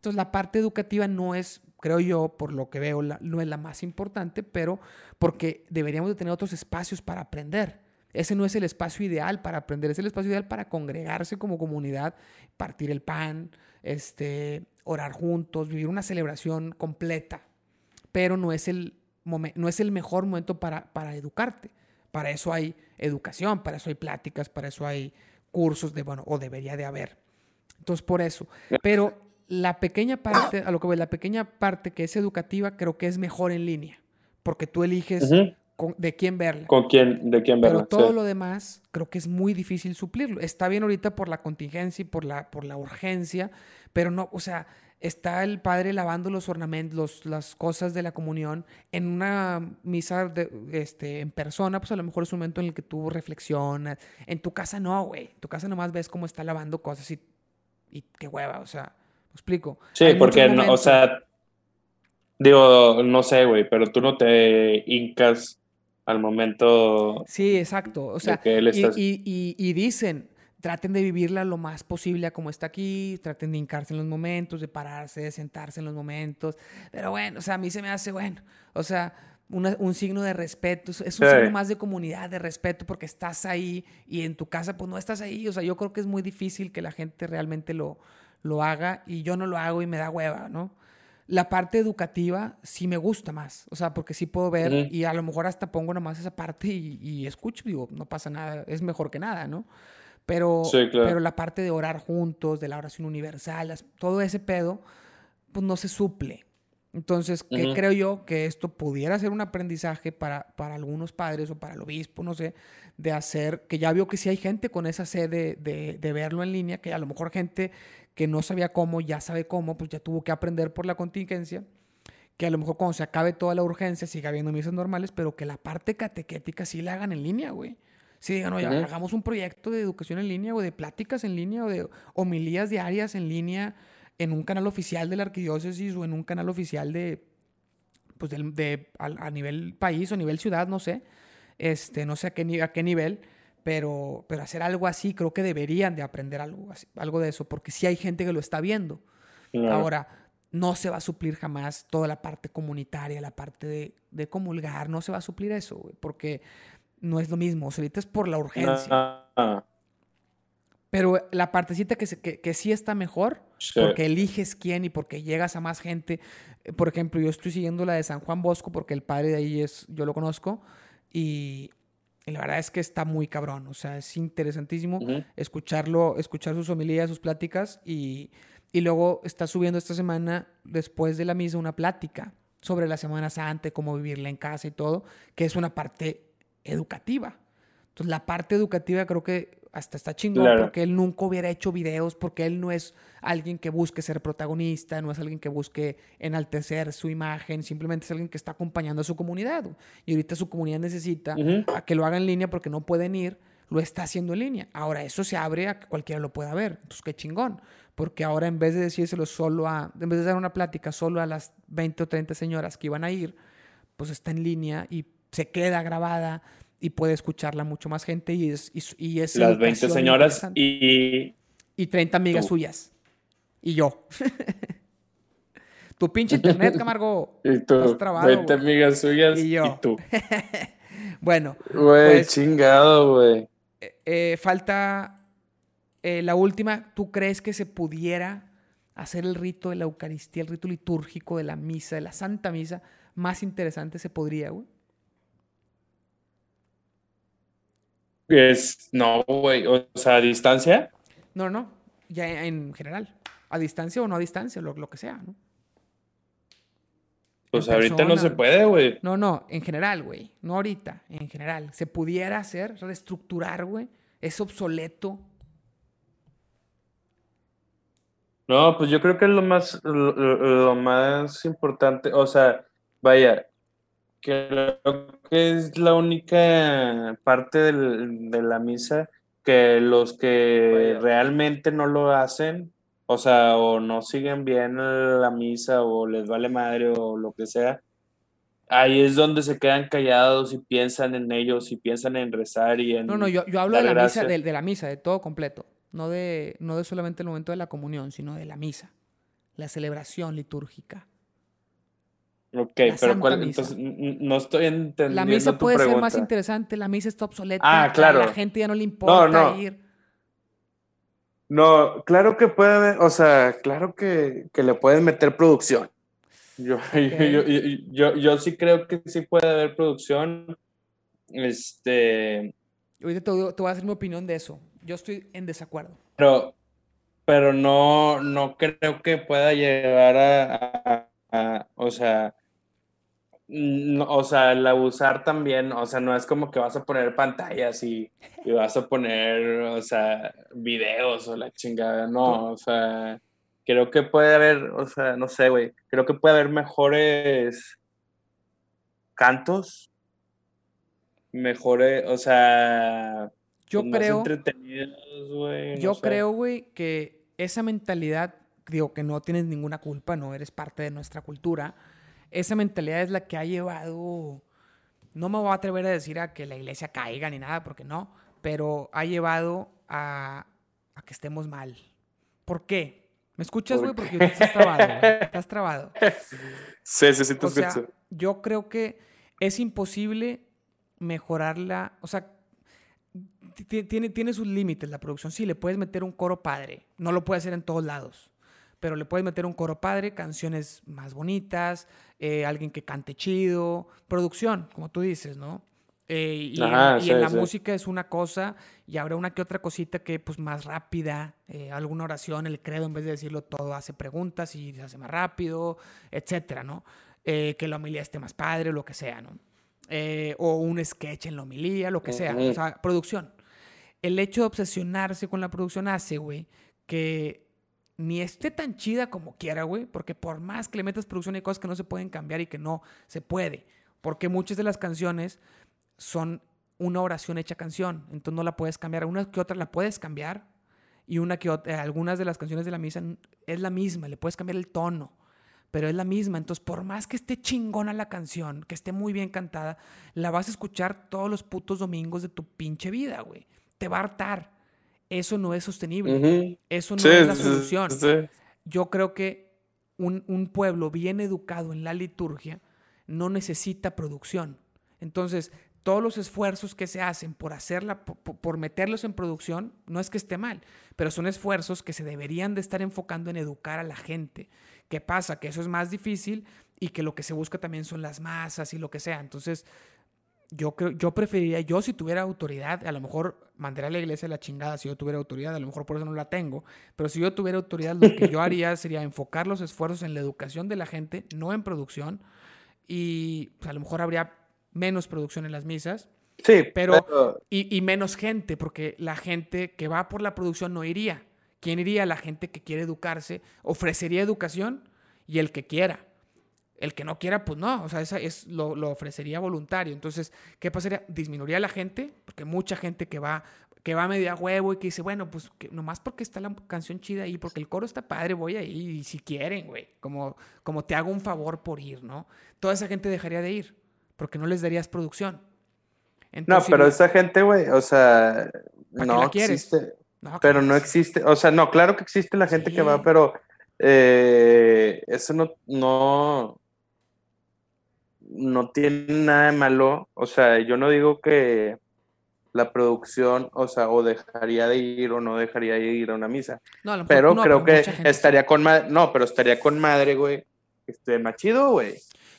Entonces, la parte educativa no es creo yo, por lo que veo, no es la más importante, pero porque deberíamos de tener otros espacios para aprender. Ese no es el espacio ideal para aprender, es el espacio ideal para congregarse como comunidad, partir el pan, este, orar juntos, vivir una celebración completa. Pero no es el, no es el mejor momento para, para educarte. Para eso hay educación, para eso hay pláticas, para eso hay cursos de, bueno, o debería de haber. Entonces, por eso. Pero la pequeña parte, a lo que voy, la pequeña parte que es educativa, creo que es mejor en línea, porque tú eliges de quién verla. Con quién, de quién verla. Pero todo lo demás, creo que es muy difícil suplirlo. Está bien ahorita por la contingencia y por la, por la urgencia, pero no, o sea, está el padre lavando los ornamentos, las cosas de la comunión en una misa de, este, en persona, pues a lo mejor es un momento en el que tú reflexionas. En tu casa no, güey. En tu casa nomás ves cómo está lavando cosas y, y qué hueva, o sea explico? Sí, porque, no, o sea, digo, no sé, güey, pero tú no te hincas al momento. Sí, exacto. O sea, y, dicen, traten de vivirla lo más posible como está aquí, traten de hincarse en los momentos, de pararse, de sentarse en los momentos. Pero bueno, o sea, a mí se me hace bueno. O sea, un signo de respeto, es un signo más de comunidad, de respeto, porque estás ahí y en tu casa, pues no estás ahí. O sea, yo creo que es muy difícil que la gente realmente lo, lo haga y yo no lo hago y me da hueva, ¿no? La parte educativa sí me gusta más, o sea, porque sí puedo ver y a lo mejor hasta pongo nomás esa parte y, escucho, digo, no pasa nada, es mejor que nada, ¿no? Pero, pero la parte de orar juntos, de la oración universal, todo ese pedo, pues no se suple. Entonces, ¿qué creo yo? Que esto pudiera ser un aprendizaje para, para algunos padres o para el obispo, no sé, de hacer, que ya vio que sí hay gente con esa sede de, de verlo en línea, que a lo mejor gente que no sabía cómo, ya sabe cómo, pues ya tuvo que aprender por la contingencia, que a lo mejor cuando se acabe toda la urgencia siga habiendo misas normales, pero que la parte catequética sí la hagan en línea, güey. Sí, digan, oye, hagamos un proyecto de educación en línea o de pláticas en línea o de homilías diarias en línea en un canal oficial de la arquidiócesis o en un canal oficial de, pues de, a, nivel país o a nivel ciudad, no sé, este, no sé a qué, a qué nivel, pero, pero hacer algo así, creo que deberían de aprender algo, algo de eso, porque sí hay gente que lo está viendo. Ahora, no se va a suplir jamás toda la parte comunitaria, la parte de, de comulgar, no se va a suplir eso, porque no es lo mismo. O sea, ahorita es por la urgencia. Pero la partecita que, que, que, sí está mejor, porque eliges quién y porque llegas a más gente. Por ejemplo, yo estoy siguiendo la de San Juan Bosco porque el padre de ahí es, yo lo conozco, y, y la verdad es que está muy cabrón, o sea, es interesantísimo escucharlo, escuchar sus homilías, sus pláticas y, y, luego está subiendo esta semana, después de la misa, una plática sobre la Semana Santa, cómo vivirla en casa y todo, que es una parte educativa. Entonces, la parte educativa creo que hasta está chingón porque él nunca hubiera hecho videos, porque él no es alguien que busque ser protagonista, no es alguien que busque enaltecer su imagen, simplemente es alguien que está acompañando a su comunidad. Y ahorita su comunidad necesita a que lo haga en línea porque no pueden ir, lo está haciendo en línea. Ahora eso se abre a que cualquiera lo pueda ver. Entonces, qué chingón. Porque ahora en vez de decírselo solo a, en vez de dar una plática solo a las 20 o 30 señoras que iban a ir, pues está en línea y se queda grabada y puede escucharla mucho más gente y es, y, es Las 20 señoras y... Y 30 amigas suyas. Y yo. tu pinche internet, Camargo. Y tú. 20 amigas suyas y, yo. y tú. bueno. Güey, pues, chingado, güey. Eh, eh, falta eh, la última. ¿Tú crees que se pudiera hacer el rito de la Eucaristía, el rito litúrgico de la misa, de la Santa Misa, más interesante se podría, güey? Es, no, güey, o sea, a distancia. No, no, ya en general, a distancia o no a distancia, lo, lo que sea, ¿no? Pues ahorita no se puede, güey. No, no, en general, güey, no ahorita, en general. Se pudiera hacer, reestructurar, güey, es obsoleto. No, pues yo creo que es lo más, lo, lo más importante, o sea, vaya, creo que es la única parte del- de la misa que los que realmente no lo hacen, o sea, o no siguen bien la misa o les vale madre o lo que sea, ahí es donde se quedan callados y piensan en ellos y piensan en rezar y en No, no, yo, yo hablo de la misa, de, de la misa, de todo completo. No de, no de solamente el momento de la comunión, sino de la misa. La celebración litúrgica. Ok, la pero. Entonces, no estoy entendiendo La misa tu puede ser más interesante, la misa está obsoleta. Ah, a claro. La gente ya no le importa no. ir. No, claro que puede haber, o sea, claro que, que le pueden meter producción. Yo, yo, yo, yo, yo sí creo que sí puede haber producción. Este, Ahorita te, te voy a hacer mi opinión de eso. Yo estoy en desacuerdo. pero, pero no, no creo que pueda llegar a, a- a- o sea, no, o sea, el abusar también, o sea, no es como que vas a poner pantallas y, y vas a poner, o sea, videos o la chingada, no, o sea, creo que puede haber, o sea, no sé, güey, creo que puede haber mejores cantos, mejores, o sea, Yo pues, más creo, entretenidos, güey, no yo sé. creo, güey, que esa mentalidad, digo que no tienes ninguna culpa, no eres parte de nuestra cultura. Esa mentalidad es la que ha llevado, no me voy a atrever a decir a que la iglesia caiga ni nada, porque no, pero ha llevado a, a que estemos mal. ¿Por qué? ¿Me escuchas, ¿Por güey? Porque estás trabado, güey. Estás trabado. Sí, sí, sí, te O sea, yo creo que es imposible mejorarla. O sea, ti- tiene, tiene sus límites la producción. Sí, le puedes meter un coro padre. No lo puedes hacer en todos lados. Pero le puedes meter un coro padre, canciones más bonitas, eh, alguien que cante chido, producción, como tú dices, ¿no? Eh, y en- Ajá, y sí, en la sí. música es una cosa y habrá una que otra cosita que pues más rápida, eh, alguna oración, el credo en vez de decirlo todo hace preguntas y se hace más rápido, etcétera, ¿no? Eh, que la homilía esté más padre, lo que sea, ¿no? Eh, o un sketch en la homilía, lo que sea, Ujú. o sea, producción. El hecho de obsesionarse con la producción hace, güey, que ni esté tan chida como quiera, güey, porque por más que le metas producción hay cosas que no se pueden cambiar y que no se puede, porque muchas de las canciones son una oración hecha canción, entonces no la puedes cambiar, una que otra la puedes cambiar y una que otra, algunas de las canciones de la misa es la misma, le puedes cambiar el tono, pero es la misma, entonces por más que esté chingona la canción, que esté muy bien cantada, la vas a escuchar todos los putos domingos de tu pinche vida, güey. Te va a hartar. Eso no es sostenible. Eso no Sí, es la solución sí. yo creo que un, un pueblo bien educado en la liturgia no necesita producción. Entonces, todos los esfuerzos que se hacen por hacerla, por- por meterlos en producción, no es que esté mal, pero son esfuerzos que se deberían de estar enfocando en educar a la gente. ¿Qué pasa? Que eso es más difícil y que lo que se busca también son las masas y lo que sea. Entonces, yo creo, yo preferiría, yo si tuviera autoridad, a lo mejor mandaría a la iglesia la chingada si yo tuviera autoridad, a lo mejor por eso no la tengo, pero si yo tuviera autoridad, lo que yo haría sería enfocar los esfuerzos en la educación de la gente, no en producción, y pues, a lo mejor habría menos producción en las misas Sí, Pero- pero, y, y menos gente, porque la gente que va por la producción no iría. ¿Quién iría? La gente que quiere educarse, ofrecería educación y el que quiera. El que no quiera, pues no, o sea, esa es, lo, lo ofrecería voluntario. Entonces, ¿qué pasaría? Disminuiría la gente, porque mucha gente que va, que va a media huevo y que dice, bueno, pues que nomás porque está la canción chida ahí, porque el coro está padre, voy ahí, y si quieren, güey, como, como te hago un favor por ir, ¿no? Toda esa gente dejaría de ir, porque no les darías producción. no, pero esa gente, güey, o sea, ¿Para qué no existe. no, Pero no existe, o sea, no, claro que existe la gente que va, pero eh, eso no, no, no tiene nada de malo. O sea, yo no digo que la producción, o sea, o dejaría de ir o no dejaría de ir a una misa. No, a Pero no, creo que estaría con madre, no, pero estaría con madre, güey. Este, más chido, güey.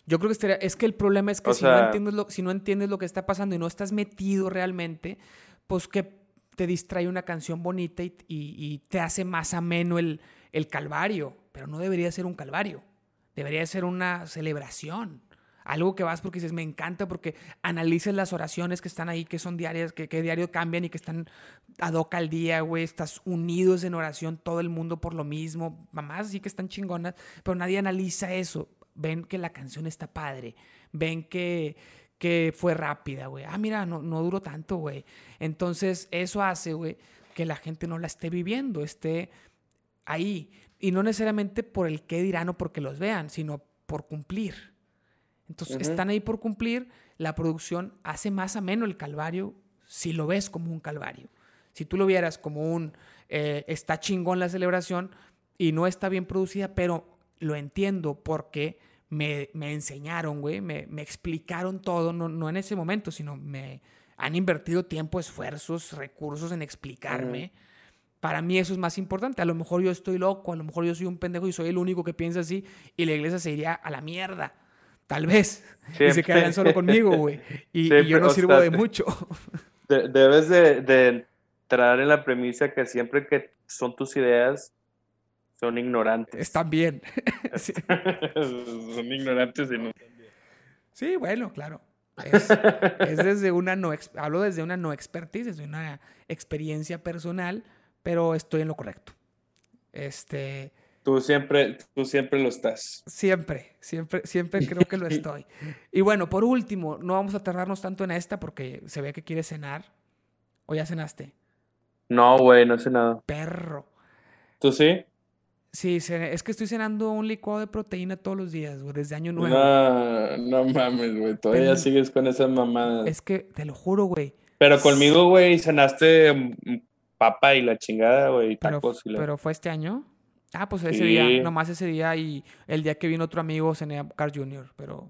Yo creo que estaría, es que el problema es que O si, no entiendes lo, si no entiendes lo que está pasando y no estás metido realmente, pues que te distrae una canción bonita y, y- y te hace más ameno el, el calvario. Pero no debería ser un calvario. Debería ser una celebración. Algo que vas porque dices, me encanta porque analices las oraciones que están ahí, que son diarias, que, que diario cambian y que están ad hoc al día, güey, estás unidos en oración todo el mundo por lo mismo, mamás sí que están chingonas, pero nadie analiza eso. Ven que la canción está padre, ven que, que fue rápida, güey. Ah, mira, no, no duró tanto, güey. Entonces, eso hace, güey, que la gente no la esté viviendo, esté ahí. Y no necesariamente por el qué dirán o porque los vean, sino por cumplir. Entonces, están ahí por cumplir. La producción hace más ameno el calvario si lo ves como un calvario. Si tú lo vieras como un eh, está chingón la celebración y no está bien producida, pero lo entiendo porque me, me enseñaron, güey, me, me, explicaron todo, no, no, en ese momento, sino me han invertido tiempo, esfuerzos, recursos en explicarme. Para mí eso es más importante. A lo mejor yo estoy loco, a lo mejor yo soy un pendejo y soy el único que piensa así y la iglesia se iría a la mierda. Tal vez. Y se quedarían solo conmigo, güey. Y, y, yo no sirvo de mucho. debes de, de entrar en la premisa que siempre que son tus ideas, son ignorantes. Están bien. sí. son ignorantes y no están bien. Sí, bueno, claro. Es, es, desde una no, hablo desde una no expertise, desde una experiencia personal pero estoy en lo correcto. Este. Tú siempre, tú siempre lo estás. Siempre, siempre, siempre creo que lo estoy. Y bueno, por último, no vamos a tardarnos tanto en esta porque se ve que quieres cenar. ¿O ya cenaste? No, güey, no he cenado. Perro. ¿Tú sí? Sí, es que estoy cenando un licuado de proteína todos los días, güey, desde año nuevo. No, no mames, güey, todavía sigues con esas mamadas. Es que, te lo juro, güey. Pero conmigo, güey, cenaste papa y la chingada, güey, tacos pero, Pero fue este año. Ah, pues ese día, nomás ese día y el día que vino otro amigo cené a Carl Jr., pero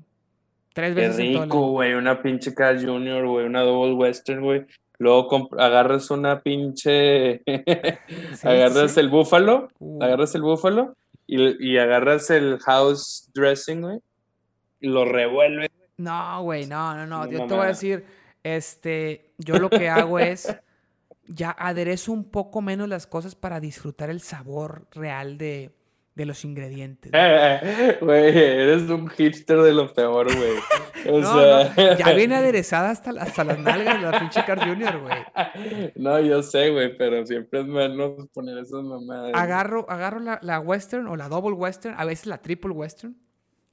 tres veces Qué rico, güey, una pinche Carl Jr., güey, una Double Western, güey. Luego agarras una pinche. agarras el búfalo. Uh. Agarras el búfalo. Y, y, agarras el house dressing, güey. Y lo revuelves. No, güey, no, no, no. Yo te voy a decir. Este. Yo lo que hago es ya aderezo un poco menos las cosas para disfrutar el sabor real de, los ingredientes. Güey, eres un hipster de lo peor, güey. O sea... ya viene aderezada hasta, hasta las nalgas de la pinche Car Junior, güey. No, yo sé, güey, pero siempre es menos poner esas mamadas. Agarro, agarro la, la western o la double western, a veces la triple western.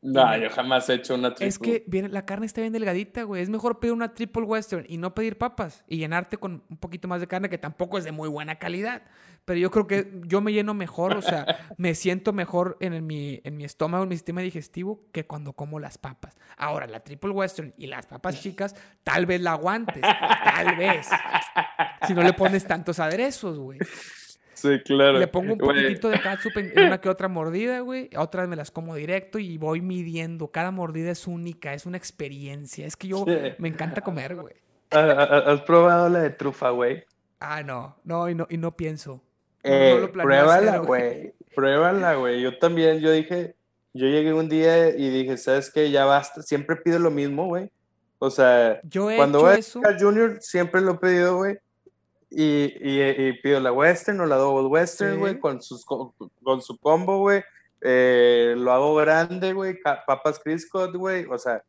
No, yo jamás he hecho una triple. Es que viene, la carne está bien delgadita, güey. Es mejor pedir una triple western y no pedir papas y llenarte con un poquito más de carne que tampoco es de muy buena calidad. Pero yo creo que yo me lleno mejor, o sea, me siento mejor en, mi, en mi estómago, en mi sistema digestivo, que cuando como las papas. Ahora, la triple western y las papas chicas, tal vez la aguantes, tal vez. Si no le pones tantos aderezos, güey. Sí, claro. Le pongo un poquitito de catsup en una que otra mordida, güey. Otras me las como directo y voy midiendo. Cada mordida es única, es una experiencia. Es que yo me encanta comer, güey. ¿Has probado la de trufa, güey? Ah, no. No, y no, y no pienso. Eh, pruébala, güey. Pruébala, güey. Yo también, yo dije, yo llegué un día y dije, ¿sabes qué? Ya basta. Siempre pido lo mismo, güey. O sea, yo cuando voy a Junior siempre lo he pedido, güey. Y, y, pido la Western o la Double Western, güey, con, sus, con, su combo, güey. Eh, lo hago grande, güey. Papas Crisco, güey. O sea,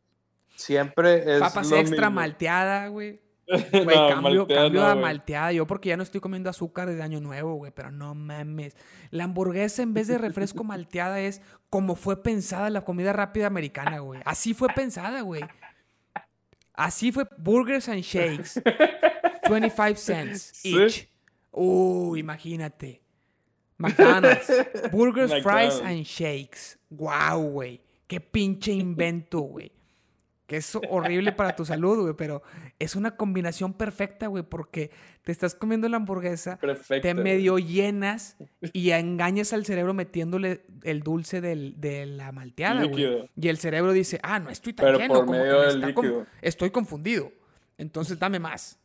siempre es. Papas extra malteada, güey. Güey, cambio, cambio a malteada. Yo porque ya no estoy comiendo azúcar desde año nuevo, güey. Pero no mames. La hamburguesa en vez de refresco malteada es como fue pensada la comida rápida americana, güey. Así fue pensada, güey. Así fue Burgers and Shakes. 25 cents each. Uh, imagínate. McDonald's. Burgers, fries and shakes. Wow, güey. Qué pinche invento, güey. Que es horrible para tu salud, güey, pero es una combinación perfecta, güey, porque te estás comiendo la hamburguesa, te medio llenas y engañas al cerebro metiéndole el dulce de la malteada, güey. Y el cerebro dice, ah, no estoy tan lleno, como estoy confundido. Entonces dame más.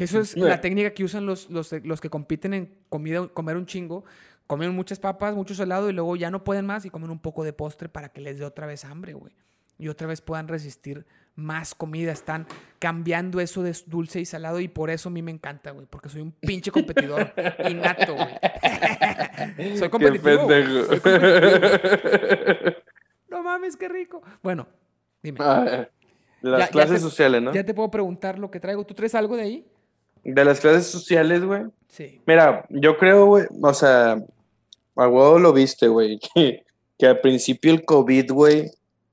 Que eso es la técnica que usan los, los, los, que compiten en comida, comer un chingo. Comen muchas papas, mucho salado y luego ya no pueden más y comen un poco de postre para que les dé otra vez hambre, güey. Y otra vez puedan resistir más comida. Están cambiando eso de dulce y salado y por eso a mí me encanta, güey. Porque soy un pinche competidor innato, güey. soy competitivo. Qué pendejo. no mames, qué rico. Bueno, Dime. Ah, las Ya- ya clases te- sociales, ¿no? Ya te puedo preguntar lo que traigo. ¿Tú traes algo de ahí? De las clases sociales, güey. Sí. Mira, yo creo, güey, o sea, a huevo lo viste, güey, que, que al principio el COVID, güey,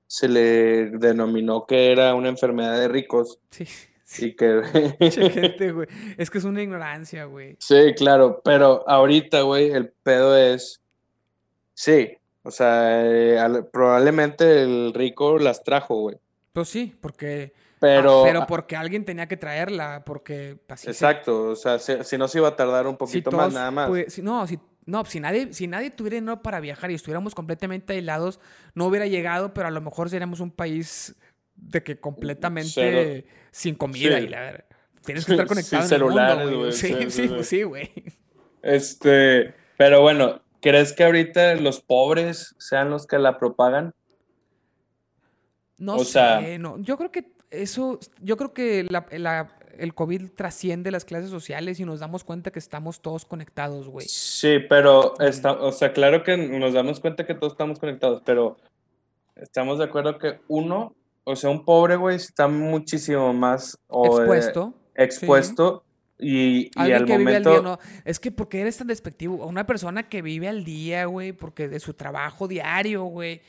se le denominó que era una enfermedad de ricos Sí. sí. y que... Gente, güey. Es que es una ignorancia, güey. Sí, claro, pero ahorita, güey, el pedo es... Sí, o sea, eh, al- probablemente el rico las trajo, güey, Pues sí, porque. Pero... ah, pero porque alguien tenía que traerla, porque así se- Exacto, o sea, si, si no se iba a tardar un si poquito más, nada más. si- no, si, no, si nadie, si nadie tuviera dinero para viajar y estuviéramos completamente aislados, no hubiera llegado, pero a lo mejor seríamos un país de que completamente Cero. sin comida Sí. y la verdad. Tienes que estar conectado en el celulares, mundo, Sí, sí, sí, sí, pues sí. sí, güey. Este, pero bueno, ¿crees que ahorita los pobres sean los que la propagan? No O sé, sea- no. Yo creo que eso, yo creo que la- la- el COVID trasciende las clases sociales y nos damos cuenta que estamos todos conectados, güey. Sí, pero está, o sea, claro que nos damos cuenta que todos estamos conectados, pero estamos de acuerdo que uno, o sea, un pobre, güey, está muchísimo más o, eh, Expuesto. expuesto y, y al que vive al momento... día, no. Es que porque eres tan despectivo. Una persona que vive al día, güey, porque de su trabajo diario, güey,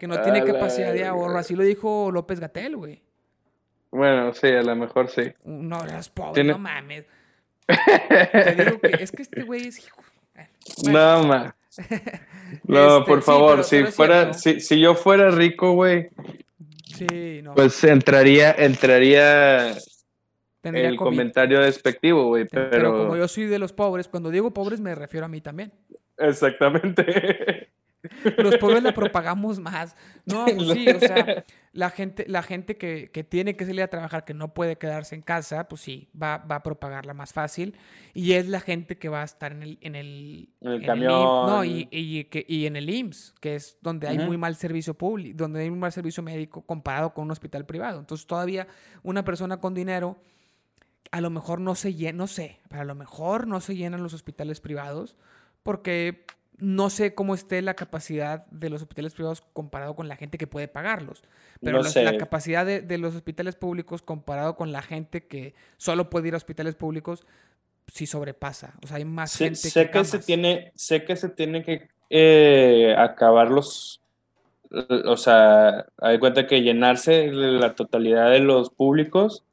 que no tiene capacidad de ahorro. Así lo dijo López Gatel, güey. Bueno, sí, a lo mejor sí. No, eres pobre, Tiene- no mames. Te digo que es que este güey es hijo. Bueno, No, ma. No, Este, por sí, favor, pero- si fuera, si, si yo fuera rico, güey, Sí, no. pues entraría, entraría tendría el COVID. comentario despectivo, güey, Pero... pero, como yo soy de los pobres, cuando digo pobres me refiero a mí también. exactamente. Los pobres la propagamos más. No, pues sí, o sea, la gente, la gente que, que tiene que salir a trabajar, que no puede quedarse en casa, pues sí, va, va a propagarla más fácil. Y es la gente que va a estar en el, en el, En el IMSS, camión. no, y, y, que- y en el IMSS, que es donde hay Ujú. muy mal servicio público, donde hay un mal servicio médico comparado con un hospital privado. Entonces todavía una persona con dinero a lo mejor no se llena, no sé, pero a lo mejor no se llenan los hospitales privados porque no sé cómo esté la capacidad de los hospitales privados comparado con la gente que puede pagarlos. Pero No los- la capacidad de, de los hospitales públicos comparado con la gente que solo puede ir a hospitales públicos sí sobrepasa. O sea, hay más Sé, gente sé que que se tiene, sé que se tiene que eh, acabar los, o sea, hay cuenta que llenarse la totalidad de los públicos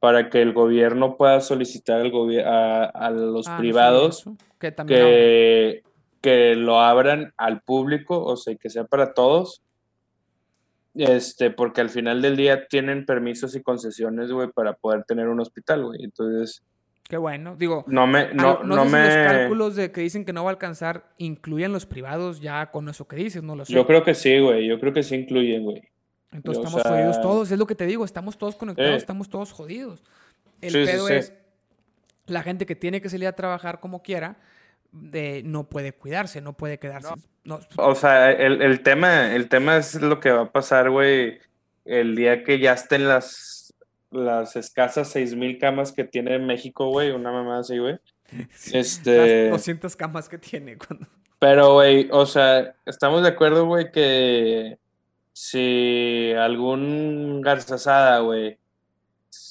para que el gobierno pueda solicitar al gobi- a, a los Ah, privados que, que lo abran al público, o sea, que sea para todos. Este, porque al final del día tienen permisos y concesiones, güey, para poder tener un hospital, güey. Entonces, Qué bueno. Digo, no me, no, no, no sé si me. los cálculos de que dicen que no va a alcanzar incluyen los privados ya con eso que dices, no lo sé. Yo creo que sí, güey. Yo creo que sí incluyen, güey. Entonces o estamos sea- jodidos todos, es lo que te digo, estamos todos conectados, Eh. estamos todos jodidos. El Sí, sí, pedo sí. es la gente que tiene que salir a trabajar como quiera, de, no puede cuidarse, no puede quedarse. no, O sea, el, el tema, el tema es lo que va a pasar, güey, el día que ya estén las, las escasas seis mil camas que tiene México, güey, una mamá así, güey. sí, este- Las 200 camas que tiene. Cuando... Pero, güey, o sea, estamos de acuerdo, güey, que si algún garzasada, güey,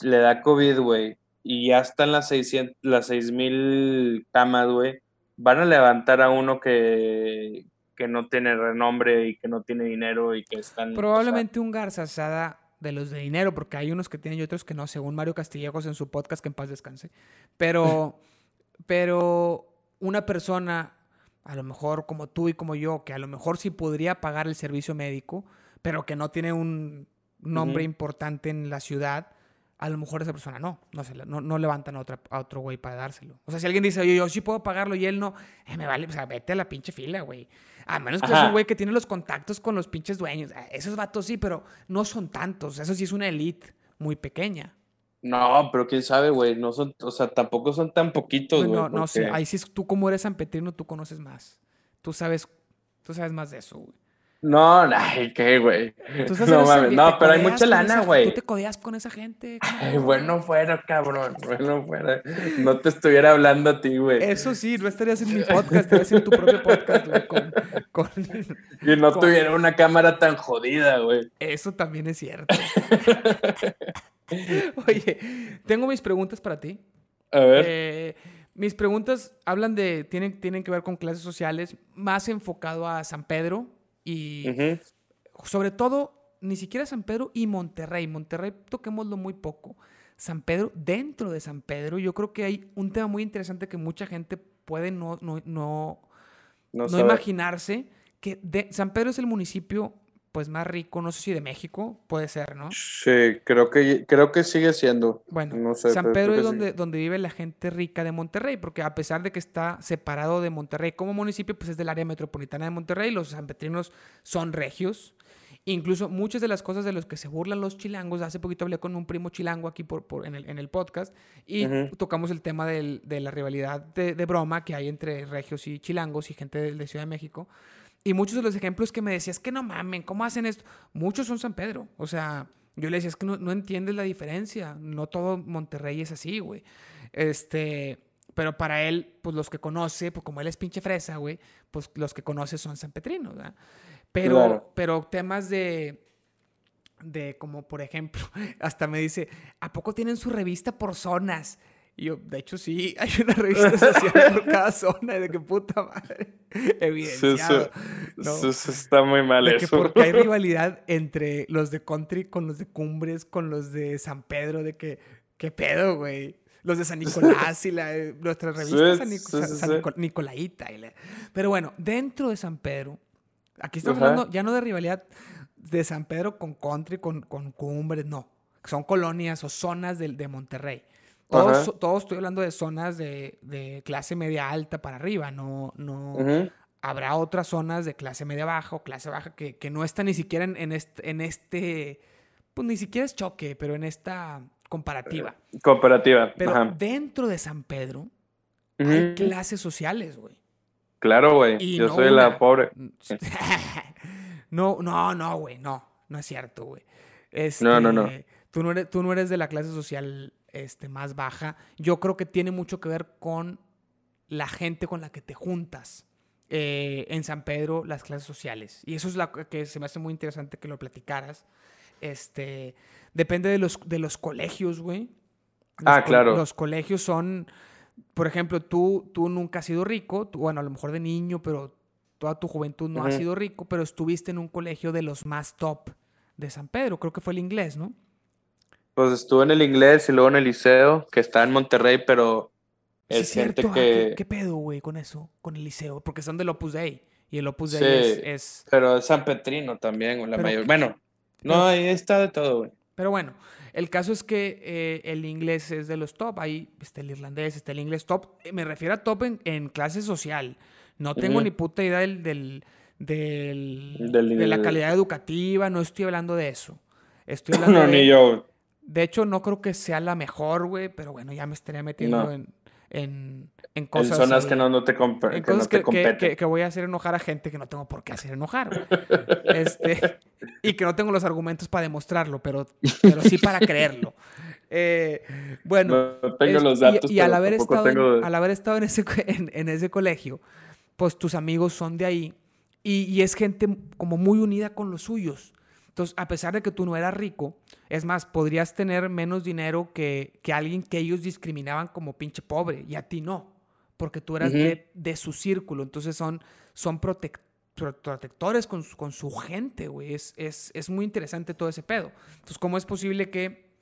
le da COVID, güey, y ya están las 600, las 6000 camas, güey, van a levantar a uno que, que no tiene renombre y que no tiene dinero y que están... o sea, Probablemente un Garza Asada de los de dinero, porque hay unos que tienen y otros que no, según Mario Castillejos en su podcast, que en paz descanse. Pero, pero una persona, a lo mejor como tú y como yo, que a lo mejor sí podría pagar el servicio médico, pero que no tiene un nombre importante en la ciudad, a lo mejor esa persona no, no, se no, no levantan a, otra, a otro güey para dárselo. O sea, si alguien dice, oye, yo sí puedo pagarlo y él no, eh, me vale, o sea, vete a la pinche fila, güey. A menos que Ajá. un güey que tiene los contactos con los pinches dueños. Ah, Esos vatos sí, pero no son tantos. Eso sí es una elite muy pequeña. No, pero quién sabe, güey, no son, o sea, tampoco son tan poquitos, güey. No sé. porque- Ahí sí, es- tú como eres sanpetrino, tú conoces más. Tú sabes, tú sabes más de eso, güey. No, ay, qué, güey. No mames, no, pero hay mucha lana, güey. Tú te codeas con esa gente. Ay, bueno fuera, cabrón. Bueno fuera. No te estuviera hablando a ti, güey. Eso sí, no estarías en mi podcast, estarías en tu propio podcast, güey. Con, con, y no tuviera una cámara tan jodida, güey. Eso también es cierto. Oye, tengo mis preguntas para ti. A ver. Eh, mis preguntas hablan de, tienen, tienen que ver con clases sociales, más enfocado a San Pedro, y sobre todo, ni siquiera San Pedro y Monterrey. Monterrey toquémoslo muy poco. San Pedro, dentro de San Pedro, yo creo que hay un tema muy interesante que mucha gente puede no, no, no, no, imaginarse, que de, San Pedro es el municipio pues más rico, no sé si de México, puede ser, ¿no? Sí, creo que, creo que sigue siendo. Bueno, no sé, San Pedro es donde, donde vive la gente rica de Monterrey, porque a pesar de que está separado de Monterrey como municipio, pues es del área metropolitana de Monterrey, los sanpetrinos son regios. Incluso muchas de las cosas de las que se burlan los chilangos, hace poquito hablé con un primo chilango aquí por, por en, el, en, el, podcast y tocamos el tema del, de la rivalidad de, de, broma que hay entre regios y chilangos y gente de, de Ciudad de México. Y muchos de los ejemplos que me decías, que no mamen, ¿cómo hacen esto? Muchos son San Pedro. O sea, yo le decía, es que no, entiendes la diferencia. No todo Monterrey es así, güey. Este, pero para él, pues los que conoce, pues como él es pinche fresa, güey, pues los que conoce son San Petrino, ¿verdad? Pero, pero temas de, de como por ejemplo, hasta me dice, ¿a poco tienen su revista por zonas? Y yo, de hecho, sí, hay una revista social por cada zona, de que puta madre. Evidenciado. está muy mal de eso. Que porque hay rivalidad entre los de country con los de Cumbres, con los de San Pedro, de que, ¿qué pedo, güey? Los de San Nicolás y la, nuestra revista San, Nicolaita. Pero bueno, dentro de San Pedro, aquí estamos hablando ya no de rivalidad de San Pedro con country, con, con Cumbres, no. Son colonias o zonas de, de Monterrey. Todos, estoy hablando de zonas de, clase media alta para arriba, no, no habrá otras zonas de clase media baja o clase baja que, no están ni siquiera en, este, en este, pues ni siquiera es choque, pero en esta comparativa. Comparativa. Pero dentro de San Pedro hay clases sociales, güey. Claro, güey. Yo soy la pobre. no, no, no, güey, no, no es cierto, güey. no, no, no. Este, tú no, eres, tú no eres de la clase social este, más baja, yo creo que tiene mucho que ver con la gente con la que te juntas. Eh, en San Pedro, las clases sociales. Y eso es lo que se me hace muy interesante que lo platicaras. Este, depende de los, de los colegios, güey. Ah, claro. Los colegios son, por ejemplo, tú, tú nunca has sido rico, bueno, a lo mejor de niño, pero toda tu juventud no has sido rico, pero estuviste en un colegio de los más top de San Pedro, creo que fue el inglés, ¿no? Pues estuve en el inglés y luego en el liceo, que está en Monterrey, pero es cierto, que... ¿Qué, pedo, güey, con eso? Con el liceo, porque son del Opus Dei. Y el Opus Dei es, Pero es San Petrino también, la mayor. Bueno, no, ahí está de todo, güey. Pero bueno, el caso es que eh, el inglés es de los top. Ahí está el irlandés, está el inglés top. Eh, me refiero a top en, clase social. No tengo ni puta idea del, del, de la calidad educativa. No estoy hablando de eso. Estoy hablando no, ni yo. De hecho, no creo que sea la mejor, güey, pero bueno, ya me estaría metiendo en, en, en, cosas. En zonas que no, no te, competen. Que, que, voy a hacer enojar a gente que no tengo por qué hacer enojar. este, y que no tengo los argumentos para demostrarlo, pero, pero sí para creerlo. Eh, bueno, no tengo los datos, y, al, haber estado en, al haber estado en ese, en, ese colegio, pues tus amigos son de ahí y, y es gente como muy unida con los suyos. Entonces, a pesar de que tú no eras rico, es más, podrías tener menos dinero que, que alguien que ellos discriminaban como pinche pobre y a ti no, porque tú eras de, de, su círculo. Entonces son, son protectores con, con, su gente, güey. Es, es, es muy interesante todo ese pedo. Entonces, ¿cómo es posible que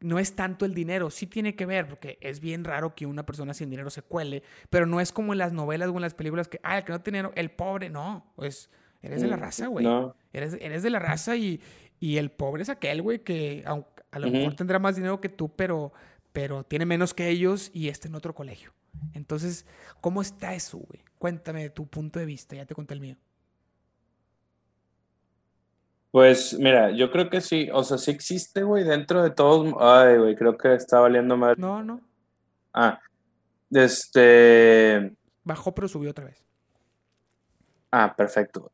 no es tanto el dinero, sí tiene que ver, porque es bien raro que una persona sin dinero se cuele, pero no es como en las novelas o en las películas que, ah, el que no tiene dinero, el pobre, no, pues Eres de la mm, raza, güey. No. Eres, eres de la raza y, y el pobre es aquel, güey, que a lo mejor tendrá más dinero que tú, pero, pero tiene menos que ellos y está en otro colegio. Entonces, ¿cómo está eso, güey? Cuéntame tu punto de vista, ya te conté el mío. Pues mira, yo creo que sí, o sea, sí existe, güey, dentro de todos. Ay, güey, creo que está valiendo mal. No, no. Ah, este. Bajó, pero subió otra vez. Ah, perfecto.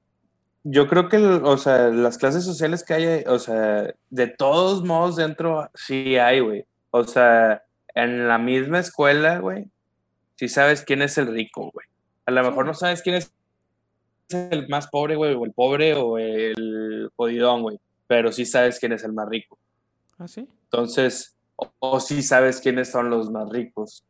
Yo creo que, o sea, las clases sociales que hay, o sea, de todos modos dentro sí hay, güey. O sea, en la misma escuela, güey, sí sabes quién es el rico, güey. A lo mejor no sabes quién es el más pobre, güey, o el pobre o el jodidón, güey, pero sí sabes quién es el más rico. ¿Ah, sí? Entonces, o, sí sabes quiénes son los más ricos.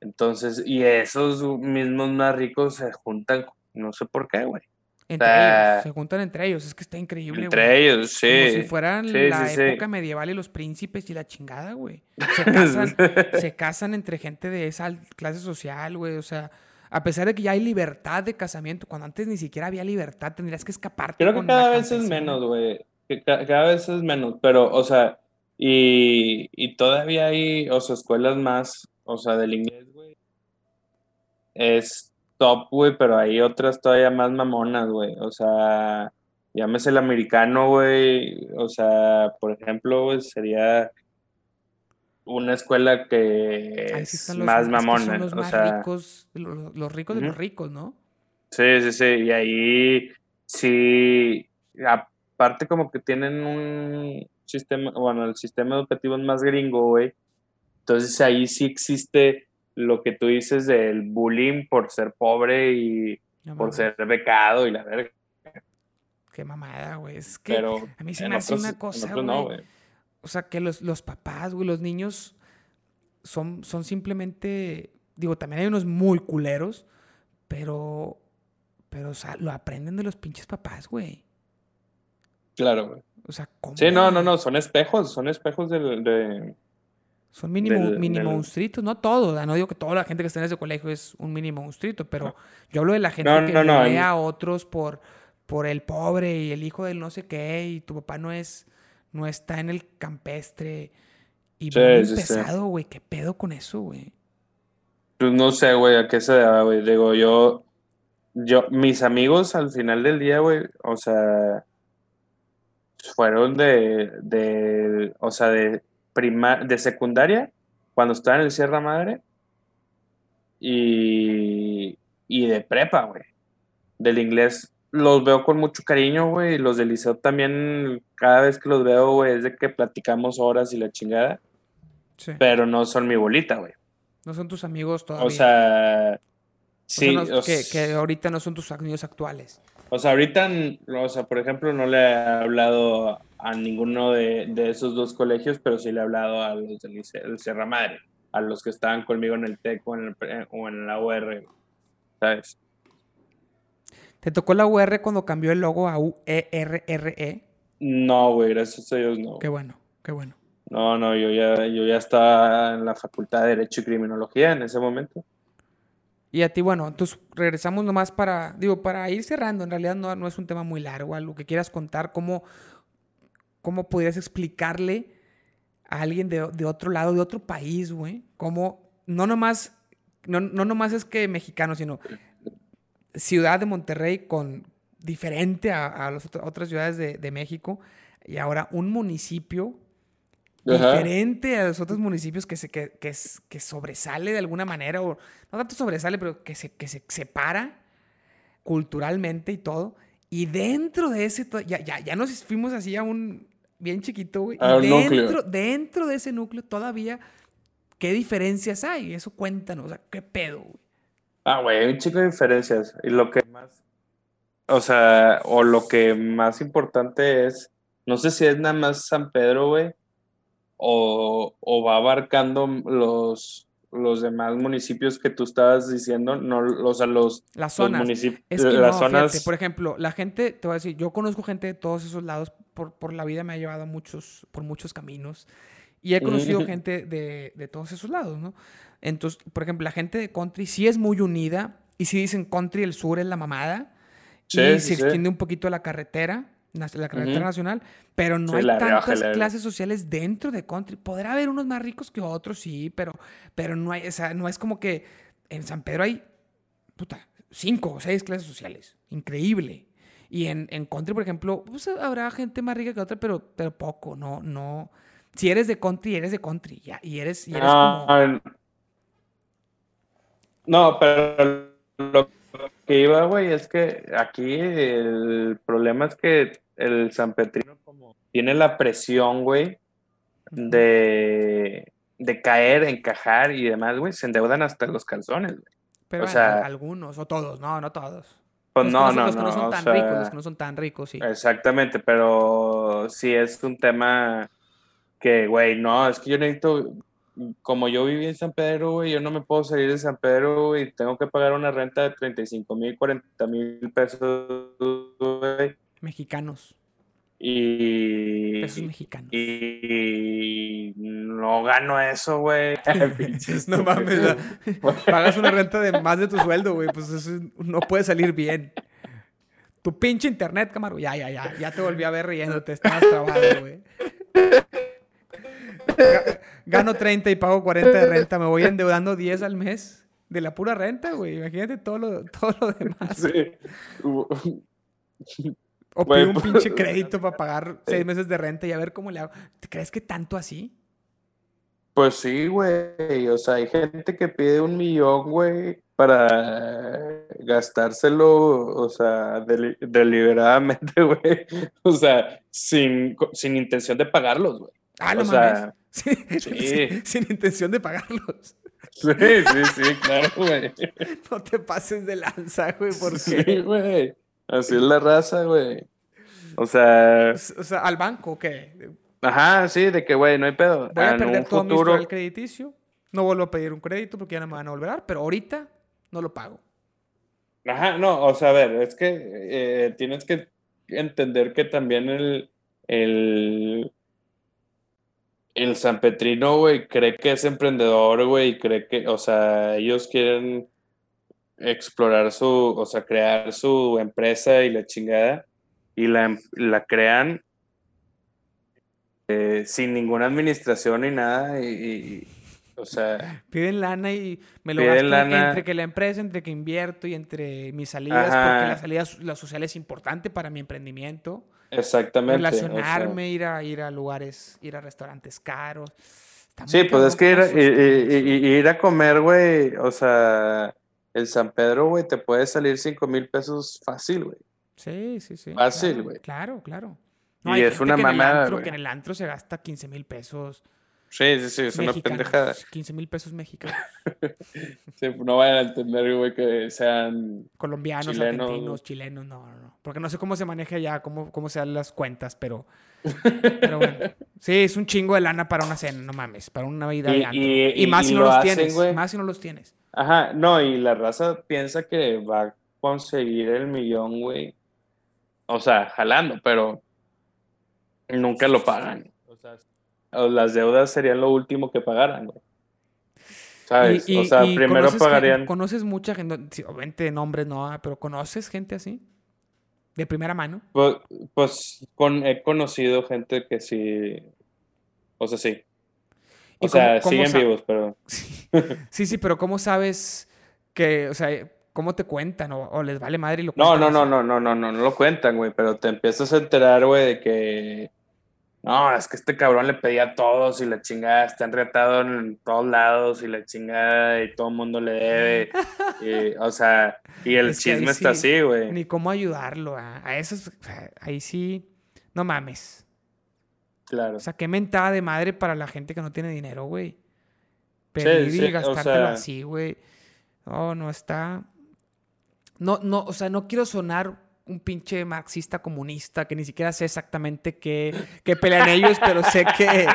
Entonces, y esos mismos más ricos se juntan, no sé por qué, güey. Entre ellos, se juntan entre ellos, es que está increíble, Entre ellos, sí. Como si fueran la época medieval y los príncipes y la chingada, güey. Se casan, se casan entre gente de esa clase social, güey, o sea, a pesar de que ya hay libertad de casamiento, cuando antes ni siquiera había libertad, tendrías que escaparte. Creo que cada vez es menos, güey. cada vez es menos, pero, o sea, y, y todavía hay, o sea, escuelas más, o sea, del inglés, güey. Es top, güey, pero hay otras todavía más mamonas, güey. O sea, llámese el americano, güey. O sea, por ejemplo, güey, sería una escuela que es más mamona. los más ricos, los, ricos de los ricos, ¿no? Sí, sí, sí. Y ahí sí, aparte como que tienen un sistema, bueno, el sistema educativo es más gringo, güey. Entonces ahí sí existe lo que tú dices del bullying por ser pobre y por ser becado y la verga. Qué mamada, güey. Es que a mí se me hace una cosa, güey. o sea, que los, los papás, güey, los niños son, son simplemente. Digo, también hay unos muy culeros, pero. Pero, o sea, lo aprenden de los pinches papás, güey. Claro, güey. O sea, ¿cómo? Sí, no, no, no, son espejos, son espejos de, son mini, mini monstruitos, no todos, no digo que toda la gente que está en ese colegio es un mini monstruito, pero yo hablo de la gente que no, ve a otros por, por el pobre y el hijo del no sé qué, y tu papá no es, no está en el campestre. Y sí, muy pesado, güey, ¿qué pedo con eso, güey? Pues no sé, güey, a qué se debe, güey. Digo, yo, yo, mis amigos al final del día, güey, o sea, fueron de, de, o sea, de de secundaria, cuando estaba en el Sierra Madre, y, y de prepa, güey. Del inglés los veo con mucho cariño, güey, y los del liceo también, cada vez que los veo, güey, es de que platicamos horas y la chingada. Sí. Pero no son mi bolita, güey. No son tus amigos todavía. O sea, sí. que, que, ahorita no son tus amigos actuales. O sea, ahorita, o sea, por ejemplo, no le he hablado a ninguno de, esos dos colegios, pero sí le he hablado a los del Sierra Madre, a los que estaban conmigo en el TEC o en, en la UR, ¿sabes? ¿Te tocó la UR cuando cambió el logo a UERRE? E? No, güey, gracias a Dios no. Qué bueno, qué bueno. No, no, yo ya, yo ya estaba en la Facultad de Derecho y Criminología en ese momento. Y a ti, bueno, entonces regresamos nomás para, digo, para ir cerrando, en realidad no, no es un tema muy largo, algo que quieras contar, cómo, cómo podrías explicarle a alguien de, otro lado, de otro país, güey, cómo no nomás, no, no nomás es que mexicano, sino ciudad de Monterrey con diferente a, las otras ciudades de, de México y ahora un municipio diferente a los otros municipios que, se, que, que, que, sobresale de alguna manera, o no tanto sobresale, pero que se, que se separa culturalmente y todo. Y dentro de ese, ya, ya, ya nos fuimos así a un bien chiquito, güey. y dentro, dentro de ese núcleo todavía, ¿qué diferencias hay? Eso cuéntanos, o sea, ¿qué pedo, güey? Ah, güey, hay un chico de diferencias. Y lo que más, o sea, o lo que más importante es, no sé si es nada más San Pedro, güey, o, va abarcando los, los demás municipios que tú estabas diciendo, no, o sea, los, las zonas. municipios, es que las zonas... por ejemplo, la gente, te voy a decir, yo conozco gente de todos esos lados, por, por la vida me ha llevado muchos, por muchos caminos, y he conocido gente de, de, todos esos lados, ¿no? Entonces, por ejemplo, la gente de country sí es muy unida, y si dicen country, el sur es la mamada, y se extiende un poquito la carretera, la carretera nacional, pero no hay tantas clases sociales dentro de country. Podrá haber unos más ricos que otros, sí, pero, pero no hay, o sea, no es como que en San Pedro hay, puta, cinco o seis clases sociales. Increíble. Y en, en country, por ejemplo, pues habrá gente más rica que otra, pero, pero poco, no, no. Si eres de country, eres de country, ya, y eres, y eres como... No, pero lo que iba, güey, es que aquí el problema es que el San Petrino como tiene la presión, güey, de, de caer, encajar y demás, güey, se endeudan hasta los calzones, güey. Pero o sea- algunos, o todos, no, no todos. Pues los no, no, no, los que no no, son tan sea, ricos, los que no son tan ricos, sí. Exactamente, pero sí es un tema que, güey, no, es que yo necesito, como yo viví en San Pedro, güey, yo no me puedo salir de San Pedro, güey, tengo que pagar una renta de 35 mil, 40 mil pesos, güey, Mexicanos, y, pesos mexicanos. y no gano eso, güey. Pinches No mames, la- pagas una renta de más de tu sueldo, güey, pues eso no puede salir bien. Tu pinche internet, camarón, ya, ya, ya, ya te volví a ver riéndote, estabas trabado, güey. Ga- Gano 30 y pago 40 de renta, me voy endeudando 10 al mes de la pura renta, güey. Imagínate todo lo, todo lo demás. Sí. O pido un pues- pinche crédito para pagar 6 meses de renta y a ver cómo le hago. ¿Te crees que tanto así? Pues sí, güey. O sea, hay gente que pide un millón, güey, para gastárselo, o sea, deli- deliberadamente, güey. O sea, sin, sin intención de pagarlos, güey. Ah, O sea, mames. Sin, sin intención de pagarlos. Sí, sí, sí, claro, güey. No te pases de lanza, güey, porque... Sí, güey. Así es la raza, güey. O sea, O sea, al banco, ¿o ¿qué? ajá, sí, de que, güey, no hay pedo. Voy a En perder un todo mi futuro, historial crediticio. No vuelvo a pedir un crédito porque ya no me van a volver a dar, pero ahorita no lo pago. Ajá, no, o sea, a ver, es que eh, tienes que entender que también el, el, el San Petrino, güey, cree que es emprendedor, güey, y cree que, o sea, ellos quieren explorar su, o sea, crear su empresa y la chingada, y la, la crean eh, sin ninguna administración ni nada, y, y- o sea, Piden lana y me lo gasto lana. entre que la empresa, entre que invierto y entre mis salidas, Ajá. porque la salida la social es importante para mi emprendimiento. Exactamente. o sea. Relacionarme, ir a ir a lugares, ir a restaurantes caros. Sí, pues es que ir ir a comer, güey, o sea, el San Pedro, güey, te puede salir 5 mil pesos fácil, güey. Sí, sí, sí. Fácil, claro, güey. Claro, claro. Y hay es una que en el mamada, antro- güey. que en el antro se gasta 15 mil pesos Sí, sí, sí, es una mexicanos. pendejada. 15 mil pesos mexicanos. Sí, no vayan a entender, güey, que sean... Colombianos, Chilenos. argentinos, chilenos, no, no, no. Porque no sé cómo se maneja ya, cómo, cómo se dan las cuentas, pero. Pero bueno. Sí, es un chingo de lana para una cena, no mames, para una vida Y- de y- Y, más si no lo los hacen, tienes. Más si no los tienes. Ajá, no, y la raza piensa que va a conseguir el millón, güey. O sea, jalando, pero nunca lo pagan. Las deudas serían lo último que pagaran, güey. ¿Sabes? Y- y- o sea, y primero conoces pagarían... ¿Conoces mucha gente? obviamente nombres no, ah, pero ¿conoces gente así? De primera mano. Pues, pues con, he conocido gente que sí, o sea, sí. ¿Y O sea, cómo- siguen vivos, pero Sí, sí, pero ¿cómo sabes que, o sea, cómo te cuentan? ¿O, o les vale madre y lo no, cuentan no, no, así? no, no, no, no, no lo cuentan, güey, pero te empiezas a enterar, güey, de que no, es que este cabrón le pedía a todos y la chingada está enretado en todos lados y la chingada y todo el mundo le debe. y, o sea, y el Es chisme está sí, así, güey. Ni cómo ayudarlo. A, a esos, ahí sí, no mames. Claro. O sea, qué mentada de madre para la gente que no tiene dinero, güey. Pedir sí, y o gastártelo sea- así, güey. No, no está. No, no, o sea, no quiero sonar un pinche marxista comunista que ni siquiera sé exactamente qué, qué pelean ellos, pero sé que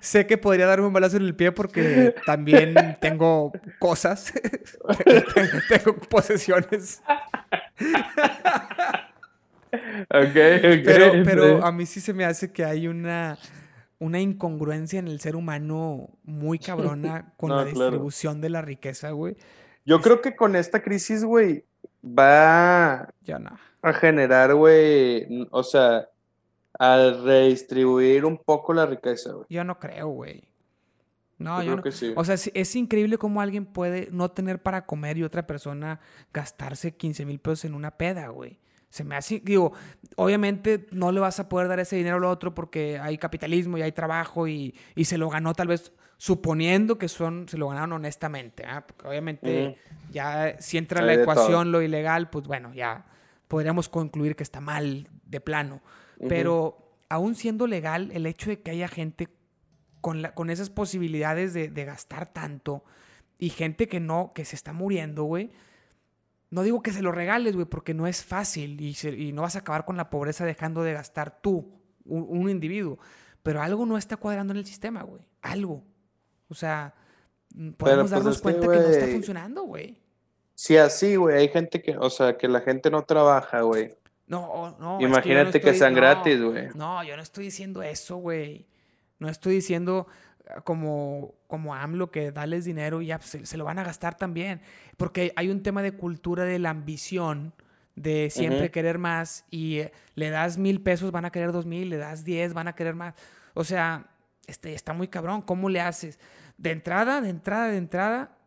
sé que podría darme un balazo en el pie porque también tengo cosas, tengo posesiones. Ok, ok. Pero, pero a mí sí se me hace que hay una, una incongruencia en el ser humano muy cabrona con No, la claro. distribución de la riqueza, güey. Yo creo que con esta crisis, güey, va no. a generar, güey, o sea, a redistribuir un poco la riqueza, güey. Yo no creo, güey. No, Yo yo creo no. que sí. O sea, es increíble cómo alguien puede no tener para comer y otra persona gastarse 15 mil pesos en una peda, güey. Se me hace, digo, obviamente no le vas a poder dar ese dinero al otro porque hay capitalismo y hay trabajo y, y se lo ganó tal vez suponiendo que son, se lo ganaron honestamente, ¿ah? porque obviamente ya si entra en la ecuación lo ilegal, pues bueno, ya podríamos concluir que está mal de plano. Pero aún siendo legal, el hecho de que haya gente con, la, con esas posibilidades de, gastar tanto y gente que no, que se está muriendo, güey. No digo que se lo regales, güey, porque no es fácil y, y, no vas a acabar con la pobreza dejando de gastar tú, un individuo. Pero algo no está cuadrando en el sistema, güey. Algo. O sea, mm, podemos pues, darnos cuenta que, no está funcionando, güey. Sí, así, güey. Hay gente que, o sea, que la gente no trabaja, güey. No, no. Imagínate que, sean gratis, güey. No, yo no estoy diciendo eso, güey. No estoy diciendo ah, como, como AMLO que dales dinero y ya se, lo van a gastar también. Porque hay un tema de cultura de la ambición, de siempre querer más y eh, le das mil pesos, van a querer dos mil, le das diez, van a querer más. O sea, este, está muy cabrón. ¿Cómo le haces? De entrada, de entrada, de entrada,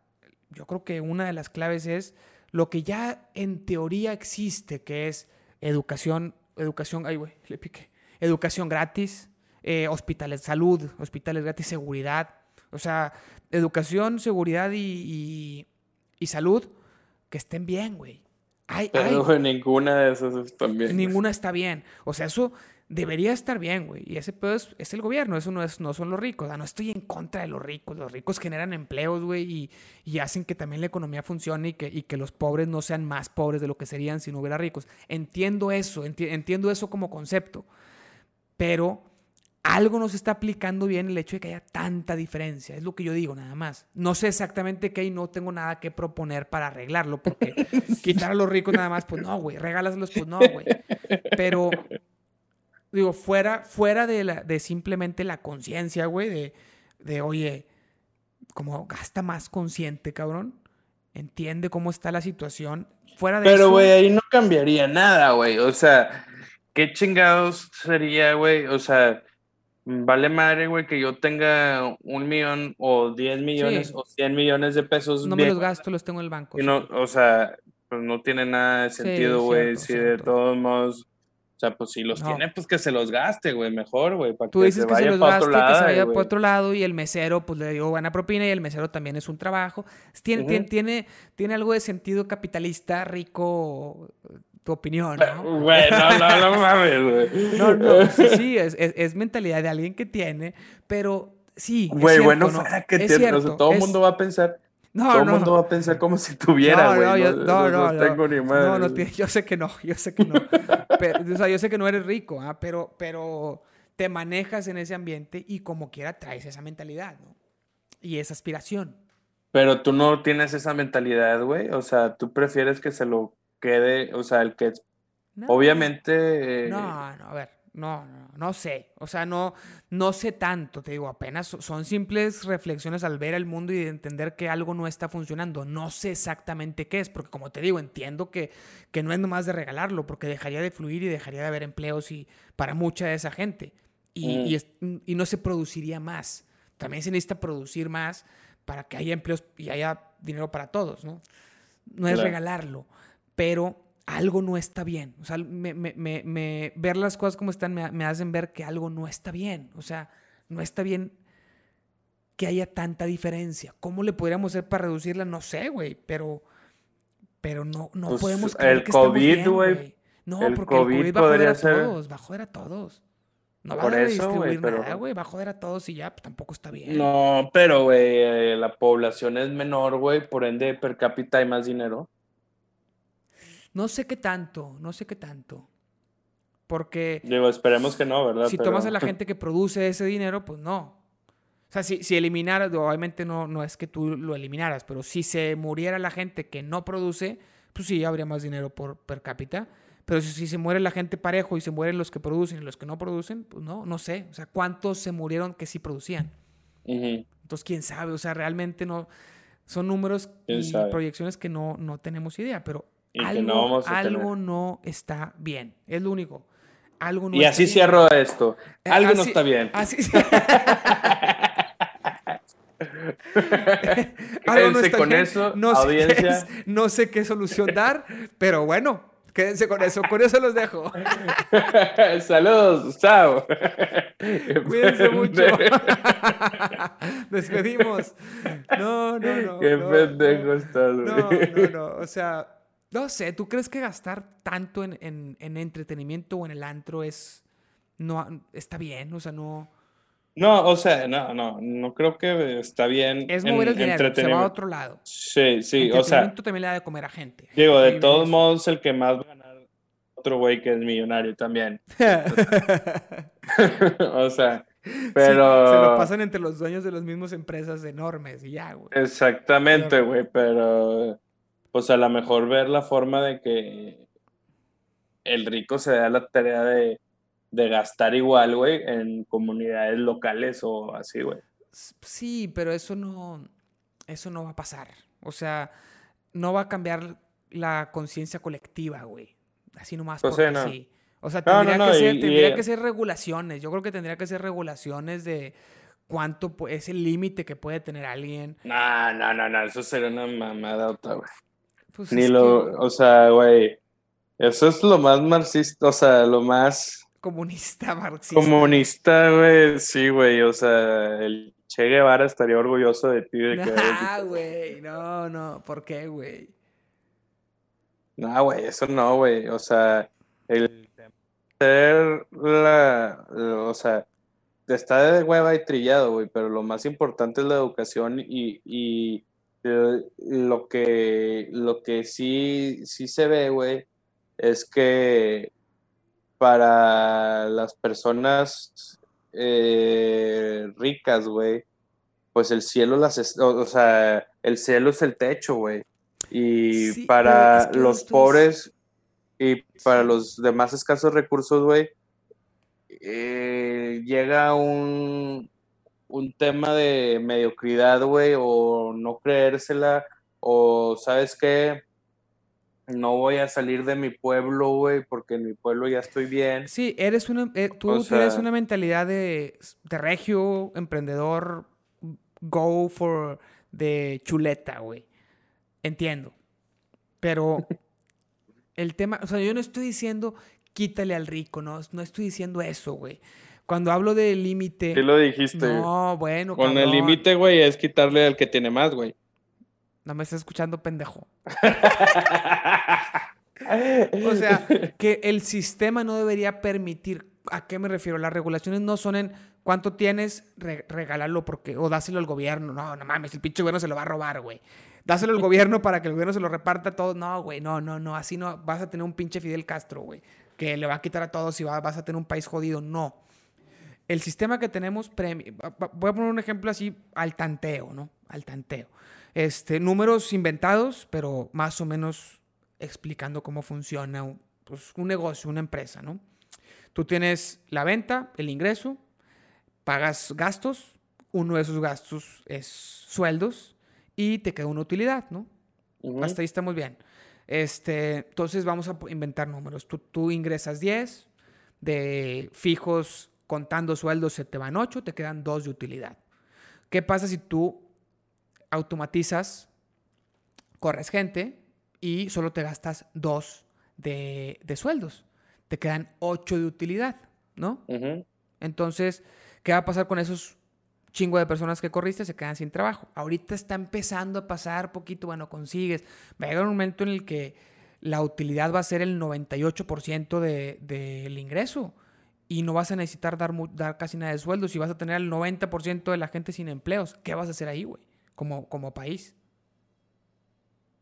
yo creo que una de las claves es lo que ya en teoría existe, que es educación, educación, ay, güey, le piqué, educación gratis, eh, hospitales, salud, hospitales gratis, seguridad, o sea, educación, seguridad y, y, salud, que estén bien, güey. Pero ninguna de esas están bien. Ninguna está bien. O sea, eso debería estar bien, güey. Y ese pedo es, el gobierno, eso no, es, no son los ricos. no estoy en contra de los ricos. Los ricos generan empleos, güey, y, hacen que también la economía funcione y que, y que los pobres no sean más pobres de lo que serían si no hubiera ricos. Entiendo eso, entiendo eso como concepto. Pero algo nos está aplicando bien el hecho de que haya tanta diferencia. Es lo que yo digo, nada más. No sé exactamente qué y no tengo nada que proponer para arreglarlo, porque quitar a los ricos nada más, pues no, güey. Regálaselos, pues no, güey. Pero Digo, fuera, fuera de, la, de simplemente la conciencia, güey, de, de, oye, como gasta más consciente, cabrón. Entiende cómo está la situación. Fuera de Pero, güey, ahí no cambiaría nada, güey. O sea, ¿qué chingados sería, güey? O sea, vale madre, güey, que yo tenga un millón o diez millones o cien millones de pesos. No me los gasto, los tengo en el banco. Y no, o sea, pues no tiene nada de sentido, güey. si de todos modos sea, pues si los tiene, pues que se los gaste, güey, mejor, güey. Tú dices que se los gaste, que se vaya para otro lado y el mesero, pues le dio buena propina y el mesero también es un trabajo. Tiene, tiene, tiene, algo de sentido capitalista rico tu opinión, ¿no? Güey, no, no, no mames, güey. No, no, sí, es, es, mentalidad de alguien que tiene, pero sí. Güey, bueno, ¿no? que tiene, o sea, todo el mundo va a pensar no, Todo el mundo va a pensar como si tuviera, güey. No, no, no, tengo ni madre. No, no, yo sé que no, yo sé que no. pero, o sea, yo sé que no eres rico, ¿ah? pero, pero te manejas en ese ambiente y como quiera traes esa mentalidad, ¿no? Y esa aspiración. Pero tú no tienes esa mentalidad, güey. O sea, tú prefieres que se lo quede, o sea, el que... Obviamente... No, no, a ver. No, no, no sé. O sea, no, no sé tanto, te digo, apenas son simples reflexiones al ver el mundo y entender que algo no está funcionando. No sé exactamente qué es, porque como te digo, entiendo que, que no es nomás de regalarlo, porque dejaría de fluir y dejaría de haber empleos y para mucha de esa gente. Y, mm. y, no se produciría más. También se necesita producir más para que haya empleos y haya dinero para todos, ¿no? No es regalarlo, pero algo no está bien. O sea, me, ver las cosas como están me, hacen ver que algo no está bien. O sea, no está bien que haya tanta diferencia. ¿Cómo le podríamos hacer para reducirla? No sé, güey, pero, pero no, no pues, podemos creer el que COVID, güey. No, porque el COVID va a joder a todos, va a joder a todos. No va a redistribuir nada, güey, va a joder a todos y ya, pues tampoco está bien. No, pero, güey, eh, la población es menor, güey, por ende per cápita hay más dinero. No sé qué tanto, no sé qué tanto. Porque... Digo, esperemos que no, ¿verdad? Si tomas a la gente que produce ese dinero, pues no. O sea, si, si eliminaras, obviamente no, no es que tú lo eliminaras, pero si se muriera la gente que no produce, pues sí, habría más dinero por per cápita. Pero si, se muere la gente parejo y se mueren los que producen y los que no producen, pues no, no sé. O sea, ¿cuántos se murieron que sí producían? Entonces, quién sabe. O sea, realmente no. Son números y proyecciones que no, no tenemos idea. Pero algo, no, está bien. Es lo único. Algo no y así cierro esto. Eh, algo no está bien. Así algo no está con eso, no audiencia. Sé no sé qué solución dar, pero bueno, Quédense con eso, con eso los dejo. Saludos, chao. Cuídense mucho. Despedimos. No, no, no. Qué no, pendejo no. estás. No, no, no. O sea, no sé, ¿tú crees que gastar tanto en, en- en entretenimiento o en el antro es. No, está bien? O sea, no. No, o sea, no, no, no creo que está bien. Es mover el dinero, se va a otro lado. Sí, sí, o sea, Entretenimiento también le da de comer a gente. digo, de todos modos, el que más va a ganar otro güey que es millonario también. o sea, Sí, pero. se lo pasan entre los dueños de las mismas empresas enormes y ya, güey. Exactamente, güey, pero pues a lo mejor ver la forma de que el rico se da la tarea de, de gastar igual, güey, en comunidades locales o así, güey. Sí, pero eso no, eso no va a pasar. O sea, no va a cambiar la conciencia colectiva, güey. Así nomás Pues sí, porque no. sí. O sea, No, no, tendría, no, que, ser, y- tendría eh, que ser regulaciones. Yo creo que tendría que ser regulaciones de cuánto es el límite que puede tener alguien. No, no, no, no, eso sería una mamada otra, güey. Pues Ni lo, que o sea, güey, eso es lo más marxista, o sea, lo más comunista, marxista. comunista, güey, sí, güey, o sea, el Che Guevara estaría orgulloso de ti de que Ah, güey, no, no. ¿Por qué, güey? No, güey, eso no, güey. O sea, el ser la, o sea, está de hueva y trillado, güey, pero lo más importante es la educación y, y lo que, lo que sí, sí se ve, güey, es que para las personas eh, ricas, güey, pues el cielo las, es- o, o sea, el cielo es el techo, güey. Y Sí, para es que los pobres y para los demás escasos recursos, güey, eh, llega un, un tema de mediocridad, güey, o no creérsela, o sabes qué, no voy a salir de mi pueblo, güey, porque en mi pueblo ya estoy bien. Sí, eres una, eh, tú O tienes una mentalidad de, de regio, emprendedor, go for de chuleta, güey. Entiendo. Pero el tema, o sea, yo no estoy diciendo quítale al rico, no, no estoy diciendo eso, güey. Cuando hablo de límite, Sí lo dijiste. no, bueno, Con el límite, güey, es quitarle al que tiene más, güey. No me estás escuchando, pendejo. O sea, que el sistema no debería permitir. ¿A qué me refiero? Las regulaciones no son en cuánto tienes, re- regálalo porque, o dáselo al gobierno. No, no mames, el pinche gobierno se lo va a robar, güey. Dáselo al gobierno para que el gobierno se lo reparta a todos. No, güey, no, no, no. Así no vas a tener un pinche Fidel Castro, güey. Que le va a quitar a todos y va- vas a tener un país jodido. No. El sistema que tenemos, voy a poner un ejemplo así al tanteo, ¿no? Al tanteo. Este, números inventados, pero más o menos explicando cómo funciona un, pues, un negocio, una empresa, ¿no? Tú tienes la venta, el ingreso, pagas gastos, uno de esos gastos es sueldos y te queda una utilidad, ¿no? Ujú. Hasta ahí estamos bien. Este, entonces vamos a inventar números. Tú, tú ingresas 10, de fijos contando sueldos se te van 8, te quedan 2 de utilidad. ¿Qué pasa si tú automatizas, corres gente y solo te gastas 2 de, de sueldos? Te quedan 8 de utilidad, ¿no? Entonces, ¿qué va a pasar con esos chingo de personas que corriste? Se quedan sin trabajo. Ahorita está empezando a pasar poquito, bueno, consigues. Va a llegar un momento en el que la utilidad va a ser el 98% de- del ingreso y no vas a necesitar dar, dar casi nada de sueldos y vas a tener el 90% de la gente sin empleos. ¿Qué vas a hacer ahí, güey? Como, como país.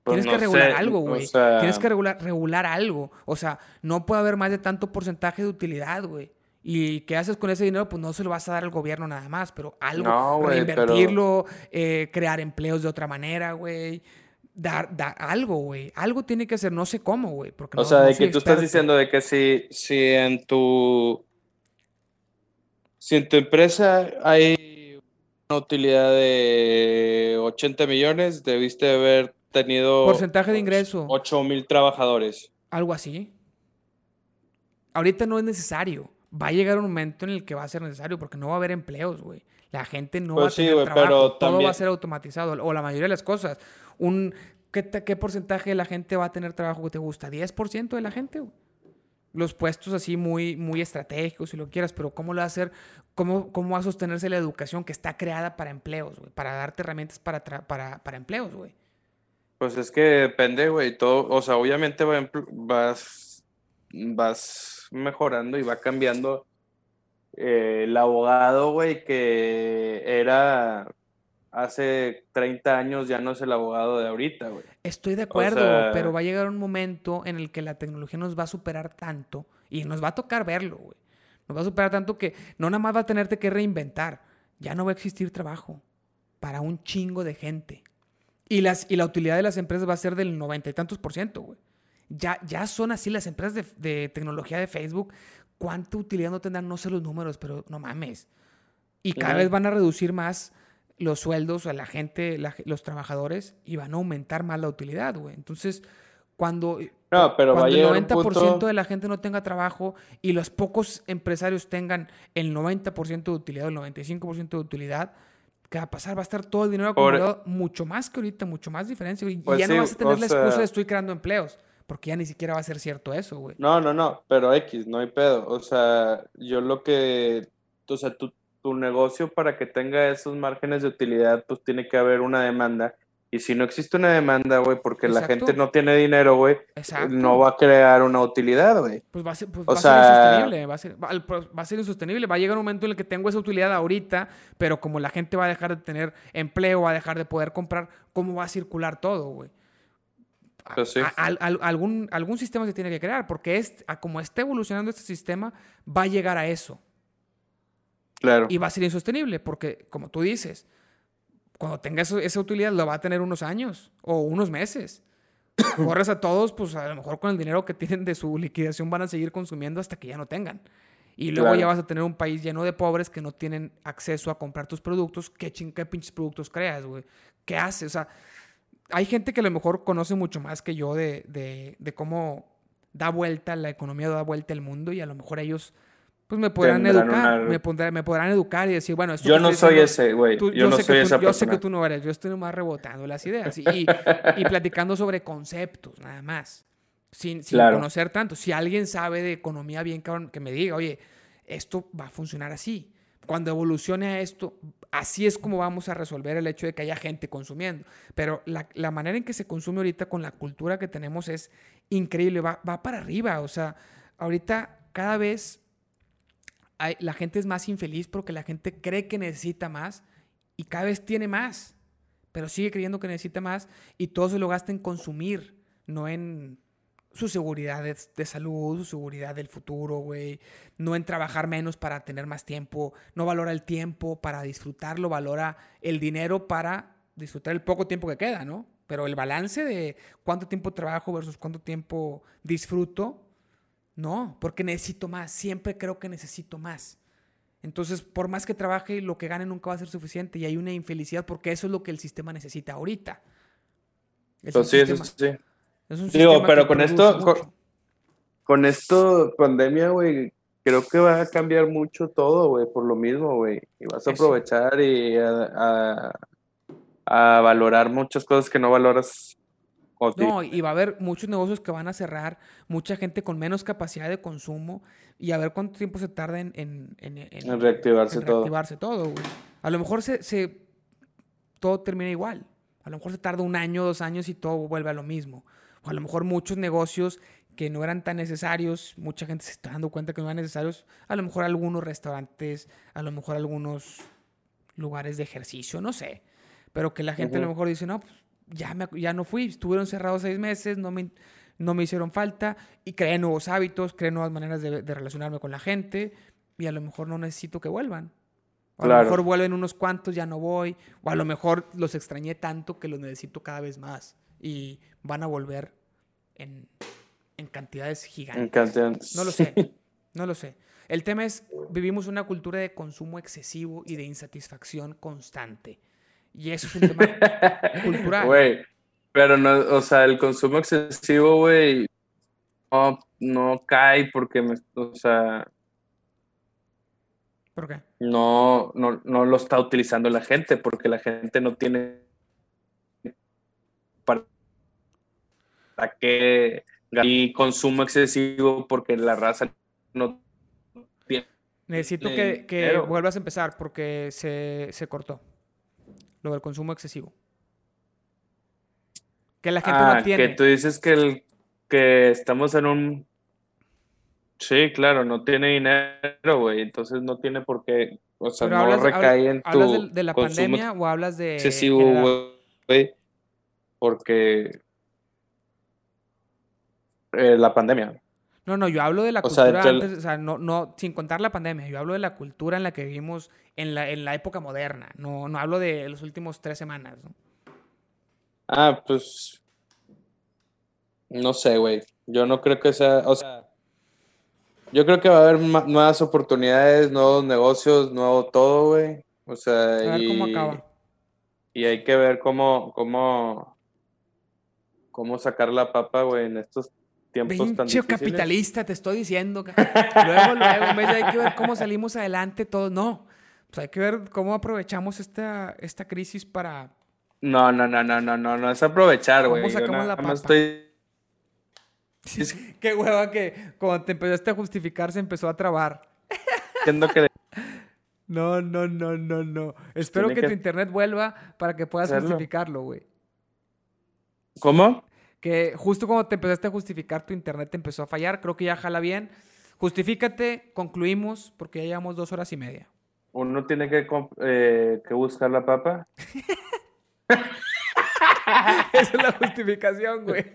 Pues Tienes no que regular sé, algo, o güey. sea, Tienes que regular, regular algo. O sea, no puede haber más de tanto porcentaje de utilidad, güey. ¿Y qué haces con ese dinero? Pues no se lo vas a dar al gobierno nada más, pero algo, No, pero- reinvertirlo, eh, crear empleos de otra manera, güey. Dar, dar algo, güey. Algo tiene que hacer, no sé cómo, güey. O no- sea, de que tú estás diciendo de que si, si en tu si en tu empresa hay una utilidad de 80 millones, debiste haber tenido Porcentaje de ingreso. 8 mil trabajadores. Algo así. Ahorita no es necesario. Va a llegar un momento en el que va a ser necesario porque no va a haber empleos, güey. La gente no Pues va a sí, tener güey, trabajo. pero Todo va a ser automatizado. O la mayoría de las cosas. Un ¿qué, ¿qué, porcentaje de la gente va a tener trabajo que te gusta? ¿10% de la gente? Los puestos así muy, muy estratégicos, si lo quieras, pero ¿cómo lo va a hacer? ¿Cómo, cómo va a sostenerse la educación que está creada para empleos, güey? Para darte herramientas para, para, para empleos, güey. Pues es que depende, güey. Todo, o sea, obviamente vas, vas mejorando y va cambiando. Eh, el abogado, güey, que era hace 30 años ya no es el abogado de ahorita, güey. Estoy de acuerdo, pero va a llegar un momento en el que la tecnología nos va a superar tanto y nos va a tocar verlo, güey. Nos va a superar tanto que no nada más va a tenerte que reinventar. Ya no va a existir trabajo para un chingo de gente. Y, las, y la utilidad de las empresas va a ser del noventa y tantos por ciento, güey. Ya, ya son así las empresas de, de tecnología de Facebook. ¿Cuánta utilidad no tendrán? No sé los números, pero no mames. Y cada vez van a reducir más los sueldos a la gente, los trabajadores, y van a aumentar más la utilidad, güey. Entonces, cuando, no, pero cuando el 90% de la gente no tenga trabajo y los pocos empresarios tengan el 90% de utilidad, el 95% de utilidad, ¿qué va a pasar? Va a estar todo el dinero acumulado mucho más que ahorita, mucho más diferencia. Y pues ya no vas a tener la excusa de estoy creando empleos. Porque ya ni siquiera va a ser cierto eso, güey. No, no, no, pero X, no hay pedo. O sea, yo lo que, o sea, tú, tu negocio para que tenga esos márgenes de utilidad, pues tiene que haber una demanda. Y si no existe una demanda, güey, porque la gente no tiene dinero, güey, no va a crear una utilidad, güey. Pues va a ser, pues va a ser insostenible, va a ser, pues va a ser insostenible. Va a llegar un momento en el que tengo esa utilidad ahorita, pero como la gente va a dejar de tener empleo, va a dejar de poder comprar, ¿cómo va a circular todo, güey? Pues sí. algún, algún sistema se tiene que crear, porque es, como está evolucionando este sistema, va a llegar a eso. Y va a ser insostenible porque, como tú dices, cuando tenga esa utilidad lo va a tener unos años o unos meses. Corres a todos, pues a lo mejor con el dinero que tienen de su liquidación van a seguir consumiendo hasta que ya no tengan. Y luego ya vas a tener un país lleno de pobres que no tienen acceso a comprar tus productos. ¿Qué, qué pinches productos creas, güey? ¿Qué haces? O sea, hay gente que a lo mejor conoce mucho más que yo de, de, de cómo da vuelta la economía, da vuelta el mundo y a lo mejor ellos pues me podrán educar, me, me, podrán educar y decir, bueno, yo no soy ese, güey. Yo, no soy esa Yo sé que tú no eres, yo estoy nomás rebotando las ideas y, y, platicando sobre conceptos, nada más, sin, sin conocer tanto. Si alguien sabe de economía bien, que me diga, oye, esto va a funcionar así. Cuando evolucione a esto, así es como vamos a resolver el hecho de que haya gente consumiendo. Pero la, la manera en que se consume ahorita con la cultura que tenemos es increíble, va, va para arriba. O sea, ahorita cada vez la gente es más infeliz porque la gente cree que necesita más y cada vez tiene más, pero sigue creyendo que necesita más y todo se lo gasta en consumir, no en su seguridad de, salud, su seguridad del futuro, güey, no en trabajar menos para tener más tiempo, no valora el tiempo para disfrutarlo, valora el dinero para disfrutar el poco tiempo que queda, ¿no? Pero el balance de cuánto tiempo trabajo versus cuánto tiempo disfruto no, porque necesito más. Siempre creo que necesito más. Entonces, por más que trabaje, lo que gane nunca va a ser suficiente y hay una infelicidad porque eso es lo que el sistema necesita ahorita. Es pues sí, eso sí. Digo, pero con esto, con, esto, pandemia, güey, creo que va a cambiar mucho todo, güey, por lo mismo, güey. Y vas a aprovechar y a, a valorar muchas cosas que no valoras no, y va a haber muchos negocios que van a cerrar, mucha gente con menos capacidad de consumo y a ver cuánto tiempo se tarda en, en, en, reactivarse, reactivarse todo. A lo mejor se, se, todo termina igual. A lo mejor se tarda un año, dos años y todo vuelve a lo mismo. O a lo mejor muchos negocios que no eran tan necesarios, mucha gente se está dando cuenta que no eran necesarios, a lo mejor algunos restaurantes, a lo mejor algunos lugares de ejercicio, no sé. Pero que la gente a lo mejor dice, no, pues ya, ya no fui, estuvieron cerrados seis meses, no me, no me hicieron falta y creé nuevos hábitos, creé nuevas maneras de, relacionarme con la gente y a lo mejor no necesito que vuelvan. a lo mejor vuelven unos cuantos, ya no voy, o a lo mejor los extrañé tanto que los necesito cada vez más y van a volver en, en cantidades gigantes. En cantidades. No lo sé, no lo sé. El tema es, vivimos una cultura de consumo excesivo y de insatisfacción constante. Y eso es un tema cultural. Güey, pero no, o sea, el consumo excesivo, güey, no, no cae porque, me, o sea... ¿Por qué? No, no, no lo está utilizando la gente porque la gente no tiene para ataque y consumo excesivo porque la raza no tiene. Necesito que, que vuelvas a empezar porque se, se, cortó. Lo del consumo excesivo. Que la gente no ah, tiene. Que tú dices que, el, que estamos en un. Sí, claro, no tiene dinero, güey. Entonces no tiene por qué. O sea, no recae en tu. ¿Hablas de, la pandemia o hablas de. Excesivo, güey. Porque eh, la pandemia. No, no, yo hablo de la cultura antes, o sea, no, no, sin contar la pandemia, yo hablo de la cultura en la que vivimos en la, en la época moderna, no, no hablo de los últimos tres semanas, ¿no? Ah, pues, no sé, güey, yo no creo que sea, o sea, yo creo que va a haber nuevas oportunidades, nuevos negocios, nuevo todo, güey, o sea, a ver cómo acaba. Y hay que ver cómo, cómo, cómo sacar la papa, güey, en estos tiempos tan capitalista, te estoy diciendo. Luego, luego, en vez de hay que ver cómo salimos adelante todos. No, pues hay que ver cómo aprovechamos esta, esta crisis para... No, no, no, no, no, no, no es aprovechar, güey. ¿Cómo sacamos la papa? Estoy... Qué hueva que cuando te empezaste a justificar se empezó a trabar. que... No, no, no, no, no. Espero que, tu internet vuelva para que puedas justificarlo, güey. ¿Cómo? Que justo cuando te empezaste a justificar, tu internet te empezó a fallar. Creo que ya jala bien. Justifícate, concluimos, porque ya llevamos dos horas y media. Uno tiene que, eh, que buscar la papa. Esa es la justificación, güey.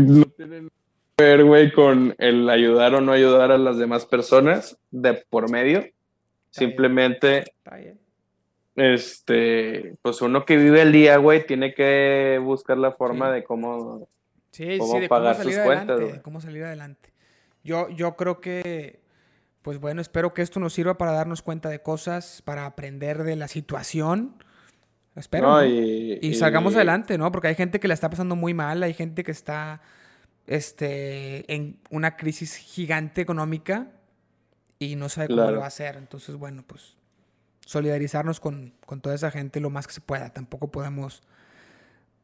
no tiene que ver, güey, con el ayudar o no ayudar a las demás personas de por medio. Simplemente Está bien este, pues uno que vive el día, güey, tiene que buscar la forma de cómo, sí, sí, de pagar cómo salir sus adelante, cuentas. cómo salir adelante. Yo, yo creo que, pues bueno, espero que esto nos sirva para darnos cuenta de cosas, para aprender de la situación. Espero. Y, salgamos adelante, ¿no? Porque hay gente que la está pasando muy mal, hay gente que está este, en una crisis gigante económica y no sabe cómo lo va a hacer. Entonces, bueno, pues solidarizarnos con, toda esa gente lo más que se pueda. Tampoco podemos...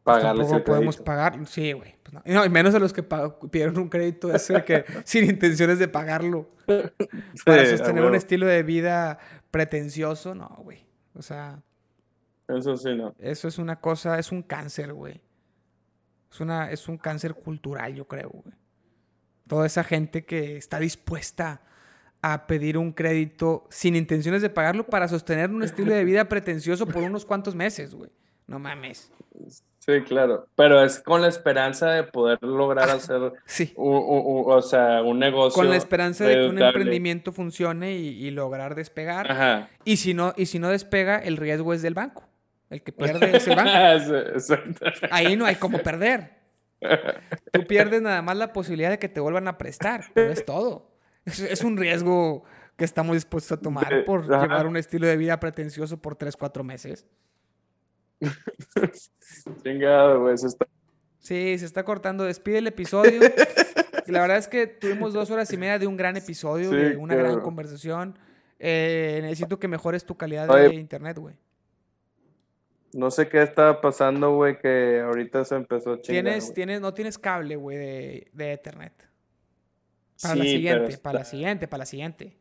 Pues, tampoco podemos pagar. Sí, güey. Pues no. y menos a los que pidieron un crédito ese que sin intenciones de pagarlo. para sostener un estilo de vida pretencioso, no, güey. O sea. Eso sí, no. Eso es una cosa, es un cáncer, güey. Es, una, es un cáncer cultural, yo creo, güey. Toda esa gente que está dispuesta a pedir un crédito sin intenciones de pagarlo para sostener un estilo de vida pretencioso por unos cuantos meses, güey. No mames. Sí, claro. Pero es con la esperanza de poder lograr hacer sí. o sea, un negocio. Con la esperanza de que un emprendimiento funcione y, lograr despegar. Ajá. Y si no, y si no despega, el riesgo es del banco. El que pierde es el banco. Ahí no hay como perder. Tú pierdes nada más la posibilidad de que te vuelvan a prestar, pero es todo. Es, un riesgo que estamos dispuestos a tomar por llevar un estilo de vida pretencioso por 3, 4 meses. Chingado, güey, está... Sí, se está cortando. Despide el episodio. la verdad es que tuvimos dos horas y media de un gran episodio, de una gran conversación. Eh, necesito que mejores tu calidad de internet, güey. No sé qué está pasando, güey, que ahorita se empezó a chingar. ¿Tienes, tienes, no tienes cable, güey, de, de Ethernet. Para la siguiente, para la siguiente, para la siguiente.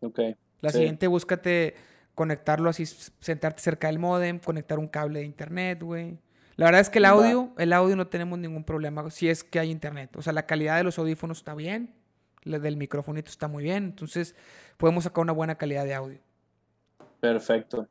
Ok. La siguiente, búscate conectarlo así, sentarte cerca del modem, conectar un cable de internet, güey. La verdad es que el audio, el audio no tenemos ningún problema si es que hay internet. O sea, la calidad de los audífonos está bien, la del microfonito está muy bien, entonces podemos sacar una buena calidad de audio. Perfecto.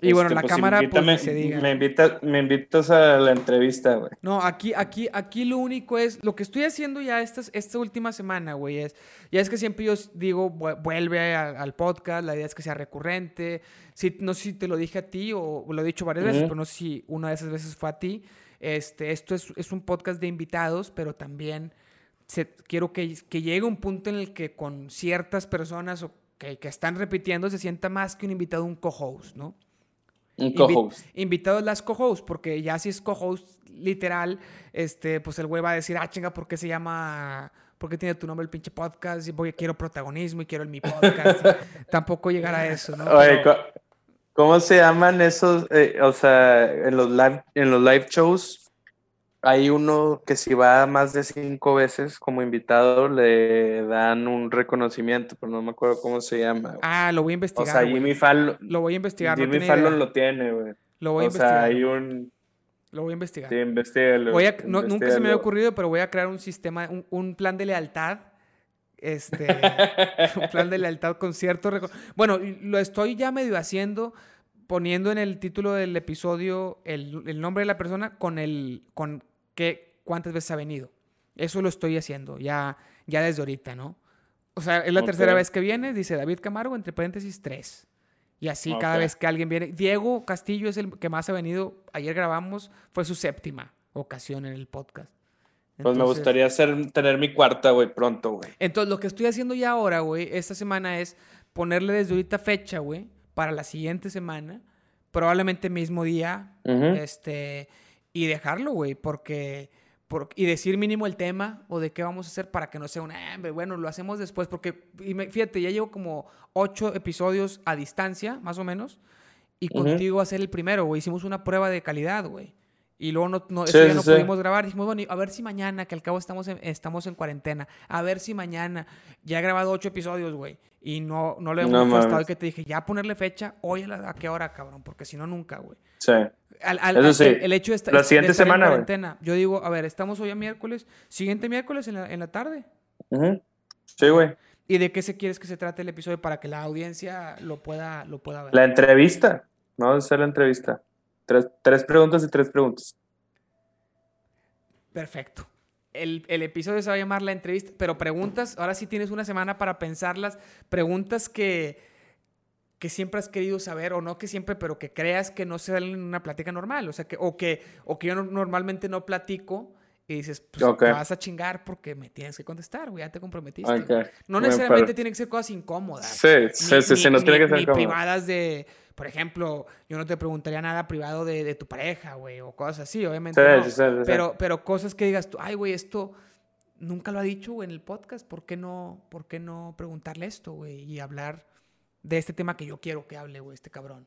Y bueno, este, la pues, cámara, pues se diga. Me, invita, me invitas a la entrevista, güey. No, aquí, aquí, aquí lo único es, lo que estoy haciendo ya esta, esta última semana, güey, es, ya es que siempre yo digo, vuelve al podcast, la idea es que sea recurrente. Si, no sé si te lo dije a ti o lo he dicho varias veces, pero no sé si una de esas veces fue a ti. Este, esto es, es un podcast de invitados, pero también quiero que, que llegue un punto en el que con ciertas personas que, que están repitiendo se sienta más que un invitado, un co-host, ¿no? Un co-host. invitados las co-hosts, porque ya si es co-host literal, este, pues el güey va a decir, ah, chinga, ¿por qué se llama, por qué tiene tu nombre el pinche podcast? Y porque quiero protagonismo y quiero el mi podcast. tampoco llegar a eso, ¿no? Oye, ¿Cómo se llaman esos? eh, o sea, en los live, en los live shows hay uno que si va más de cinco veces como invitado le dan un reconocimiento, pero no me acuerdo cómo se llama. güey. Ah, lo voy a o investigar. sea, güey. Jimmy Fallon, Lo voy a investigar. no Jimmy idea. Fallon lo tiene, güey. Lo voy a O sea, investigar. hay un... Lo voy a investigar. Sí, investigalo. Voy a- no- nunca se me había ocurrido, pero voy a crear un sistema, un, un plan de lealtad. Este, un plan de lealtad con cierto Bueno, lo estoy ya medio haciendo, poniendo en el título del episodio el, el nombre de la persona con el, con qué, cuántas veces ha venido. Eso lo estoy haciendo ya, ya desde ahorita, ¿no? O sea, es la tercera vez que viene, dice David Camargo, entre paréntesis, tres. Y así cada vez que alguien viene. Diego Castillo es el que más ha venido. Ayer grabamos, fue su séptima ocasión en el podcast. Pues me gustaría hacer, tener mi cuarta, güey, pronto, güey. Entonces, lo que estoy haciendo ya ahora, güey, esta semana es ponerle desde ahorita fecha, güey, para la siguiente semana, probablemente mismo día, este, y dejarlo, güey, porque, por- y decir mínimo el tema o de qué vamos a hacer para que no sea un, "Ah, hombre, bueno, lo hacemos después, porque, y me- fíjate, ya llevo como ocho episodios a distancia, más o menos, y contigo ser el primero, güey, hicimos una prueba de calidad, güey. Y luego no, no, Sí, no sí. pudimos grabar. Dijimos, bueno, a ver si mañana, que al cabo estamos en, estamos en cuarentena. A ver si mañana. Ya he grabado ocho episodios, güey. Y no, no le hemos No hoy que te dije, ya ponerle fecha, hoy a, la- a qué hora, cabrón. Porque si no, nunca, güey. Sí. Al- al- Eso al- sí. el, el hecho de, esta- La de siguiente estar en semana, güey. cuarentena. Yo digo, a ver, estamos hoy a miércoles. Siguiente miércoles en la, en la tarde. Sí, güey. ¿Y de qué se quieres que se trate el episodio para que la audiencia lo pueda, lo pueda ver? La entrevista. No, vamos a hacer la entrevista. Tres, tres preguntas y tres preguntas. Perfecto. El, el episodio se va a llamar La entrevista, pero preguntas, ahora sí tienes una semana para pensarlas, preguntas que, que siempre has querido saber, o no que siempre, pero que creas que no se dan en una plática normal, o sea, que, o, que, o que yo no- normalmente no platico y dices, pues te vas a chingar porque me tienes que contestar, güey, ya te comprometiste. No Me necesariamente tienen que ser cosas incómodas. Sí, sí, sí, sí, no tiene que ser ni como. privadas de, por ejemplo, yo no te preguntaría nada privado de, de tu pareja, güey, o cosas así, obviamente. Sí, no. sí, sí. Pero, pero cosas que digas tú, ay, güey, esto nunca lo ha dicho güey, en el podcast, ¿por qué no, por qué no preguntarle esto, güey? Y hablar de este tema que yo quiero que hable, güey, este cabrón.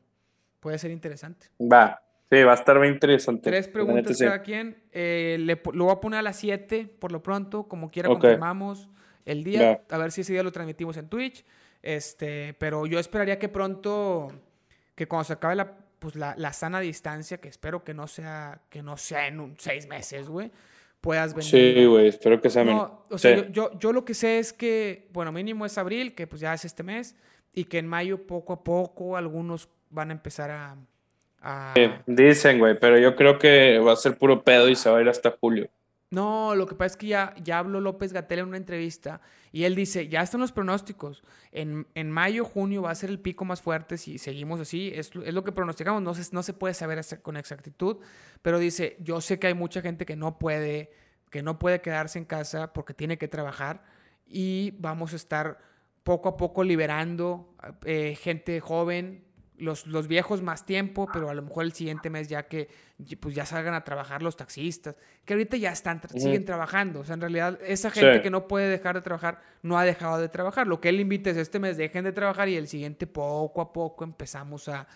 Puede ser interesante. Va. Sí, va a estar bien interesante. Tres preguntas cada quien. Eh, le, lo voy a poner a las 7 por lo pronto. Como quiera, Ok. confirmamos el día. A ver si ese día lo transmitimos en Twitch. Este, pero yo esperaría que pronto, que cuando se acabe la, pues la, la sana distancia, que espero que no sea, que no sea en un seis meses, güey, puedas venir. Sí, güey, espero que sea. No, o sea, Sí. yo, yo, yo lo que sé es que, bueno, mínimo es abril, que pues ya es este mes, y que en mayo poco a poco algunos van a empezar a... a- Dicen, güey, pero yo creo que va a ser puro pedo y se va a ir hasta julio. No, lo que pasa es que ya, ya habló López Gatel en una entrevista y él dice, ya están los pronósticos. En, en mayo, junio va a ser el pico más fuerte si seguimos así. Es, es lo que pronosticamos, no se, no se puede saber con exactitud, pero dice, yo sé que hay mucha gente que no puede, que no puede quedarse en casa porque tiene que trabajar y vamos a estar poco a poco liberando eh, gente joven, los, los viejos más tiempo, pero a lo mejor el siguiente mes ya que pues ya salgan a trabajar los taxistas, que ahorita ya están, tra- Ujú. siguen trabajando. O sea, en realidad esa gente Sí. que no puede dejar de trabajar no ha dejado de trabajar. Lo que él invita es este mes dejen de trabajar y el siguiente poco a poco empezamos a,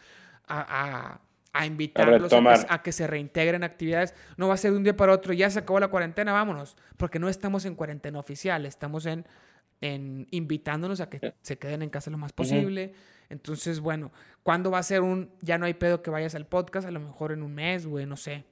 a, a- a invitarlos a que, retomar. a que se reintegren actividades. No va a ser de un día para otro, ya se acabó la cuarentena, vámonos. Porque no estamos en cuarentena oficial, estamos en, en invitándonos a que se queden en casa lo más posible. Entonces, bueno, ¿cuándo va a ser un ya no hay pedo que vayas al podcast? A lo mejor en un mes, güey, no sé.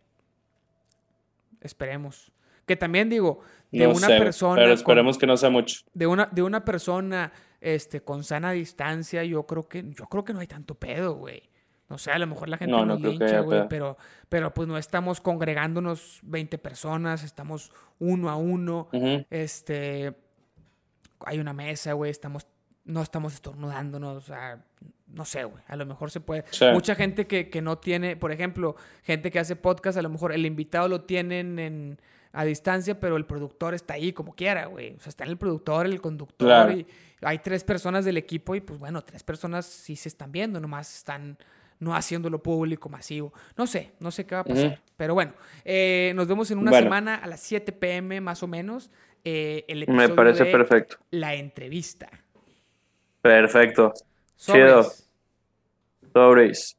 Esperemos. Que también digo, de No una sé, persona. pero con- esperemos que no sea mucho. de una, de una persona este, con sana distancia, yo creo que, yo creo que no hay tanto pedo, güey. No sé, a lo mejor la gente No, nos no que lincha, güey, pero, pero pues no estamos congregándonos 20 personas, estamos uno a uno. Este, hay una mesa, güey, estamos, no estamos estornudándonos, no sé, güey, a lo mejor se puede. Sí. Mucha gente que, que no tiene, por ejemplo, gente que hace podcast, a lo mejor el invitado lo tienen en, a distancia, pero el productor está ahí como quiera, güey. O sea, está el productor, el conductor, Claro. y hay tres personas del equipo y pues bueno, tres personas sí se están viendo, nomás están no haciéndolo público, masivo. No sé, no sé qué va a pasar. Pero bueno, eh, nos vemos en una Bueno. semana a las 7 pm más o menos. eh, el Me episodio parece de perfecto. La entrevista. Perfecto. Sobres. Chido. Sobres.